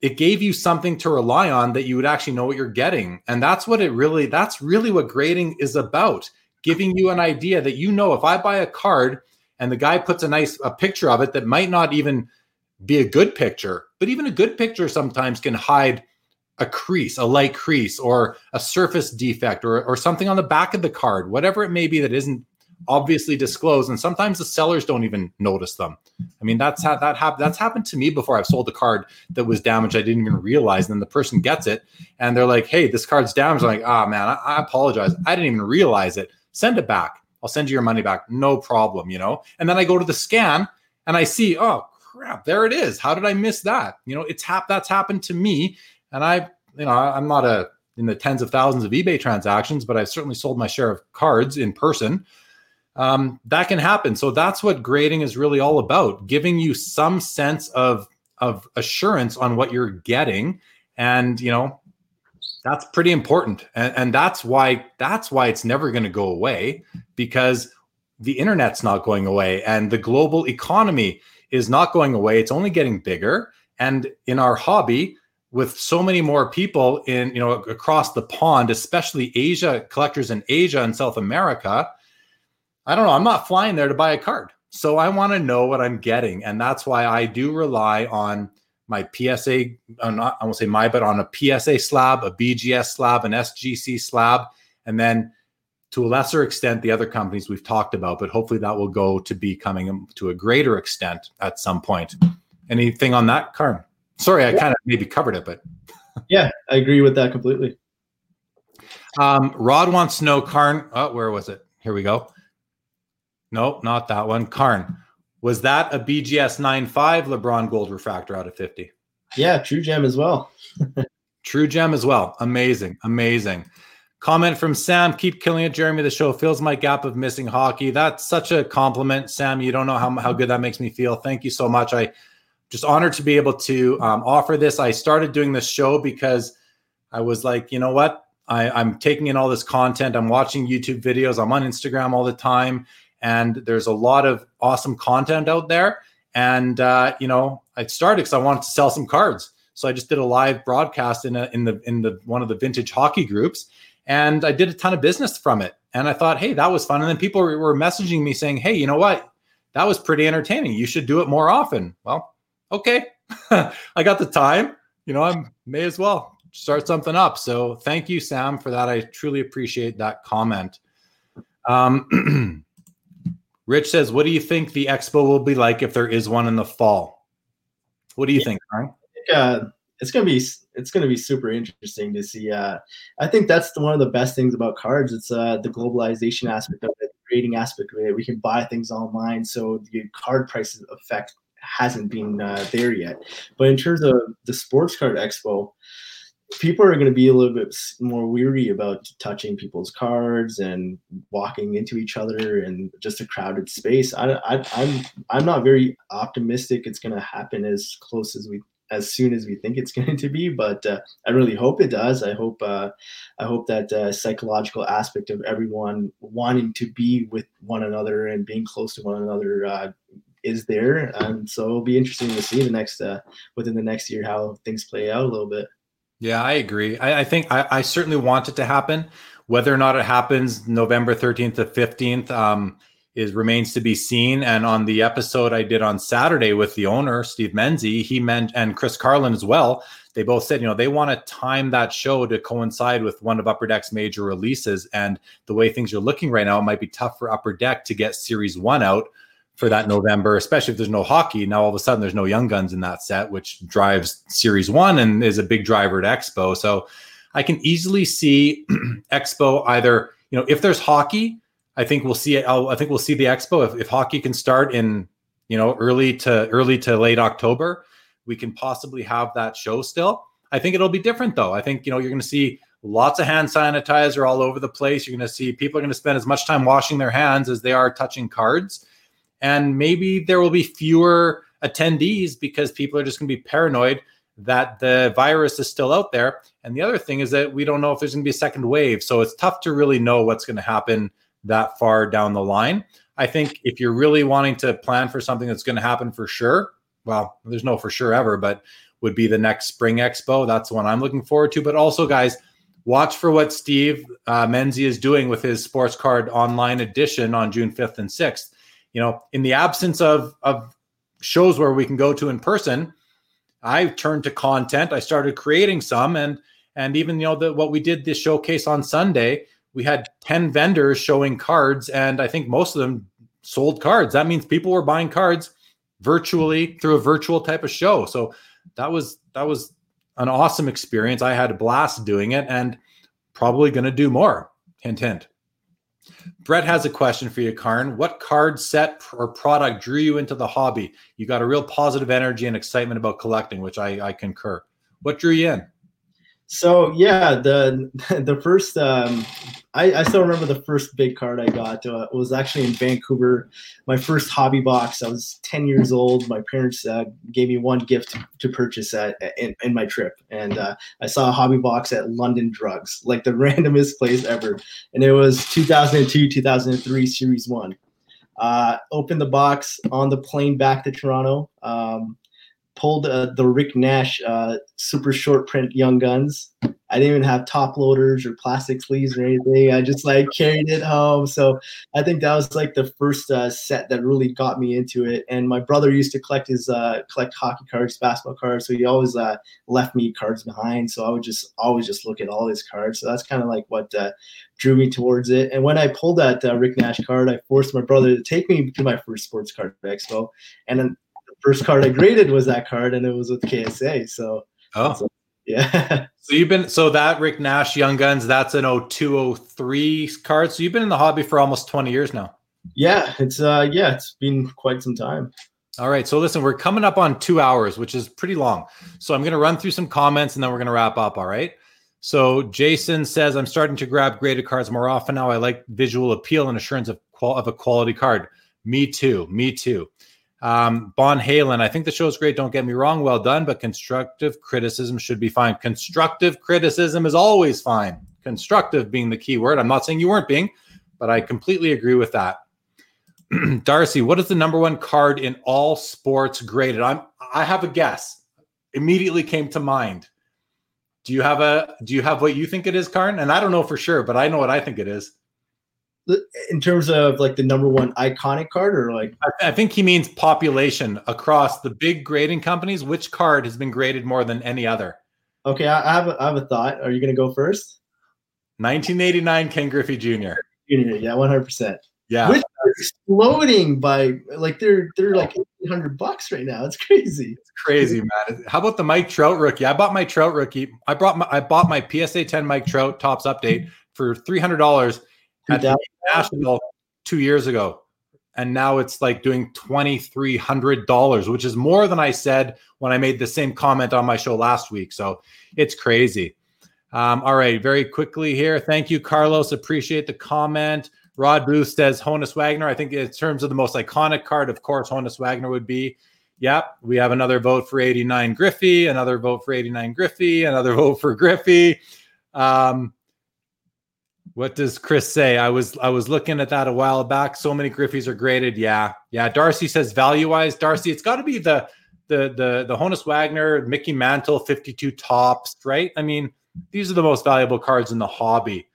it gave you something to rely on that you would actually know what you're getting. And that's what it really, that's really what grading is about giving you an idea that you know if I buy a card and the guy puts a nice a picture of it that might not even be a good picture, but even a good picture sometimes can hide a crease, a light crease, or a surface defect, or, or something on the back of the card, whatever it may be that isn't obviously disclosed, and sometimes the sellers don't even notice them. I mean, that's how that happened. That's happened to me before. I've sold a card that was damaged. I didn't even realize. And then the person gets it, and they're like, "Hey, this card's damaged." I'm like, "Ah, oh, man, I, I apologize. I didn't even realize it. Send it back. I'll send you your money back. No problem." You know. And then I go to the scan, and I see, oh crap, there it is. How did I miss that? You know, it's hap- that's happened to me, and I, you know, I'm not a in the tens of thousands of eBay transactions, but I've certainly sold my share of cards in person um, that can happen. So that's what grading is really all about, giving you some sense of of assurance on what you're getting, and you know that's pretty important, and, and that's why that's why it's never going to go away because the internet's not going away, and the global economy is not going away. It's only getting bigger, and in our hobby with so many more people in you know across the pond especially asia collectors in asia and south america I don't know. I'm not flying there to buy a card. So I want to know what I'm getting. And that's why I do rely on my PSA, uh, not, I won't say my, but on a PSA slab, a BGS slab, an SGC slab, and then to a lesser extent, the other companies we've talked about, but hopefully that will go to be coming to a greater extent at some point. Anything on that, Karn? Sorry, I kind of maybe covered it, but. yeah, I agree with that completely. Um, Rod wants to know, Karn, oh, where was it? Here we go. Nope, not that one. Karn. Was that a BGS 9.5 LeBron Gold Refractor out of 50? Yeah, True Gem as well. True Gem as well. Amazing. Amazing. Comment from Sam. Keep killing it, Jeremy. The show fills my gap of missing hockey. That's such a compliment, Sam. You don't know how, how good that makes me feel. Thank you so much. I just honored to be able to um, offer this. I started doing this show because I was like, you know what? I, I'm taking in all this content. I'm watching YouTube videos. I'm on Instagram all the time and there's a lot of awesome content out there. And uh, you know, I started because I wanted to sell some cards, so I just did a live broadcast in a in the in the one of the vintage hockey groups, and I did a ton of business from it. And I thought, hey, that was fun. And then people were messaging me saying, hey, you know what? That was pretty entertaining. You should do it more often. Well, okay, I got the time. You know, I may as well start something up. So thank you, Sam, for that. I truly appreciate that comment. Um, Rich says, "What do you think the expo will be like if there is one in the fall?" What do you yeah, think, Karn? Uh, it's gonna be it's gonna be super interesting to see. Uh, I think that's the, one of the best things about cards. It's uh, the globalization aspect of it, the grading aspect of it. We can buy things online, so the card prices effect hasn't been uh, there yet. But in terms of the sports card expo, people are going to be a little bit more weary about touching people's cards and walking into each other and just a crowded space. I, I, I'm I'm not very optimistic it's going to happen as close as we as soon as we think it's going to be, but uh, I really hope it does. I hope uh, I hope that uh, psychological aspect of everyone wanting to be with one another and being close to one another uh, is there, and so it'll be interesting to see the next uh, within the next year how things play out a little bit. Yeah, I agree. I, I think I, I, certainly want it to happen. Whether or not it happens November 13th to 15th um, is remains to be seen. And on the episode I did on Saturday with the owner, Steve Menzie, he meant and Chris Carlin as well, they both said, you know, they want to time that show to coincide with one of Upper Deck's major releases. And the way things are looking right now, it might be tough for Upper Deck to get Series One out for that November, especially if there's no hockey. Now all of a sudden there's no young guns in that set, which drives Series One and is a big driver at Expo. So I can easily see Expo either, you know, if there's hockey, I think we'll see it. i think we'll see the Expo if, if hockey can start in, you know, early to early to late October, we can possibly have that show still. I think it'll be different though. I think, you know, you're going to see lots of hand sanitizer all over the place. You're going to see people are going to spend as much time washing their hands as they are touching cards and maybe there will be fewer attendees because people are just going to be paranoid that the virus is still out there. And the other thing is that we don't know if there's going to be a second wave. So it's tough to really know what's going to happen that far down the line. I think if you're really wanting to plan for something that's going to happen for sure, well, there's no for sure ever, but would be the next spring expo. That's the one I'm looking forward to. But also, guys, watch for what Steve uh, Menzie is doing with his sports card online edition on June 5th and 6th you know, in the absence of of shows where we can go to in person, I turned to content. I started creating some, and and even you know the what we did this showcase on Sunday we had 10 vendors showing cards, and I think most of them sold cards. That means people were buying cards virtually through a virtual type of show. So that was that was an awesome experience. I had a blast doing it and probably going to do more. Hint, hint. Brett has a question for you, Karn. What card set or product drew you into the hobby? You got a real positive energy and excitement about collecting, which I, I concur. What drew you in? So yeah, the the first um, I, I, still remember the first big card I got uh, was actually in Vancouver. My first hobby box. I was ten years old. My parents uh, gave me one gift to, purchase at in, in, my trip, and uh, I saw a hobby box at London Drugs, like the randomest place ever, and it was 2002 2003 Series One. Uh, opened the box on the plane back to Toronto. Um, pulled uh, the Rick Nash uh, super short print Young Guns. I didn't even have top loaders or plastic sleeves or anything. I just like carried it home. So I think that was like the first uh, set that really got me into it. And my brother used to collect his uh, collect hockey cards, basketball cards. So he always uh, left me cards behind. So I would just always just look at all his cards. So that's kind of like what uh, drew me towards it. And when I pulled that Rick Nash card, I forced my brother to take me to my first sports card expo. And then first card I graded was that card, and it was with KSA. So, oh, so, yeah. So you've been so that Rick Nash Young Guns, that's an 0203 card. So you've been in the hobby for almost 20 years now. Yeah, it's uh yeah, it's been quite some time. All right. So listen, we're coming up on two hours, which is pretty long. So I'm gonna run through some comments and then we're gonna wrap up. All right. So Jason says, I'm starting to grab graded cards more often now. I like visual appeal and assurance of, qual- of a quality card. Me too. Me too. Um, Bon Halen, I think the show is great. Don't get me wrong. Well done, but constructive criticism should be fine. Constructive criticism is always fine. Constructive being the key word. I'm not saying you weren't being, but I completely agree with that. Darcy, what is the number one card in all sports graded? I'm I have a guess. Immediately came to mind. Do you have a do you have what you think it is, Karn? And I don't know for sure, but I know what I think it is in terms of like the number one iconic card or like? I, I, think he means population across the big grading companies. Which card has been graded more than any other? Okay i, I have, a, I have a thought. Are you going to go first? 1989 ken griffey jr jr yeah 100% yeah. Which are exploding by like they're they're like 800 bucks right now. It's crazy. It's crazy man. How about the mike trout rookie? I bought my trout rookie. I brought my i bought my psa 10 mike trout Topps Update for $300 at the national two years ago. And now it's like doing $2,300, which is more than I said when I made the same comment on my show last week. So it's crazy. Um, all right, very quickly here. Thank you, Carlos. Appreciate the comment. Rod Booth says Honus Wagner. I think in terms of the most iconic card, of course, Honus Wagner would be. Yep, we have another vote for 89 Griffey, another vote for 89 Griffey, another vote for Griffey. Um, what does Chris say? I was I was looking at that a while back. So many Griffeys are graded. Yeah, yeah. Darcy says value wise, Darcy, it's got to be the the the the Honus Wagner, Mickey Mantle, fifty two Topps, right? I mean, these are the most valuable cards in the hobby.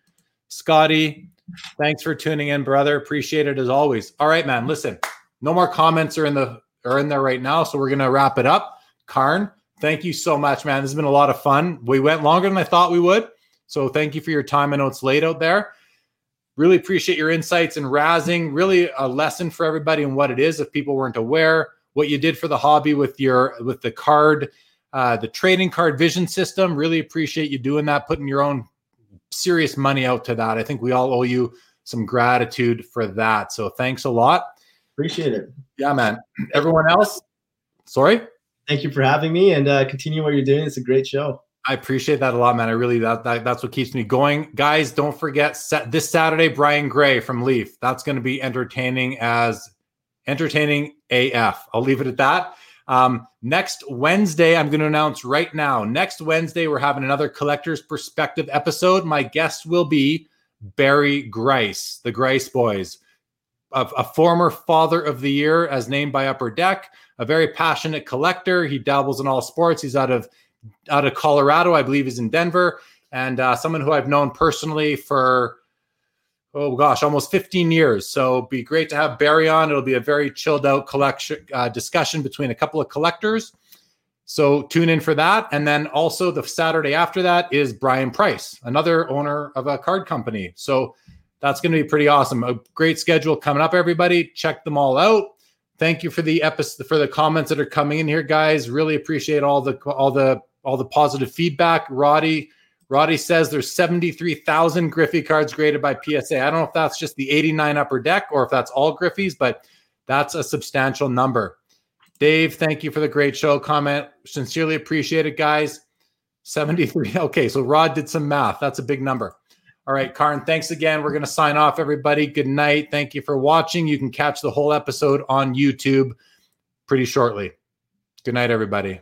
Scotty, thanks for tuning in, brother. Appreciate it as always. All right, man. Listen, no more comments are in the are in there right now, so we're gonna wrap it up. Karn, thank you so much, man. This has been a lot of fun. We went longer than I thought we would. So thank you for your time. I know it's late out there. Really appreciate your insights and razzing. Really a lesson for everybody and what it is if people weren't aware. What you did for the hobby with your with the card, uh, the trading card vision system. Really appreciate you doing that, putting your own serious money out to that. I think we all owe you some gratitude for that. So thanks a lot. Appreciate it. Yeah, man. Everyone else, sorry. Thank you for having me and uh, continue what you're doing. It's a great show. I appreciate that a lot, man. I really that, that that's what keeps me going. Guys, don't forget set, this Saturday, Brian Gray from Leaf. That's going to be entertaining as entertaining AF. I'll leave it at that. Um, next Wednesday, I'm going to announce right now. Next Wednesday, we're having another collector's perspective episode. My guest will be Barry Grice, the Grice Boys, a, a former Father of the Year as named by Upper Deck, a very passionate collector. He dabbles in all sports. He's out of out of Colorado, I believe, is in Denver, and uh, someone who I've known personally for oh gosh, almost 15 years. So be great to have Barry on. It'll be a very chilled out collection uh, discussion between a couple of collectors. So tune in for that. And then also the Saturday after that is Brian Price, another owner of a card company. So that's going to be pretty awesome. A great schedule coming up, everybody. Check them all out. Thank you for the episode for the comments that are coming in here, guys. Really appreciate all the all the all the positive feedback. Roddy, Roddy says there's 73,000 Griffey cards graded by PSA. I don't know if that's just the 89 upper deck or if that's all Griffeys, but that's a substantial number. Dave, thank you for the great show comment. Sincerely appreciate it, guys. 73. Okay, so Rod did some math. That's a big number. All right, Karn, thanks again. We're going to sign off, everybody. Good night. Thank you for watching. You can catch the whole episode on YouTube pretty shortly. Good night, everybody.